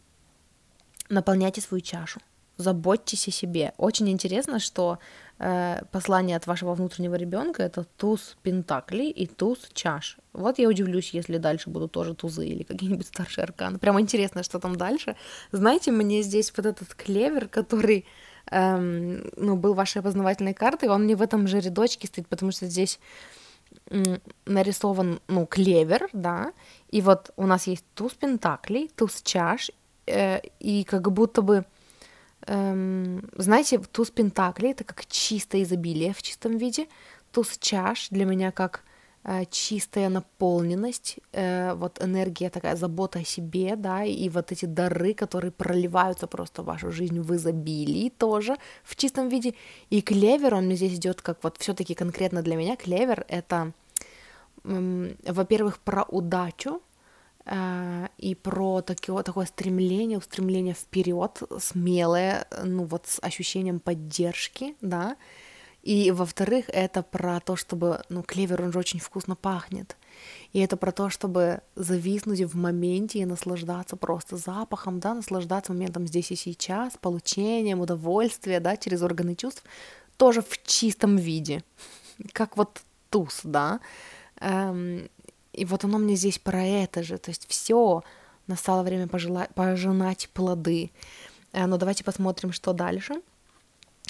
наполняйте свою чашу, заботьтесь о себе. Очень интересно, что э, послание от вашего внутреннего ребенка это туз пентаклей и туз чаш. Вот я удивлюсь, если дальше будут тоже тузы или какие-нибудь старшие арканы. Прямо интересно, что там дальше. Знаете, мне здесь вот этот клевер, который эм, ну, был вашей опознавательной картой, он мне в этом же рядочке стоит, потому что здесь нарисован, ну, клевер, да, и вот у нас есть туз пентаклей, туз чаш, э, и как будто бы, эм, знаете, туз пентаклей — это как чистое изобилие в чистом виде, туз чаш для меня как э, чистая наполненность, э, вот энергия такая, забота о себе, да, и вот эти дары, которые проливаются просто в вашу жизнь в изобилии тоже в чистом виде. И клевер, он мне здесь идет как вот все-таки конкретно для меня клевер — это во-первых, про удачу э, и про такое, такое стремление, устремление вперед, смелое, ну вот с ощущением поддержки, да. И во-вторых, это про то, чтобы, ну, клевер, он же очень вкусно пахнет. И это про то, чтобы зависнуть в моменте и наслаждаться просто запахом, да, наслаждаться моментом здесь и сейчас, получением удовольствия, да, через органы чувств, тоже в чистом виде, как вот туз, да, и вот оно мне здесь про это же, то есть все настало время пожела... пожинать плоды. Э, но давайте посмотрим, что дальше.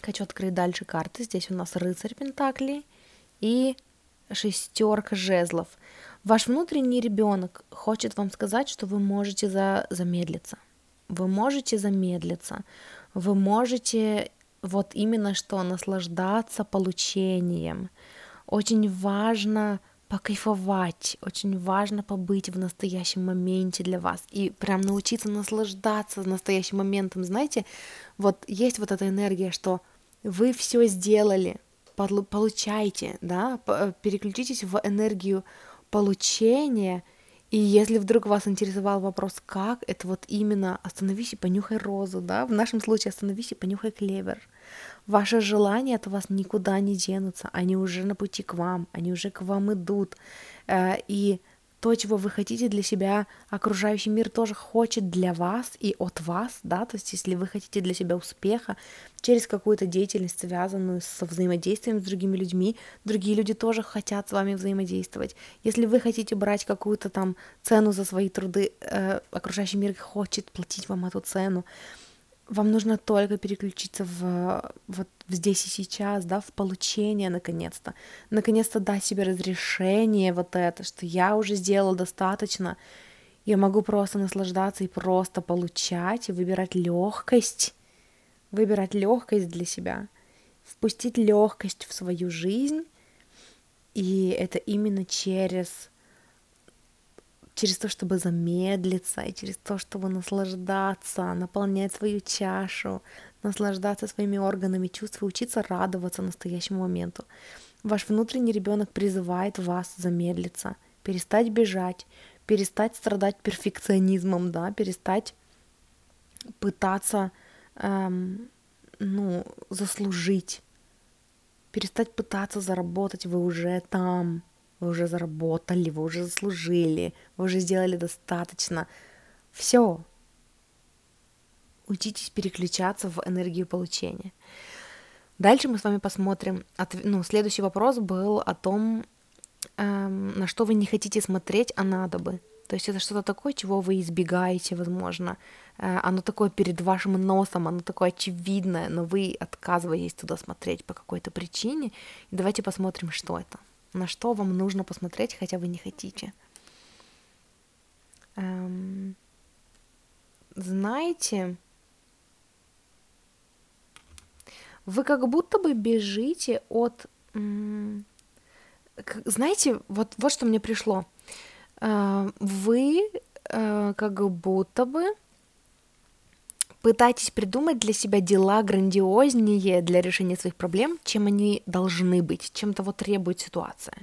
Хочу открыть дальше карты. Здесь у нас рыцарь Пентаклей и шестерка жезлов. Ваш внутренний ребенок хочет вам сказать, что вы можете за... замедлиться. Вы можете замедлиться. Вы можете вот именно что наслаждаться получением. Очень важно покайфовать, очень важно побыть в настоящем моменте для вас и прям научиться наслаждаться настоящим моментом. Знаете, вот есть вот эта энергия, что вы все сделали, получайте, да, переключитесь в энергию получения, и если вдруг вас интересовал вопрос, как, это вот именно остановись и понюхай розу, да, в нашем случае остановись и понюхай клевер. Ваши желания от вас никуда не денутся, они уже на пути к вам, они уже к вам идут. Э, и то, чего вы хотите для себя, окружающий мир тоже хочет для вас и от вас, да, то есть если вы хотите для себя успеха через какую-то деятельность, связанную со взаимодействием с другими людьми, другие люди тоже хотят с вами взаимодействовать. Если вы хотите брать какую-то там цену за свои труды, э, окружающий мир хочет платить вам эту цену вам нужно только переключиться в вот здесь и сейчас, да, в получение наконец-то. Наконец-то дать себе разрешение вот это, что я уже сделала достаточно. Я могу просто наслаждаться и просто получать, и выбирать легкость, выбирать легкость для себя, впустить легкость в свою жизнь. И это именно через через то, чтобы замедлиться, и через то, чтобы наслаждаться, наполнять свою чашу, наслаждаться своими органами чувств и учиться радоваться настоящему моменту. Ваш внутренний ребенок призывает вас замедлиться, перестать бежать, перестать страдать перфекционизмом, да, перестать пытаться эм, ну, заслужить, перестать пытаться заработать, вы уже там, вы уже заработали, вы уже заслужили, вы уже сделали достаточно. Все. Учитесь переключаться в энергию получения. Дальше мы с вами посмотрим. Ну, следующий вопрос был о том, эм, на что вы не хотите смотреть, а надо бы. То есть это что-то такое, чего вы избегаете, возможно. Э, оно такое перед вашим носом, оно такое очевидное, но вы отказываетесь туда смотреть по какой-то причине. И давайте посмотрим, что это на что вам нужно посмотреть, хотя вы не хотите. Эм, знаете, вы как будто бы бежите от... Знаете, вот, вот что мне пришло. Э, вы э, как будто бы Пытайтесь придумать для себя дела грандиознее для решения своих проблем, чем они должны быть, чем того требует ситуация.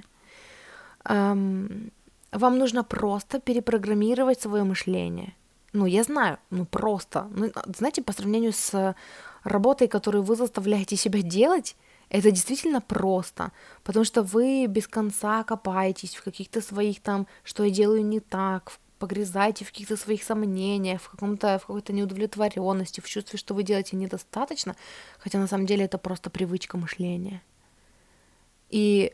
Эм, вам нужно просто перепрограммировать свое мышление. Ну, я знаю, ну просто. Ну, знаете, по сравнению с работой, которую вы заставляете себя делать, это действительно просто, потому что вы без конца копаетесь в каких-то своих там, что я делаю не так, в погрязаете в каких-то своих сомнениях, в, каком-то, в какой-то неудовлетворенности, в чувстве, что вы делаете недостаточно, хотя на самом деле это просто привычка мышления. И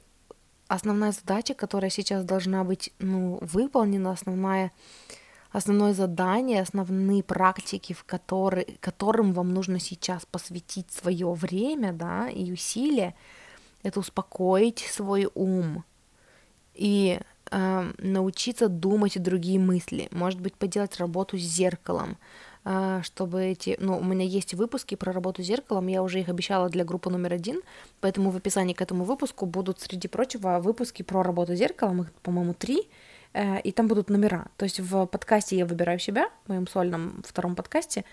основная задача, которая сейчас должна быть ну, выполнена, основная, основное задание, основные практики, в которые, которым вам нужно сейчас посвятить свое время да, и усилия, это успокоить свой ум и э, научиться думать другие мысли, может быть, поделать работу с зеркалом, э, чтобы эти, ну, у меня есть выпуски про работу с зеркалом, я уже их обещала для группы номер один, поэтому в описании к этому выпуску будут, среди прочего, выпуски про работу с зеркалом, их, по-моему, три, э, и там будут номера. То есть в подкасте «Я выбираю себя», в моем сольном втором подкасте,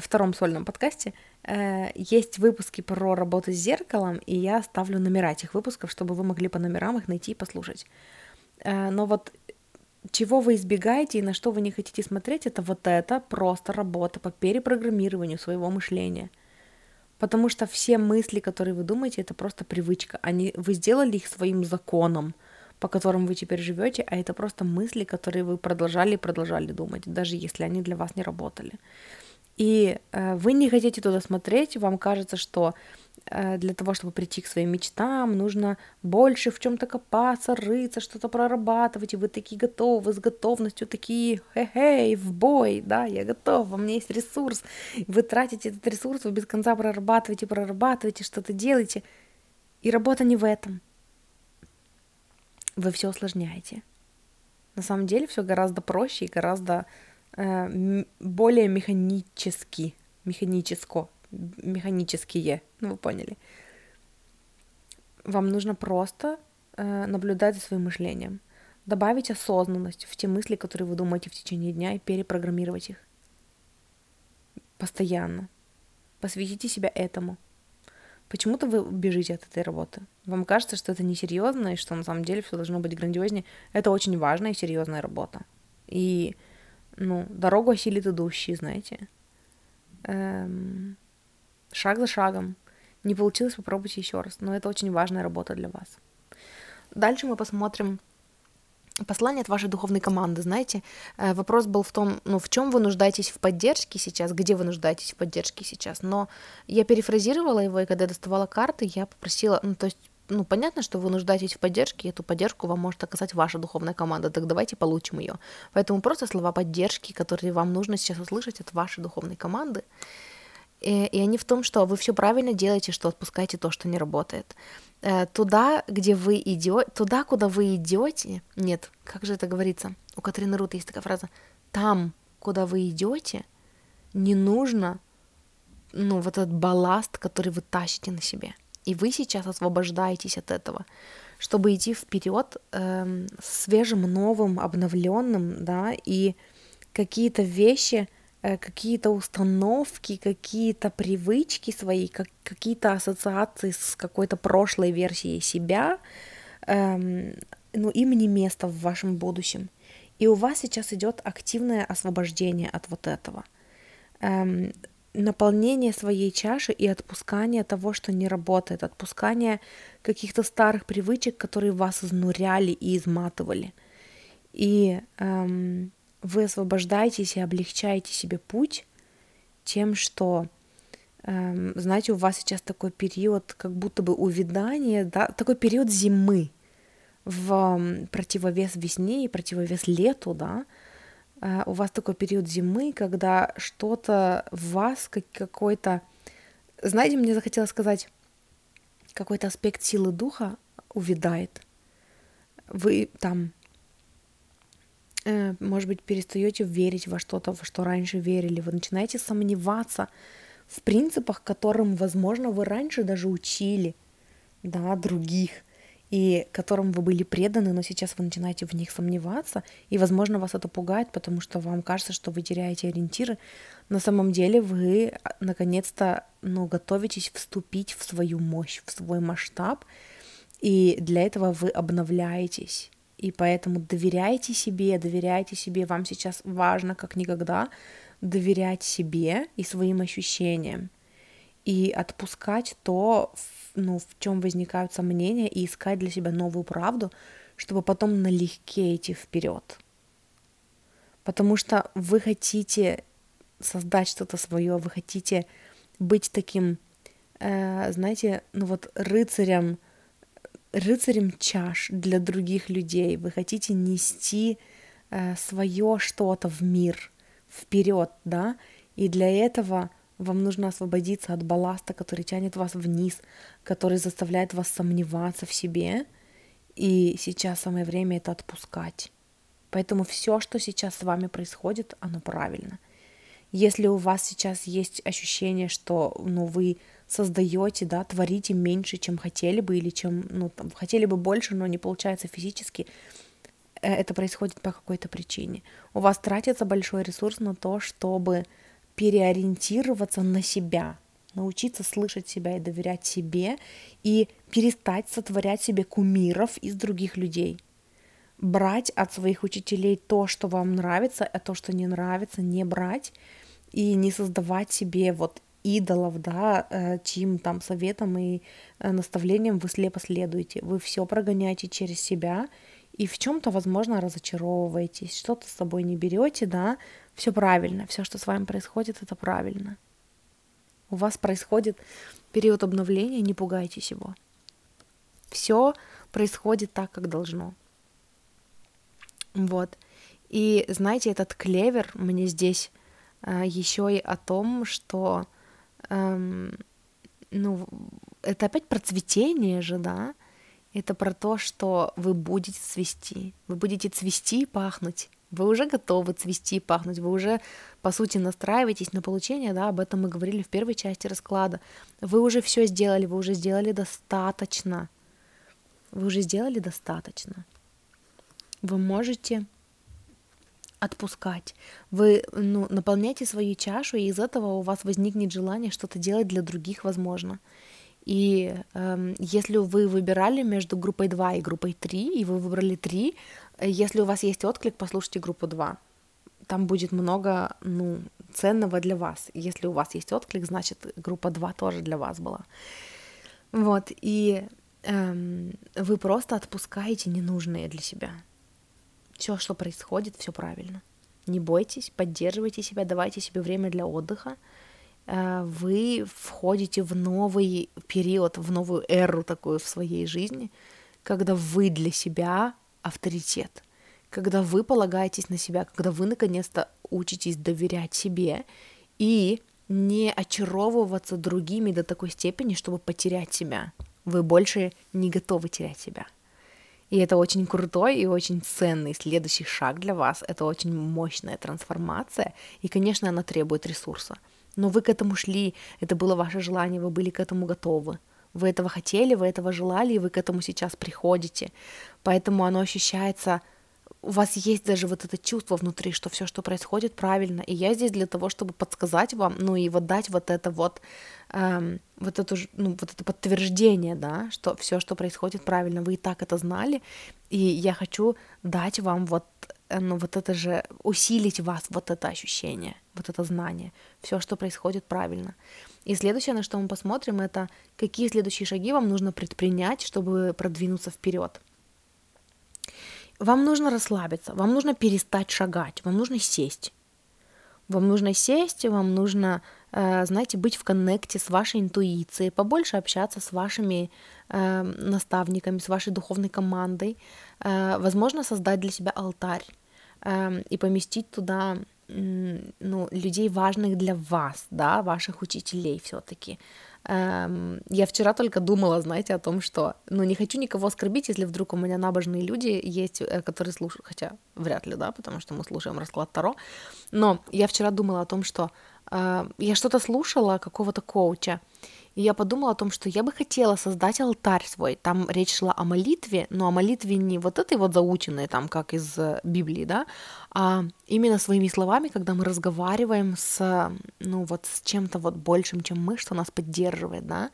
втором сольном подкасте э, есть выпуски про работу с зеркалом, и я ставлю номера этих выпусков, чтобы вы могли по номерам их найти и послушать. Э, но вот чего вы избегаете и на что вы не хотите смотреть, это вот это просто работа по перепрограммированию своего мышления. Потому что все мысли, которые вы думаете, это просто привычка. Они, вы сделали их своим законом, по которым вы теперь живете, а это просто мысли, которые вы продолжали и продолжали думать, даже если они для вас не работали. И э, вы не хотите туда смотреть, вам кажется, что э, для того, чтобы прийти к своим мечтам, нужно больше в чем-то копаться, рыться, что-то прорабатывать, и вы такие готовы, с готовностью такие, хе-хей, в бой, да, я готов, у меня есть ресурс, вы тратите этот ресурс, вы без конца прорабатываете, прорабатываете, что-то делаете, и работа не в этом. Вы все усложняете. На самом деле все гораздо проще и гораздо э, более механически, механическо, механические, ну вы поняли. Вам нужно просто э, наблюдать за своим мышлением, добавить осознанность в те мысли, которые вы думаете в течение дня, и перепрограммировать их постоянно. Посвятите себя этому. Почему-то вы бежите от этой работы. Вам кажется, что это несерьезно, и что на самом деле все должно быть грандиознее. Это очень важная и серьезная работа. И, ну, дорогу осилит идущий, знаете. Эм, шаг за шагом. Не получилось, попробуйте еще раз. Но это очень важная работа для вас. Дальше мы посмотрим послание от вашей духовной команды, знаете, э, вопрос был в том, ну, в чем вы нуждаетесь в поддержке сейчас, где вы нуждаетесь в поддержке сейчас, но я перефразировала его, и когда я доставала карты, я попросила, ну, то есть ну, понятно, что вы нуждаетесь в поддержке, и эту поддержку вам может оказать ваша духовная команда, так давайте получим ее. Поэтому просто слова поддержки, которые вам нужно сейчас услышать от вашей духовной команды, и, и они в том, что вы все правильно делаете, что отпускаете то, что не работает. Э, туда, где вы идете, туда, куда вы идете, нет, как же это говорится? У Катрины Рут есть такая фраза, там, куда вы идете, не нужно, ну, вот этот балласт, который вы тащите на себе. И вы сейчас освобождаетесь от этого, чтобы идти вперед э, свежим, новым, обновленным, да, и какие-то вещи, Э, какие-то установки, какие-то привычки свои, как, какие-то ассоциации с какой-то прошлой версией себя, эм, ну, им не место в вашем будущем. И у вас сейчас идет активное освобождение от вот этого. Эм, наполнение своей чаши и отпускание того, что не работает, отпускание каких-то старых привычек, которые вас изнуряли и изматывали. И эм, вы освобождаетесь и облегчаете себе путь тем, что, эм, знаете, у вас сейчас такой период, как будто бы увядания, да, такой период зимы в противовес весне и противовес лету, да, у вас такой период зимы, когда что-то в вас, как какой-то, знаете, мне захотелось сказать, какой-то аспект силы духа увядает. Вы там Э, может быть, перестаете верить во что-то, во что раньше верили, вы начинаете сомневаться в принципах, которым, возможно, вы раньше даже учили, да, других, и которым вы были преданы, но сейчас вы начинаете в них сомневаться, и, возможно, вас это пугает, потому что вам кажется, что вы теряете ориентиры. На самом деле вы, а, наконец-то, ну, готовитесь вступить в свою мощь, в свой масштаб, и для этого вы обновляетесь. И поэтому доверяйте себе, доверяйте себе. Вам сейчас важно, как никогда, доверять себе и своим ощущениям. И отпускать то, ну, в чем возникают сомнения, и искать для себя новую правду, чтобы потом налегке идти вперед. Потому что вы хотите создать что-то свое, вы хотите быть таким, э, знаете, ну вот рыцарем рыцарем чаш для других людей, вы хотите нести э, свое что-то в мир, вперед, да, и для этого вам нужно освободиться от балласта, который тянет вас вниз, который заставляет вас сомневаться в себе, и сейчас самое время это отпускать. Поэтому все, что сейчас с вами происходит, оно правильно. Если у вас сейчас есть ощущение, что ну, вы создаете, да, творите меньше, чем хотели бы, или чем, ну, там, хотели бы больше, но не получается физически, э, это происходит по какой-то причине. У вас тратится большой ресурс на то, чтобы переориентироваться на себя, научиться слышать себя и доверять себе, и перестать сотворять себе кумиров из других людей. Брать от своих учителей то, что вам нравится, а то, что не нравится, не брать и не создавать себе вот идолов, да, э, чьим там советом и э, наставлением вы слепо следуете. Вы все прогоняете через себя и в чем-то, возможно, разочаровываетесь, что-то с собой не берете, да, все правильно, все, что с вами происходит, это правильно. У вас происходит период обновления, не пугайтесь его. Все происходит так, как должно. Вот. И знаете, этот клевер мне здесь э, еще и о том, что эм, ну, это опять про цветение же, да? Это про то, что вы будете цвести. Вы будете цвести и пахнуть. Вы уже готовы цвести и пахнуть. Вы уже, по сути, настраиваетесь на получение, да, об этом мы говорили в первой части расклада. Вы уже все сделали, вы уже сделали достаточно. Вы уже сделали достаточно. Вы можете отпускать. Вы ну, наполняете свою чашу, и из этого у вас возникнет желание что-то делать для других, возможно. И э, если вы выбирали между группой 2 и группой 3, и вы выбрали 3, если у вас есть отклик, послушайте группу 2. Там будет много ну, ценного для вас. Если у вас есть отклик, значит, группа 2 тоже для вас была. Вот, и эм, вы просто отпускаете ненужные для себя все, что происходит, все правильно. Не бойтесь, поддерживайте себя, давайте себе время для отдыха. Э, вы входите в новый период, в новую эру такую в своей жизни, когда вы для себя авторитет, когда вы полагаетесь на себя, когда вы наконец-то учитесь доверять себе и не очаровываться другими до такой степени, чтобы потерять себя. Вы больше не готовы терять себя. И это очень крутой и очень ценный следующий шаг для вас. Это очень мощная трансформация. И, конечно, она требует ресурса. Но вы к этому шли, это было ваше желание, вы были к этому готовы. Вы этого хотели, вы этого желали, и вы к этому сейчас приходите. Поэтому оно ощущается у вас есть даже вот это чувство внутри, что все, что происходит, правильно. И я здесь для того, чтобы подсказать вам, ну и вот дать вот это вот, эм, вот, эту, ну, вот это подтверждение, да, что все, что происходит, правильно. Вы и так это знали. И я хочу дать вам вот, э, ну, вот это же, усилить вас вот это ощущение, вот это знание. Все, что происходит, правильно. И следующее, на что мы посмотрим, это какие следующие шаги вам нужно предпринять, чтобы продвинуться вперед. Вам нужно расслабиться, вам нужно перестать шагать, вам нужно сесть. Вам нужно сесть, вам нужно, знаете, быть в коннекте с вашей интуицией, побольше общаться с вашими э, наставниками, с вашей духовной командой, э, возможно, создать для себя алтарь и поместить туда ну, людей важных для вас, да, ваших учителей все-таки, Эм, я вчера только думала, знаете, о том, что, ну, не хочу никого оскорбить, если вдруг у меня набожные люди есть, э, которые слушают, хотя вряд ли, да, потому что мы слушаем расклад Таро, но я вчера думала о том, что э, я что-то слушала какого-то коуча, и я подумала о том, что я бы хотела создать алтарь свой. Там речь шла о молитве, но о молитве не вот этой вот заученной, там, как из э, Библии, да, а именно своими словами, когда мы разговариваем с, ну, вот с чем-то вот большим, чем мы, что нас поддерживает, да.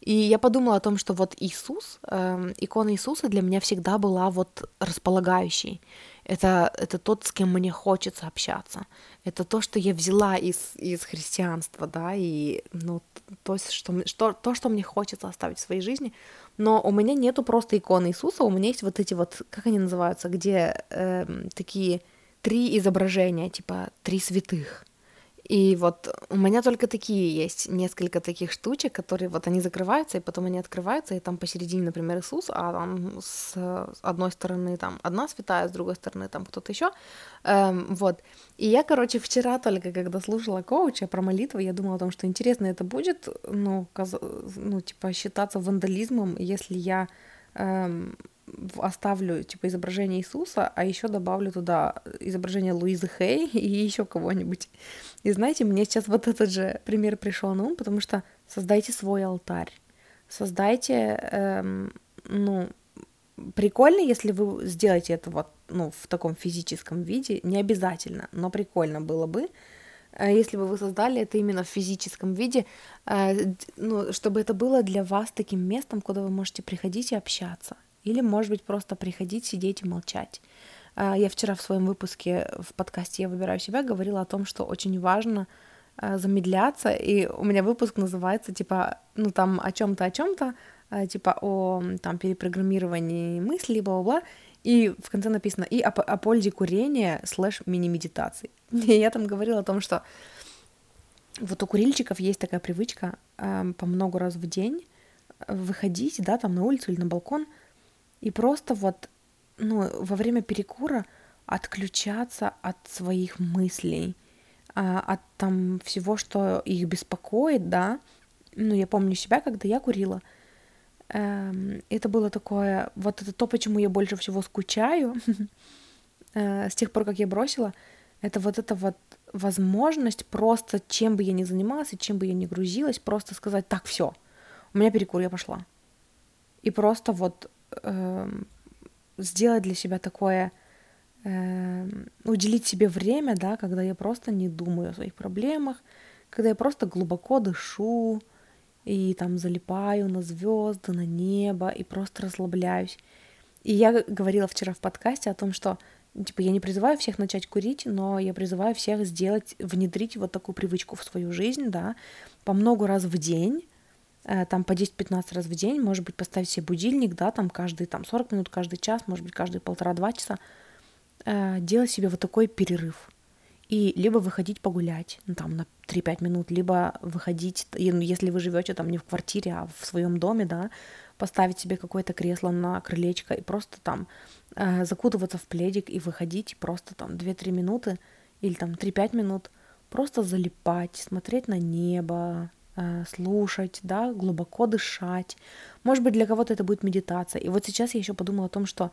И я подумала о том, что вот Иисус, э, икона Иисуса для меня всегда была вот располагающей. Это, это тот, с кем мне хочется общаться. Это то, что я взяла из, из христианства, да, и ну, то, что, что, то, что мне хочется оставить в своей жизни. Но у меня нету просто иконы Иисуса, у меня есть вот эти вот, как они называются, где э, такие три изображения, типа три святых. И вот у меня только такие есть, несколько таких штучек, которые вот они закрываются, и потом они открываются, и там посередине, например, Иисус, а там с одной стороны там одна святая, с другой стороны там кто-то еще. Эм, вот. И я, короче, вчера только, когда слушала коуча про молитву, я думала о том, что интересно это будет, ну, каз... ну типа, считаться вандализмом, если я эм, оставлю типа изображение Иисуса, а еще добавлю туда изображение Луизы Хей и еще кого-нибудь. И знаете, мне сейчас вот этот же пример пришел на ум, потому что создайте свой алтарь, создайте, эм, ну, прикольно, если вы сделаете это вот, ну, в таком физическом виде, не обязательно, но прикольно было бы, э, если бы вы создали это именно в физическом виде, э, ну, чтобы это было для вас таким местом, куда вы можете приходить и общаться. Или, может быть, просто приходить, сидеть и молчать. А, я вчера в своем выпуске в подкасте «Я выбираю себя» говорила о том, что очень важно а, замедляться, и у меня выпуск называется, типа, ну, там о чем то о чем то а, типа, о, там, перепрограммировании мыслей, бла-бла-бла, и в конце написано и о, о пользе курения слэш мини-медитации. И я там говорила о том, что вот у курильщиков есть такая привычка э, по много раз в день выходить, да, там на улицу или на балкон и просто вот, ну, во время перекура отключаться от своих мыслей, э, от там всего, что их беспокоит, да. Ну, я помню себя, когда я курила, э, это было такое, вот это то, почему я больше всего скучаю э, с тех пор, как я бросила, это вот это вот возможность просто, чем бы я ни занималась и чем бы я ни грузилась, просто сказать, так, все, у меня перекур, я пошла. И просто вот э, сделать для себя такое, э, уделить себе время, да, когда я просто не думаю о своих проблемах, когда я просто глубоко дышу и там залипаю на звезды, на небо и просто расслабляюсь. И я говорила вчера в подкасте о том, что типа я не призываю всех начать курить, но я призываю всех сделать, внедрить вот такую привычку в свою жизнь, да, по много раз в день, там по 10-15 раз в день, может быть, поставить себе будильник, да, там каждые там 40 минут, каждый час, может быть, каждые полтора-два часа, э, делать себе вот такой перерыв. И либо выходить погулять, ну, там, на 3-5 минут, либо выходить, ну, если вы живете там не в квартире, а в своем доме, да, поставить себе какое-то кресло на крылечко и просто там э, закутываться в пледик и выходить просто там 2-3 минуты или там 3-5 минут, просто залипать, смотреть на небо, э, слушать, да, глубоко дышать. Может быть, для кого-то это будет медитация. И вот сейчас я еще подумала о том, что,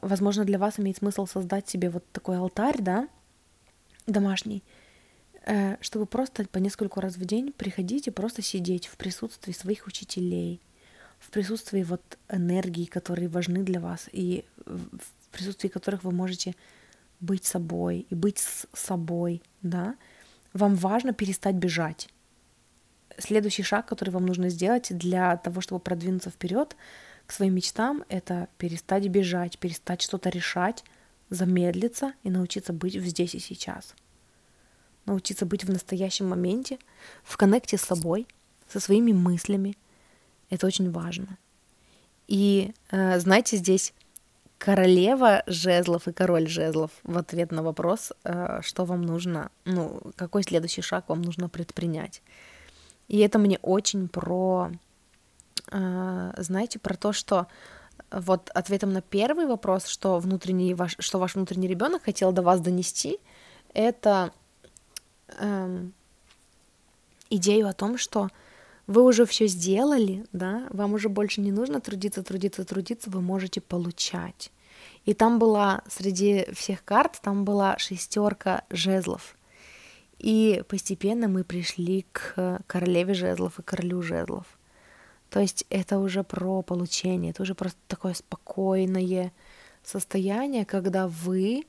возможно, для вас имеет смысл создать себе вот такой алтарь, да, домашний, э, чтобы просто по нескольку раз в день приходить и просто сидеть в присутствии своих учителей – в присутствии вот энергии, которые важны для вас, и в присутствии которых вы можете быть собой и быть с собой, да, вам важно перестать бежать. Следующий шаг, который вам нужно сделать для того, чтобы продвинуться вперед к своим мечтам, это перестать бежать, перестать что-то решать, замедлиться и научиться быть здесь и сейчас. Научиться быть в настоящем моменте, в коннекте с собой, со своими мыслями, это очень важно. И э, знаете, здесь королева жезлов и король жезлов в ответ на вопрос, э, что вам нужно, ну, какой следующий шаг вам нужно предпринять. И это мне очень про, э, знаете, про то, что вот ответом на первый вопрос, что внутренний ваш, что ваш внутренний ребенок хотел до вас донести, это эм, идею о том, что вы уже все сделали, да, вам уже больше не нужно трудиться, трудиться, трудиться, вы можете получать. И там была среди всех карт, там была шестерка жезлов. И постепенно мы пришли к королеве жезлов и королю жезлов. То есть это уже про получение, это уже просто такое спокойное состояние, когда вы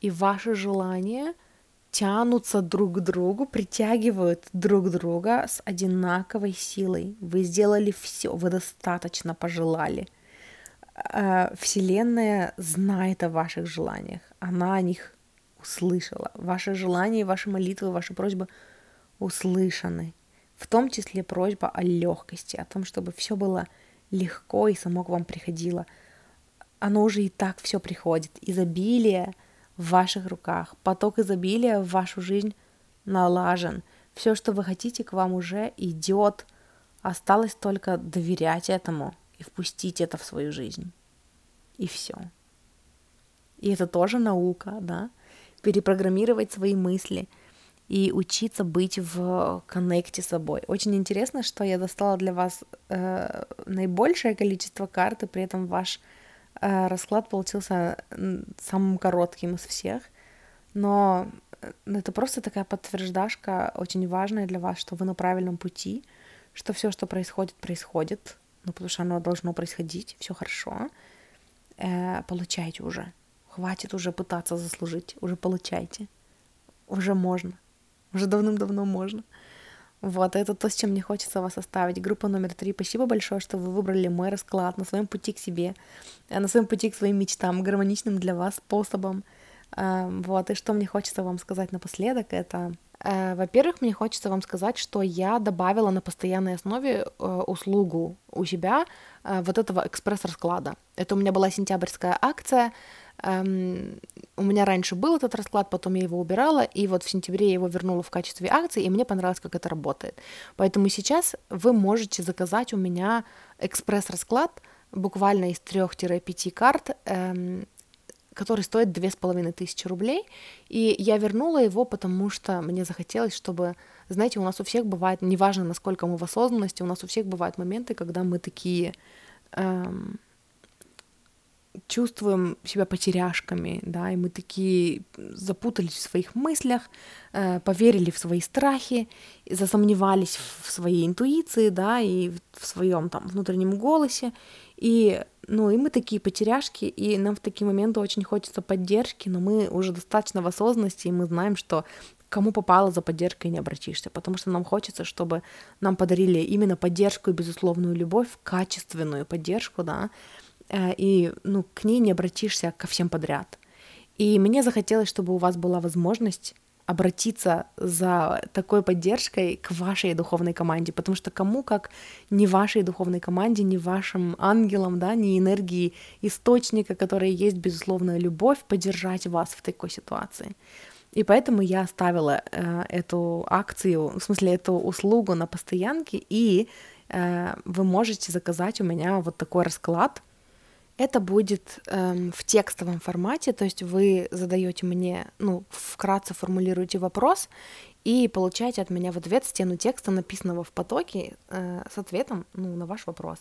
и ваше желание — тянутся друг к другу, притягивают друг друга с одинаковой силой. Вы сделали все, вы достаточно пожелали. А, Вселенная знает о ваших желаниях, она о них услышала. Ваши желания, ваши молитвы, ваши просьбы услышаны. В том числе просьба о легкости, о том, чтобы все было легко и само к вам приходило. Оно уже и так все приходит. Изобилие — в ваших руках. Поток изобилия в вашу жизнь налажен. Все, что вы хотите, к вам уже идет. Осталось только доверять этому и впустить это в свою жизнь. И все. И это тоже наука, да? Перепрограммировать свои мысли и учиться быть в коннекте с собой. Очень интересно, что я достала для вас э, наибольшее количество карт, и при этом ваш Э, расклад получился самым коротким из всех, но э, это просто такая подтверждашка очень важная для вас, что вы на правильном пути, что все, что происходит, происходит, ну потому что оно должно происходить, все хорошо, э, получайте уже, хватит уже пытаться заслужить, уже получайте, уже можно, уже давным-давно можно. Вот, это то, с чем мне хочется вас оставить. Группа номер три. Спасибо большое, что вы выбрали мой расклад на своем пути к себе, э, на своем пути к своим мечтам, гармоничным для вас способом. Эм, вот, и что мне хочется вам сказать напоследок, это э, во-первых, мне хочется вам сказать, что я добавила на постоянной основе э, услугу у себя вот этого экспресс-расклада. Это у меня была сентябрьская акция, эм, у меня раньше был этот расклад, потом я его убирала, и вот в сентябре я его вернула в качестве акции, и мне понравилось, как это работает. Поэтому сейчас вы можете заказать у меня экспресс-расклад буквально из 3-5 карт, эм, который стоит две с половиной тысячи рублей, и я вернула его, потому что мне захотелось, чтобы, знаете, у нас у всех бывает, неважно, насколько мы в осознанности, у нас у всех бывают моменты, когда мы такие эм, чувствуем себя потеряшками, да, и мы такие запутались в своих мыслях, э, поверили в свои страхи, засомневались в своей интуиции, да, и в своем там внутреннем голосе, и, ну, и мы такие потеряшки, и нам в такие моменты очень хочется поддержки, но мы уже достаточно в осознанности, и мы знаем, что кому попало за поддержкой не обратишься, потому что нам хочется, чтобы нам подарили именно поддержку и безусловную любовь, качественную поддержку, да, и ну, к ней не обратишься ко всем подряд. И мне захотелось, чтобы у вас была возможность обратиться за такой поддержкой к вашей духовной команде, потому что кому как не вашей духовной команде, не вашим ангелам, да, не энергии источника, которая есть безусловная любовь, поддержать вас в такой ситуации. И поэтому я оставила э, эту акцию, в смысле эту услугу на постоянке, и э, вы можете заказать у меня вот такой расклад это будет эм, в текстовом формате, то есть вы задаете мне, ну, вкратце формулируете вопрос и получаете от меня в ответ стену текста, написанного в потоке, э, с ответом ну, на ваш вопрос.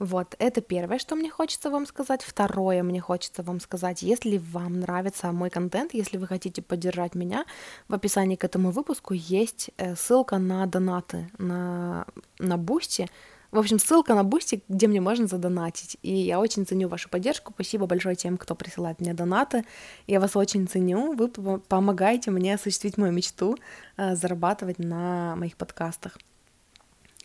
Вот, это первое, что мне хочется вам сказать. Второе, мне хочется вам сказать, если вам нравится мой контент, если вы хотите поддержать меня, в описании к этому выпуску есть э, ссылка на донаты на, на Boosty, в общем, ссылка на Boosty, где мне можно задонатить. И я очень ценю вашу поддержку. Спасибо большое тем, кто присылает мне донаты. Я вас очень ценю. Вы помогаете мне осуществить мою мечту э, зарабатывать на моих подкастах.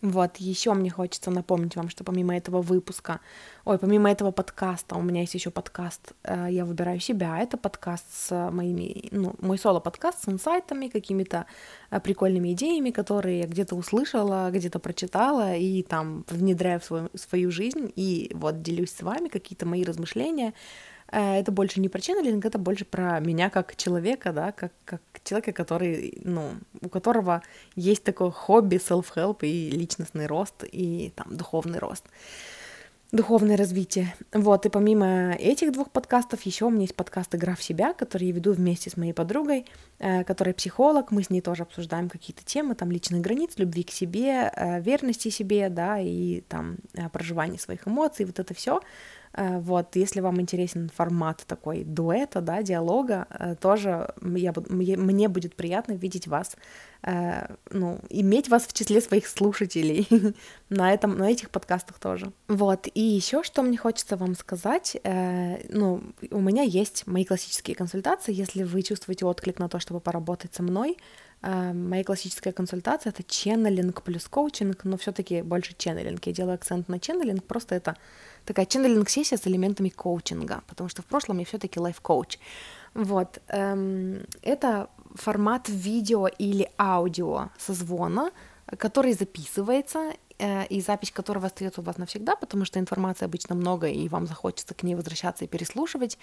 Вот, еще мне хочется напомнить вам, что помимо этого выпуска, ой, помимо этого подкаста, у меня есть еще подкаст э, «Я выбираю себя». Это подкаст с моими, ну, мой соло-подкаст с инсайтами, какими-то э, прикольными идеями, которые я где-то услышала, где-то прочитала и там внедряю в свою, свою жизнь и вот делюсь с вами какие-то мои размышления, это больше не про ченнелинг, это больше про меня как человека, да, как, как человека, который, ну, у которого есть такое хобби, self-help и личностный рост, и там духовный рост духовное развитие. Вот, и помимо этих двух подкастов, еще у меня есть подкаст «Игра в себя», который я веду вместе с моей подругой, э, которая психолог, мы с ней тоже обсуждаем какие-то темы, там, личных границ, любви к себе, э, верности себе, да, и там э, проживание своих эмоций, вот это все. Э, вот, если вам интересен формат такой дуэта, да, диалога, э, тоже я, мне будет приятно видеть вас, э, ну, иметь вас в числе своих слушателей на, этом, на этих подкастах тоже. Вот, и еще что мне хочется вам сказать, ну, у меня есть мои классические консультации, если вы чувствуете отклик на то, чтобы поработать со мной, Моя классическая консультация это ченнелинг плюс коучинг, но все-таки больше ченнелинг. Я делаю акцент на ченнелинг, просто это такая ченнелинг-сессия с элементами коучинга, потому что в прошлом я все-таки лайф-коуч. Вот. Эм, это формат видео или аудио созвона, который записывается, э, и запись которого остается у вас навсегда, потому что информации обычно много, и вам захочется к ней возвращаться и переслушивать.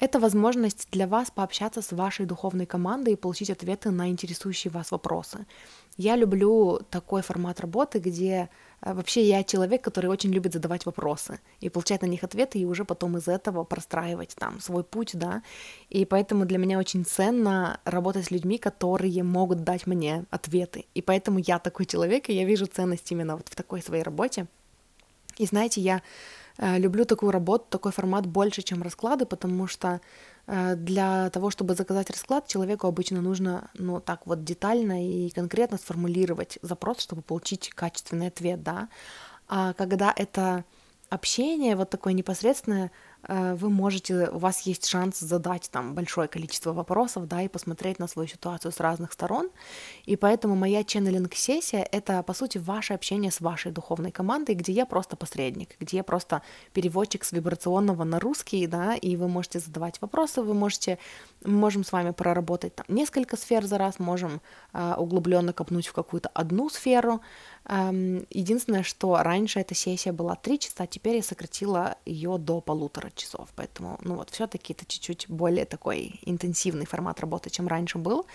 Это возможность для вас пообщаться с вашей духовной командой и получить ответы на интересующие вас вопросы. Я люблю такой формат работы, где э, вообще я человек, который очень любит задавать вопросы и получать на них ответы, и уже потом из этого простраивать там свой путь, да. И поэтому для меня очень ценно работать с людьми, которые могут дать мне ответы. И поэтому я такой человек, и я вижу ценность именно вот в такой своей работе. И знаете, я люблю такую работу, такой формат больше, чем расклады, потому что э, для того, чтобы заказать расклад, человеку обычно нужно, ну, так вот детально и конкретно сформулировать запрос, чтобы получить качественный ответ, да. А когда это общение вот такое непосредственное, Э, вы можете, у вас есть шанс задать там большое количество вопросов, да, и посмотреть на свою ситуацию с разных сторон. И поэтому моя ченнелинг-сессия — это, по сути, ваше общение с вашей духовной командой, где я просто посредник, где я просто переводчик с вибрационного на русский, да, и вы можете задавать вопросы, вы можете, мы можем с вами проработать там несколько сфер за раз, можем э, углубленно копнуть в какую-то одну сферу, Единственное, что раньше эта сессия была 3 часа, теперь я сократила ее до полутора 40 часов, поэтому, ну вот, все-таки это чуть-чуть более такой интенсивный формат работы, чем раньше был.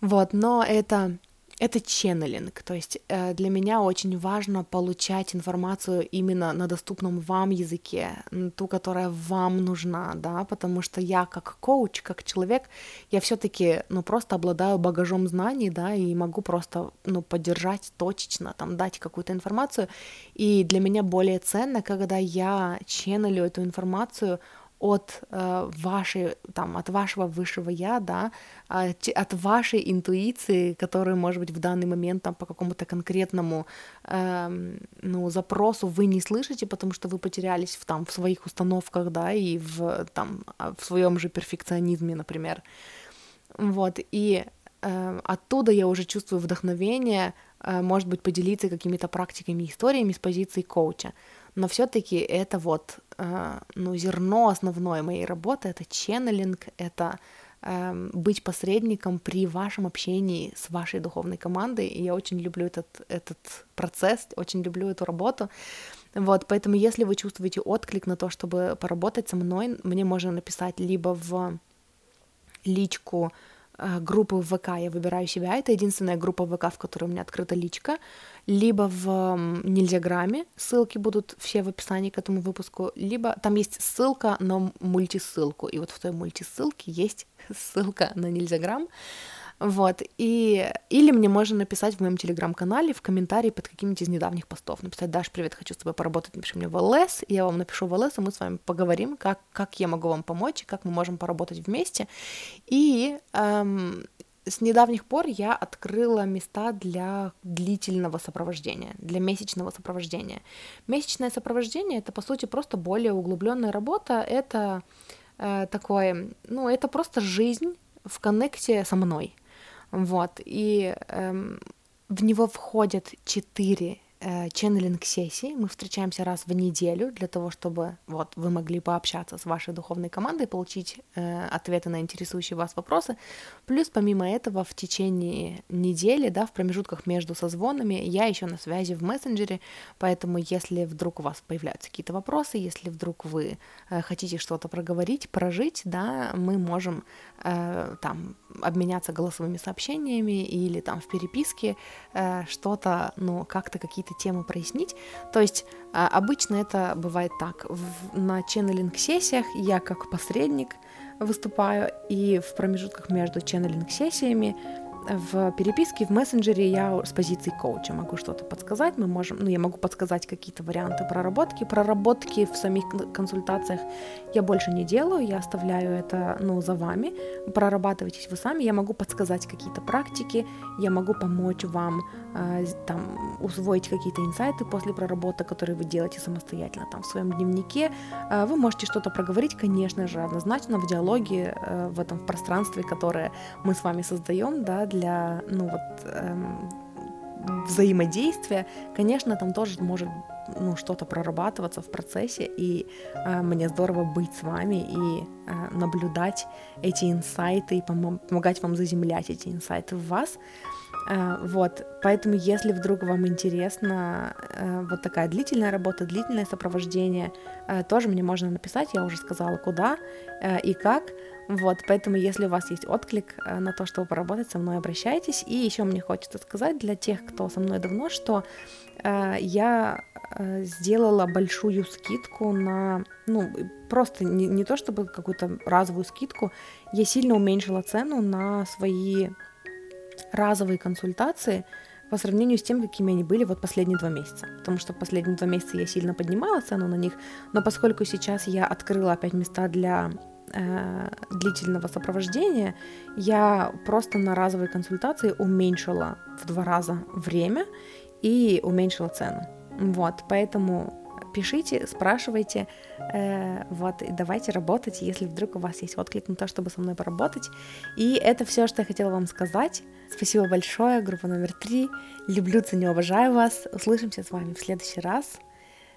Вот, но это это ченнелинг, то есть э, для меня очень важно получать информацию именно на доступном вам языке, ту, которая вам нужна, да, потому что я как коуч, как человек, я все-таки, ну, просто обладаю багажом знаний, да, и могу просто, ну, поддержать точечно, там, дать какую-то информацию, и для меня более ценно, когда я ченнелю эту информацию от э, вашей, там, от вашего высшего я, да, от, от вашей интуиции, которую, может быть, в данный момент там по какому-то конкретному, э, ну, запросу вы не слышите, потому что вы потерялись в, там, в своих установках, да, и в, там, а, в своем же перфекционизме, например. Вот, и э, оттуда я уже чувствую вдохновение, э, может быть, поделиться какими-то практиками, историями с позиции коуча но все-таки это вот, э, ну, зерно основное моей работы, это ченнелинг, это э, быть посредником при вашем общении с вашей духовной командой, и я очень люблю этот, этот процесс, очень люблю эту работу, вот, поэтому если вы чувствуете отклик на то, чтобы поработать со мной, мне можно написать либо в личку Э, группы ВК я выбираю себя. Это единственная группа ВК, в которой у меня открыта личка. Либо в Нельзяграме, ссылки будут все в описании к этому выпуску, либо там есть ссылка на мультисылку, и вот в той мультисылке есть ссылка на Нельзяграм. Вот, и... Или мне можно написать в моем телеграм-канале в комментарии под каким-нибудь из недавних постов. Написать, Даш, привет, хочу с тобой поработать, напиши мне в ЛС, я вам напишу в ЛС, и мы с вами поговорим, как, как я могу вам помочь, и как мы можем поработать вместе. И эм, с недавних пор я открыла места для длительного сопровождения, для месячного сопровождения. Месячное сопровождение это по сути просто более углубленная работа, это э, такое, ну это просто жизнь в коннекте со мной. Вот, и эм, в него входят четыре ченнелинг сессии. Мы встречаемся раз в неделю для того, чтобы вот вы могли пообщаться с вашей духовной командой, получить э, ответы на интересующие вас вопросы. Плюс помимо этого в течение недели, да, в промежутках между созвонами я еще на связи в мессенджере, поэтому если вдруг у вас появляются какие-то вопросы, если вдруг вы э, хотите что-то проговорить, прожить, да, мы можем э, там обменяться голосовыми сообщениями или там в переписке э, что-то, ну, как-то какие-то темы прояснить. То есть э, обычно это бывает так. В, на ченнелинг-сессиях я как посредник выступаю, и в промежутках между ченнелинг-сессиями в переписке, в мессенджере я с позиции коуча могу что-то подсказать, мы можем, ну, я могу подсказать какие-то варианты проработки. Проработки в самих консультациях я больше не делаю, я оставляю это, ну, за вами, прорабатывайтесь вы сами, я могу подсказать какие-то практики, я могу помочь вам э, там усвоить какие-то инсайты после проработок, которые вы делаете самостоятельно там в своем дневнике. Э, вы можете что-то проговорить, конечно же, однозначно в диалоге, э, в этом пространстве, которое мы с вами создаем, да, для, ну вот, эм, взаимодействия, конечно, там тоже может ну, что-то прорабатываться в процессе, и э, мне здорово быть с вами и э, наблюдать эти инсайты и пом- помогать вам заземлять эти инсайты в вас. Э, вот, поэтому если вдруг вам интересна э, вот такая длительная работа, длительное сопровождение, э, тоже мне можно написать, я уже сказала, куда и как. Вот, поэтому если у вас есть отклик на то, чтобы поработать со мной, обращайтесь. И еще мне хочется сказать для тех, кто со мной давно, что я сделала большую скидку на, ну, просто не, не то чтобы какую-то разовую скидку, я сильно уменьшила цену на свои разовые консультации по сравнению с тем, какими они были вот последние два месяца. Потому что последние два месяца я сильно поднимала цену на них, но поскольку сейчас я открыла опять места для э, длительного сопровождения, я просто на разовые консультации уменьшила в два раза время и уменьшила цену. Вот, поэтому пишите, спрашивайте, э, вот, и давайте работать, если вдруг у вас есть отклик на то, чтобы со мной поработать. И это все, что я хотела вам сказать. Спасибо большое, группа номер три. Люблю, ценю, уважаю вас. Услышимся с вами в следующий раз.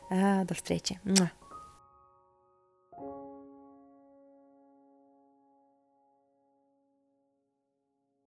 Э, до встречи.